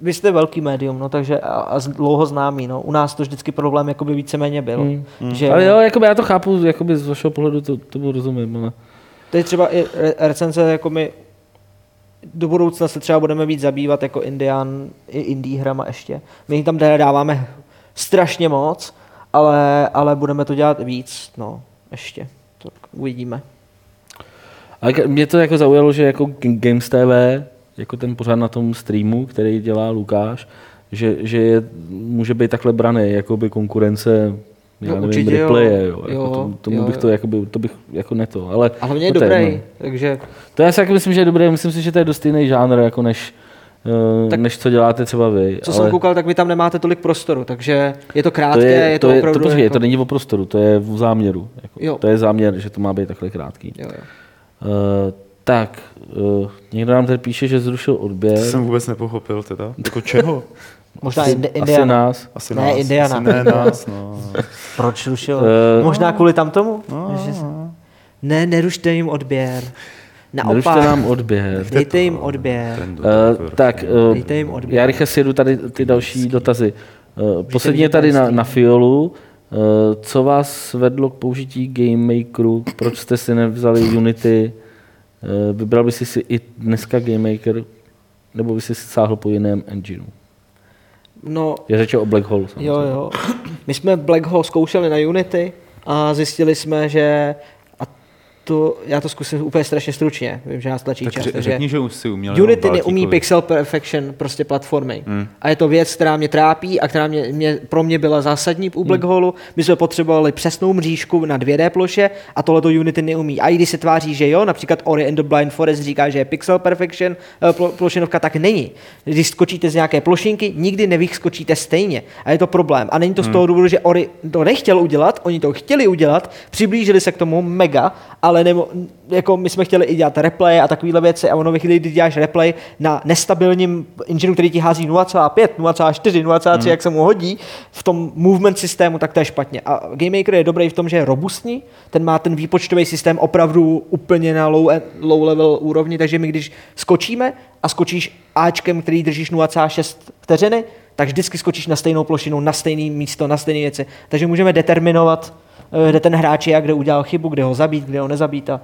vy jste velký médium, no, takže a, a dlouho známý, no. U nás to vždycky problém jakoby víceméně byl. Hmm. Že Ale jo, jakoby já to chápu, jakoby z vašeho pohledu to, to rozumím, ale... Teď třeba i re- recenze, jako my do budoucna se třeba budeme víc zabývat jako Indian, i indie hrama ještě. My jim tam teda dáváme strašně moc, ale, ale budeme to dělat víc, no, ještě. Tak uvidíme. Ale k- mě to jako zaujalo, že jako Games TV, jako ten pořád na tom streamu, který dělá Lukáš, že, že je, může být takhle braný, jako by konkurence já No, nevím, určitě jo. Jo. Jako Jo, to, tomu jo, bych to, jakoby, to bych jako ne to, ale... A hlavně je je dobrý, jedno. takže To já si jako myslím, že je dobré, myslím si, že to je dost jiný žánr, jako než, tak, Tak- než co děláte třeba vy. co ale jsem koukal, tak vy tam nemáte tolik prostoru, takže je to krátké, to je, je to, to, je, opravdu... to, počkej, jako, to není o prostoru, to je v záměru. Jako, Jo. To je záměr, že to má být takhle krátký. Jo, jo. Uh, tak, uh, někdo nám tady píše, že zrušil odběr. to jsem vůbec nepochopil teda. Jako čeho? Možná asi, Indi- asi Indiana. nás. Asi Ne, nás. Indiana. Asi ne nás, no. Proč rušil? Eh, Možná kvůli tam tomu? No, Že... Ne, nerušte jim odběr. Nerušte Naopak, nám odběr. dejte jim odběr. Uh, tak, uh, Dejte jim odběr. já rychle si jedu tady ty další dotazy. Uh, poslední je tady na, na Fiolu. Uh, co vás vedlo k použití Game Makeru? Proč jste si nevzali Unity? Uh, vybral by si si i dneska Game Maker? Nebo by si si sáhl po jiném engineu? No, Je řeč o Black Hole. samozřejmě. jo, jo. My jsme Black Hole zkoušeli na Unity a zjistili jsme, že To, já to zkusím úplně strašně stručně, vím, že nás tlačí Tak čas, ře- takže řekni, že už si uměl. Unity neumí Baltíkovi. pixel perfection prostě platformy. Hmm. A je to věc, která mě trápí a která mě, mě, pro mě byla zásadní u Black Hole. My jsme potřebovali přesnou mřížku na 2D ploše a tohle to Unity neumí. A i když se tváří, že jo, například Ori and the Blind Forest říká, že je pixel perfection eh, plo, plošinovka, tak není. Když skočíte z nějaké plošinky, nikdy nevyskočíte stejně. A je to problém. A není to z toho důvodu, že Ori to nechtěl udělat, oni to chtěli udělat, přiblížili se k tomu mega, ale nebo, jako my jsme chtěli i dělat replay a takovéhle věci a ono ve chvíli, kdy děláš replay na nestabilním engineu, který ti hází 0,5, 0,4, 0,3, hmm. jak se mu hodí, v tom movement systému, tak to je špatně. A Game Maker je dobrý v tom, že je robustní, ten má ten výpočtový systém opravdu úplně na low, low level úrovni, takže my když skočíme a skočíš Ačkem, který držíš 0,6 vteřiny, tak vždycky skočíš na stejnou plošinu, na stejné místo, na stejné věci. Takže můžeme determinovat, kde ten hráč je a kde udělal chybu, kde ho zabít, kde ho nezabít a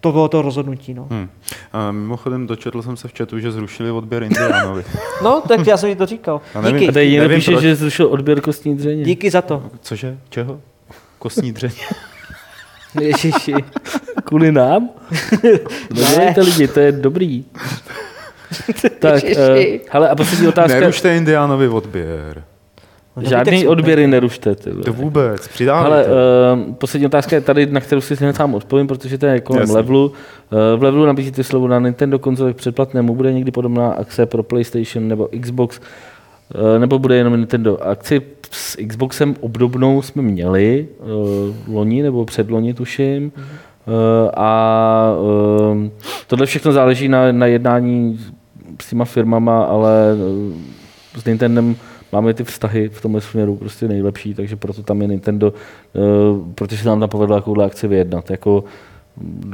to bylo to rozhodnutí. No. Hmm. A mimochodem dočetl jsem se v chatu, že zrušili odběr Indianovi. no, tak já jsem ti to říkal. Já nevím, Díky, A tady někdo Nevím píše, proč. že zrušil odběr kostní dřeně. díky za to. Cože? Čeho? Kostní dřeň. Ježiši. Kvůli nám? Nedělejte lidi, to je dobrý. tak, uh, hele, a poslední otázka. Nerušte Indianovi odběr. Žádný odběry nerušte. Ty. To vůbec, přidávejte. Ale uh, poslední otázka je tady, na kterou si hned sám odpovím, protože to je kolem Jasně. levelu. Uh, v levelu nabízíte slovo na Nintendo konzole předplatnému. Bude někdy podobná akce pro PlayStation nebo Xbox, uh, nebo bude jenom Nintendo. Akci s Xboxem obdobnou jsme měli uh, loni nebo předloni, tuším. Uh, a uh, tohle všechno záleží na, na jednání s těma firmama, ale uh, s Nintendem máme ty vztahy v tomhle směru prostě nejlepší, takže proto tam je Nintendo, uh, protože se nám tam povedlo takovouhle akci vyjednat. Jako,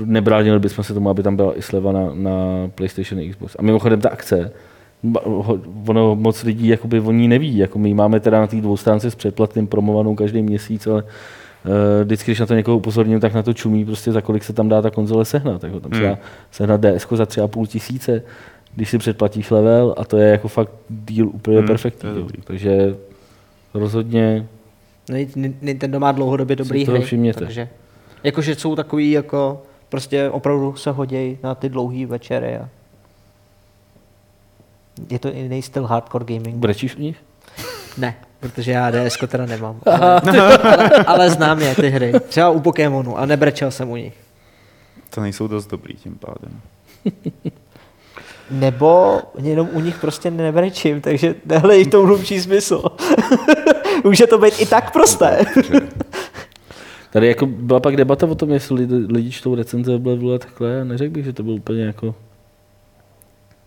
nebránili bychom se tomu, aby tam byla i sleva na, na PlayStation a Xbox. A mimochodem ta akce, ho- ono moc lidí jakoby o ní neví. Jako my máme teda na té dvoustránce s předplatným promovanou každý měsíc, ale uh, vždycky, když na to někoho upozorním, tak na to čumí, prostě za kolik se tam dá ta konzole sehnat. Jako tam se Hmm. dá sehnat DS za tři a půl tisíce, když si předplatíš level a to je jako fakt deal úplně Hmm, perfektní. dobrý. Takže rozhodně No, Ni- Nintendo má dlouhodobě dobrý hry, všimněte. takže jakože jsou takový jako prostě opravdu se hodějí na ty dlouhé večery a je to jiný styl hardcore gaming. brečíš u nich? Ne, protože já DS teda nemám. Ale, ale, ale znám je ty hry. Třeba u Pokémonu a nebrečel jsem u nich. To nejsou dost dobrý tím pádem. Nebo jenom u nich prostě nebrečím, takže nehlejí v tom hlubší smysl. Může to být i tak prosté. Tady jako byla pak debata o tom, jestli lidi, lidi čtou recenze v levelu a takhle. a Neřekl bych, že to byl úplně jako...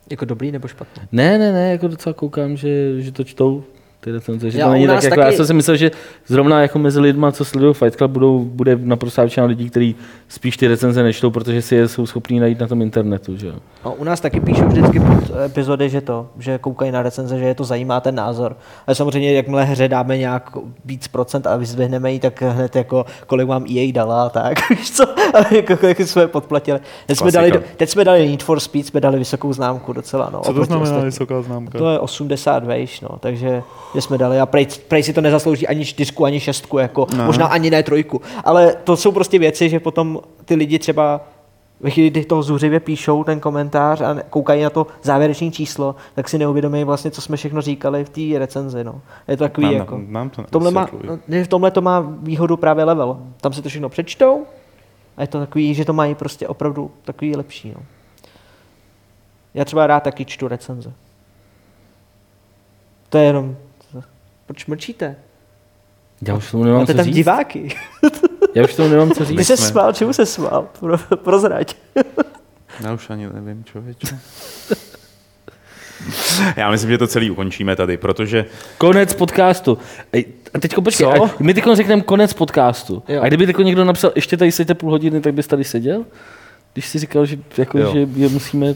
jako dobrý nebo špatný? Ne, ne, ne, jako docela koukám, že, že to čtou ty recenze, že Já to není tak jako, taky- já jsem si myslel, že zrovna jako mezi lidma, co sledují Fight Club, budou, bude naprosto většina lidí, kteří spíš ty recenze nečtou, protože si je jsou schopní najít na tom internetu, že jo. No, u nás taky píšou vždycky pod epizody, že to, že koukají na recenze, že je to zajímá ten názor. Ale samozřejmě, jakmile hře dáme nějak víc procent a vyzdvihneme ji, tak hned jako kolik vám EA dala a tak, víš co? A jako kolik jsme podplatili. Teď jsme, dali, teď jsme dali Need for Speed, jsme dali vysokou známku docela. No, Co to znamená vysoká známka? To je 80 vejš, no, takže že jsme dali a prej, prej si to nezaslouží ani čtyřku, ani šestku, jako, No. možná ani ne trojku. Ale to jsou prostě věci, že potom ty lidi třeba ve chvíli, kdy toho zuřivě píšou ten komentář a koukají na to závěrečné číslo, tak si neuvědomí vlastně, co jsme všechno říkali v té recenzi. No. Je to takový Mám, jako... mám to V tomhle, má, no, v tomhle to má výhodu právě level. Tam si to všechno přečtou a je to takový, že to mají prostě opravdu takový lepší. No. Já třeba rád taky čtu recenze. To je jenom... Proč mlčíte? Já už tomu nemám Máte co tam říct. diváky. Já už tomu nemám co Ty říct. se jsme- smál, čemu se smál? Pro, prozrať. Já už ani nevím, člověče. Já myslím, že to celý ukončíme tady, protože Konec podcastu. Ej, a teďko počkej, Co? a my teď řekneme konec podcastu. Jo. A kdyby teď někdo napsal, ještě tady sedíte půl hodiny, tak bys tady seděl? Když jsi říkal, že, jako, Jo. že je musíme...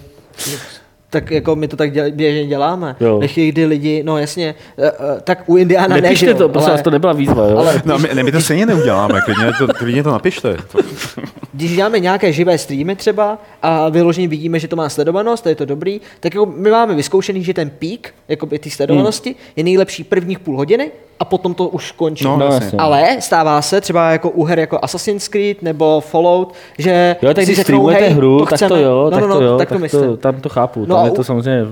Tak jako my to tak děl, běžně děláme. Jo. Chvíli, kdy lidi, no jasně, eh, eh, tak u Indiana ne, Nepište že to, prosím vás, to nebyla výzva, jo? ale no, my, ne, my to stejně neuděláme, klidně to, klidně to napište. když děláme nějaké živé streamy třeba a vyloženě vidíme, že to má sledovanost, a je to dobrý, tak jako my máme vyzkoušený, že ten pík jako ty sledovanosti je nejlepší prvních půl hodiny a potom to už končí. No, No, jasně. Ale stává se třeba jako u her jako Assassin's Creed nebo Fallout, že Jo, tak si když řeknou, streamujete hej, hru, to tak chceme. to jo, no, tak no, no, to jo, tak to myslím. to, tam to chápu, No tam je u- to samozřejmě...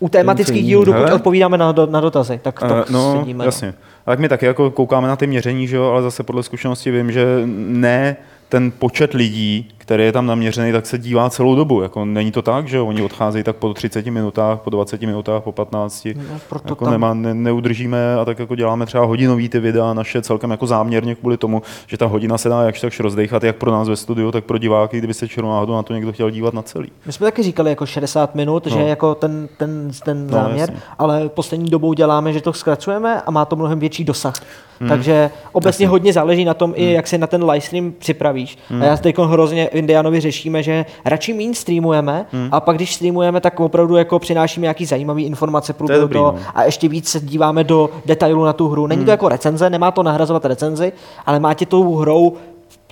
U tematických dílů, dokud Hele. odpovídáme na, do, na dotazy, tak to Eh, no, sedíme. jasně. A tak my taky jako koukáme na ty měření, že jo, ale zase podle zkušenosti vím, že ne ten počet lidí, který je tam naměřený, tak se dívá celou dobu. Jako není to tak, že oni odcházejí tak po 30 minutách, po 20 minutách, po 15. No, proto jako tam- nemá, ne, neudržíme a tak jako děláme třeba hodinový ty videa naše celkem jako záměrně kvůli tomu, že ta hodina se dá jakž takž rozdechat jak pro nás ve studiu, tak pro diváky, kdyby se černou náhodou na to někdo chtěl dívat na celý. My jsme taky říkali jako 60 minut, No. že jako ten, ten, ten No, záměr, jasně. ale poslední dobou děláme, že to zkracujeme a má to mnohem větší dosah. Hmm. Takže obecně hodně záleží na tom, i jak se na ten livestream připravíš. Hmm. A já teď hrozně v Indianovi řešíme, že radši méně streamujeme Hmm. a pak když streamujeme, tak opravdu jako přinášíme nějaký zajímavý informace průběhu dobrý, toho no. a ještě víc se díváme do detailu na tu hru. Není to jako recenze, nemá to nahrazovat recenzi, ale má tě tou hrou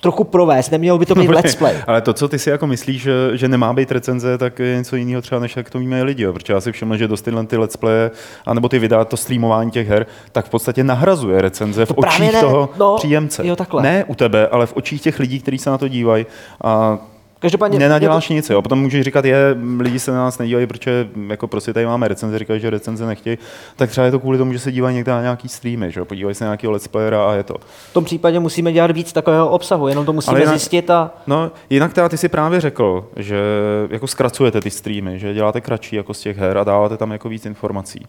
trochu provést, nemělo by to být let's play. Ale to, co ty si jako myslíš, že, že nemá být recenze, tak je něco jiného třeba, než jak to víme lidi. Jo. Protože já si všiml, že dost tyhle ty let's play, anebo ty videa, to streamování těch her, tak v podstatě nahrazuje recenze v očích ne, toho no, příjemce. jo, takhle. Ne u tebe, ale v očích těch lidí, kteří se na to dívají. A Každopádně nenaděláš nic, jo. Potom můžeš říkat, je, lidi se na nás nedívají, protože jako prostě tady máme recenze, říkají, že recenze nechtějí, tak třeba je to kvůli tomu, že se dívají někde na nějaký streamy, že jo. Podívají se na nějakého let's playera a je to. v tom případě musíme dělat víc takového obsahu, jenom to musíme Ale jinak- zjistit a No, jinak teda ty si právě řekl, že jako zkracujete ty streamy, že děláte kratší jako z těch her a dáváte tam jako víc informací.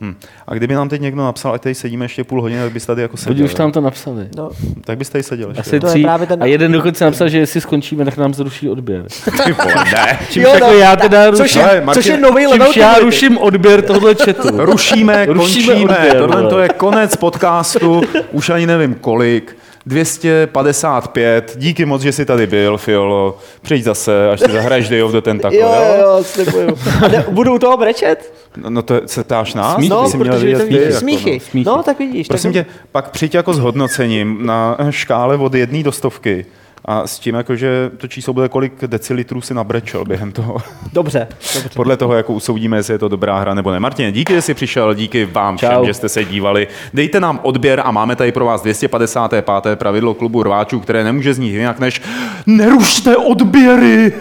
Hm. A kdyby nám teď někdo napsal, ať tady sedíme ještě půl hodiny, tak bys tady jako Lidi seděl. už tam to napsali. no, Tak bys tady seděl ještě. Asi To je tři, právě ten- a jeden dokonce napsal, že jestli skončíme, tak nám zruší odběr. Ty vole, ne. Čímž jako já teda což ruším, je, Ale, Martin, což je nový level čímž já ruším odběr tohle chatu. Rušíme, Rušíme končíme, odběr, tohle to je konec podcastu, už ani nevím kolik. 255, díky moc, že jsi tady byl, Fiolo. Přijď zase, až si zahraješ Day of the Tentacle, Jo, jo, jo, slibuju. A ne, budu u toho brečet? No, no to se ptáš nás? Smíchy. No, jsi měl protože vidět to ty, víš, jako, smíchy. no, smíchy. No, tak vidíš. Prosím tak... tě, pak přijď jako s hodnocením na škále od jedné do stovky a s tím, jako, že to číslo bude, kolik decilitrů si nabrečel během toho. Dobře, dobře. Podle toho, jako usoudíme, jestli je to dobrá hra nebo ne. Martin, díky, že jsi přišel, díky vám všem, Čau. že jste se dívali. Dejte nám odběr a máme tady pro vás 255. pravidlo klubu rváčů, které nemůže znít jinak než nerušte odběry!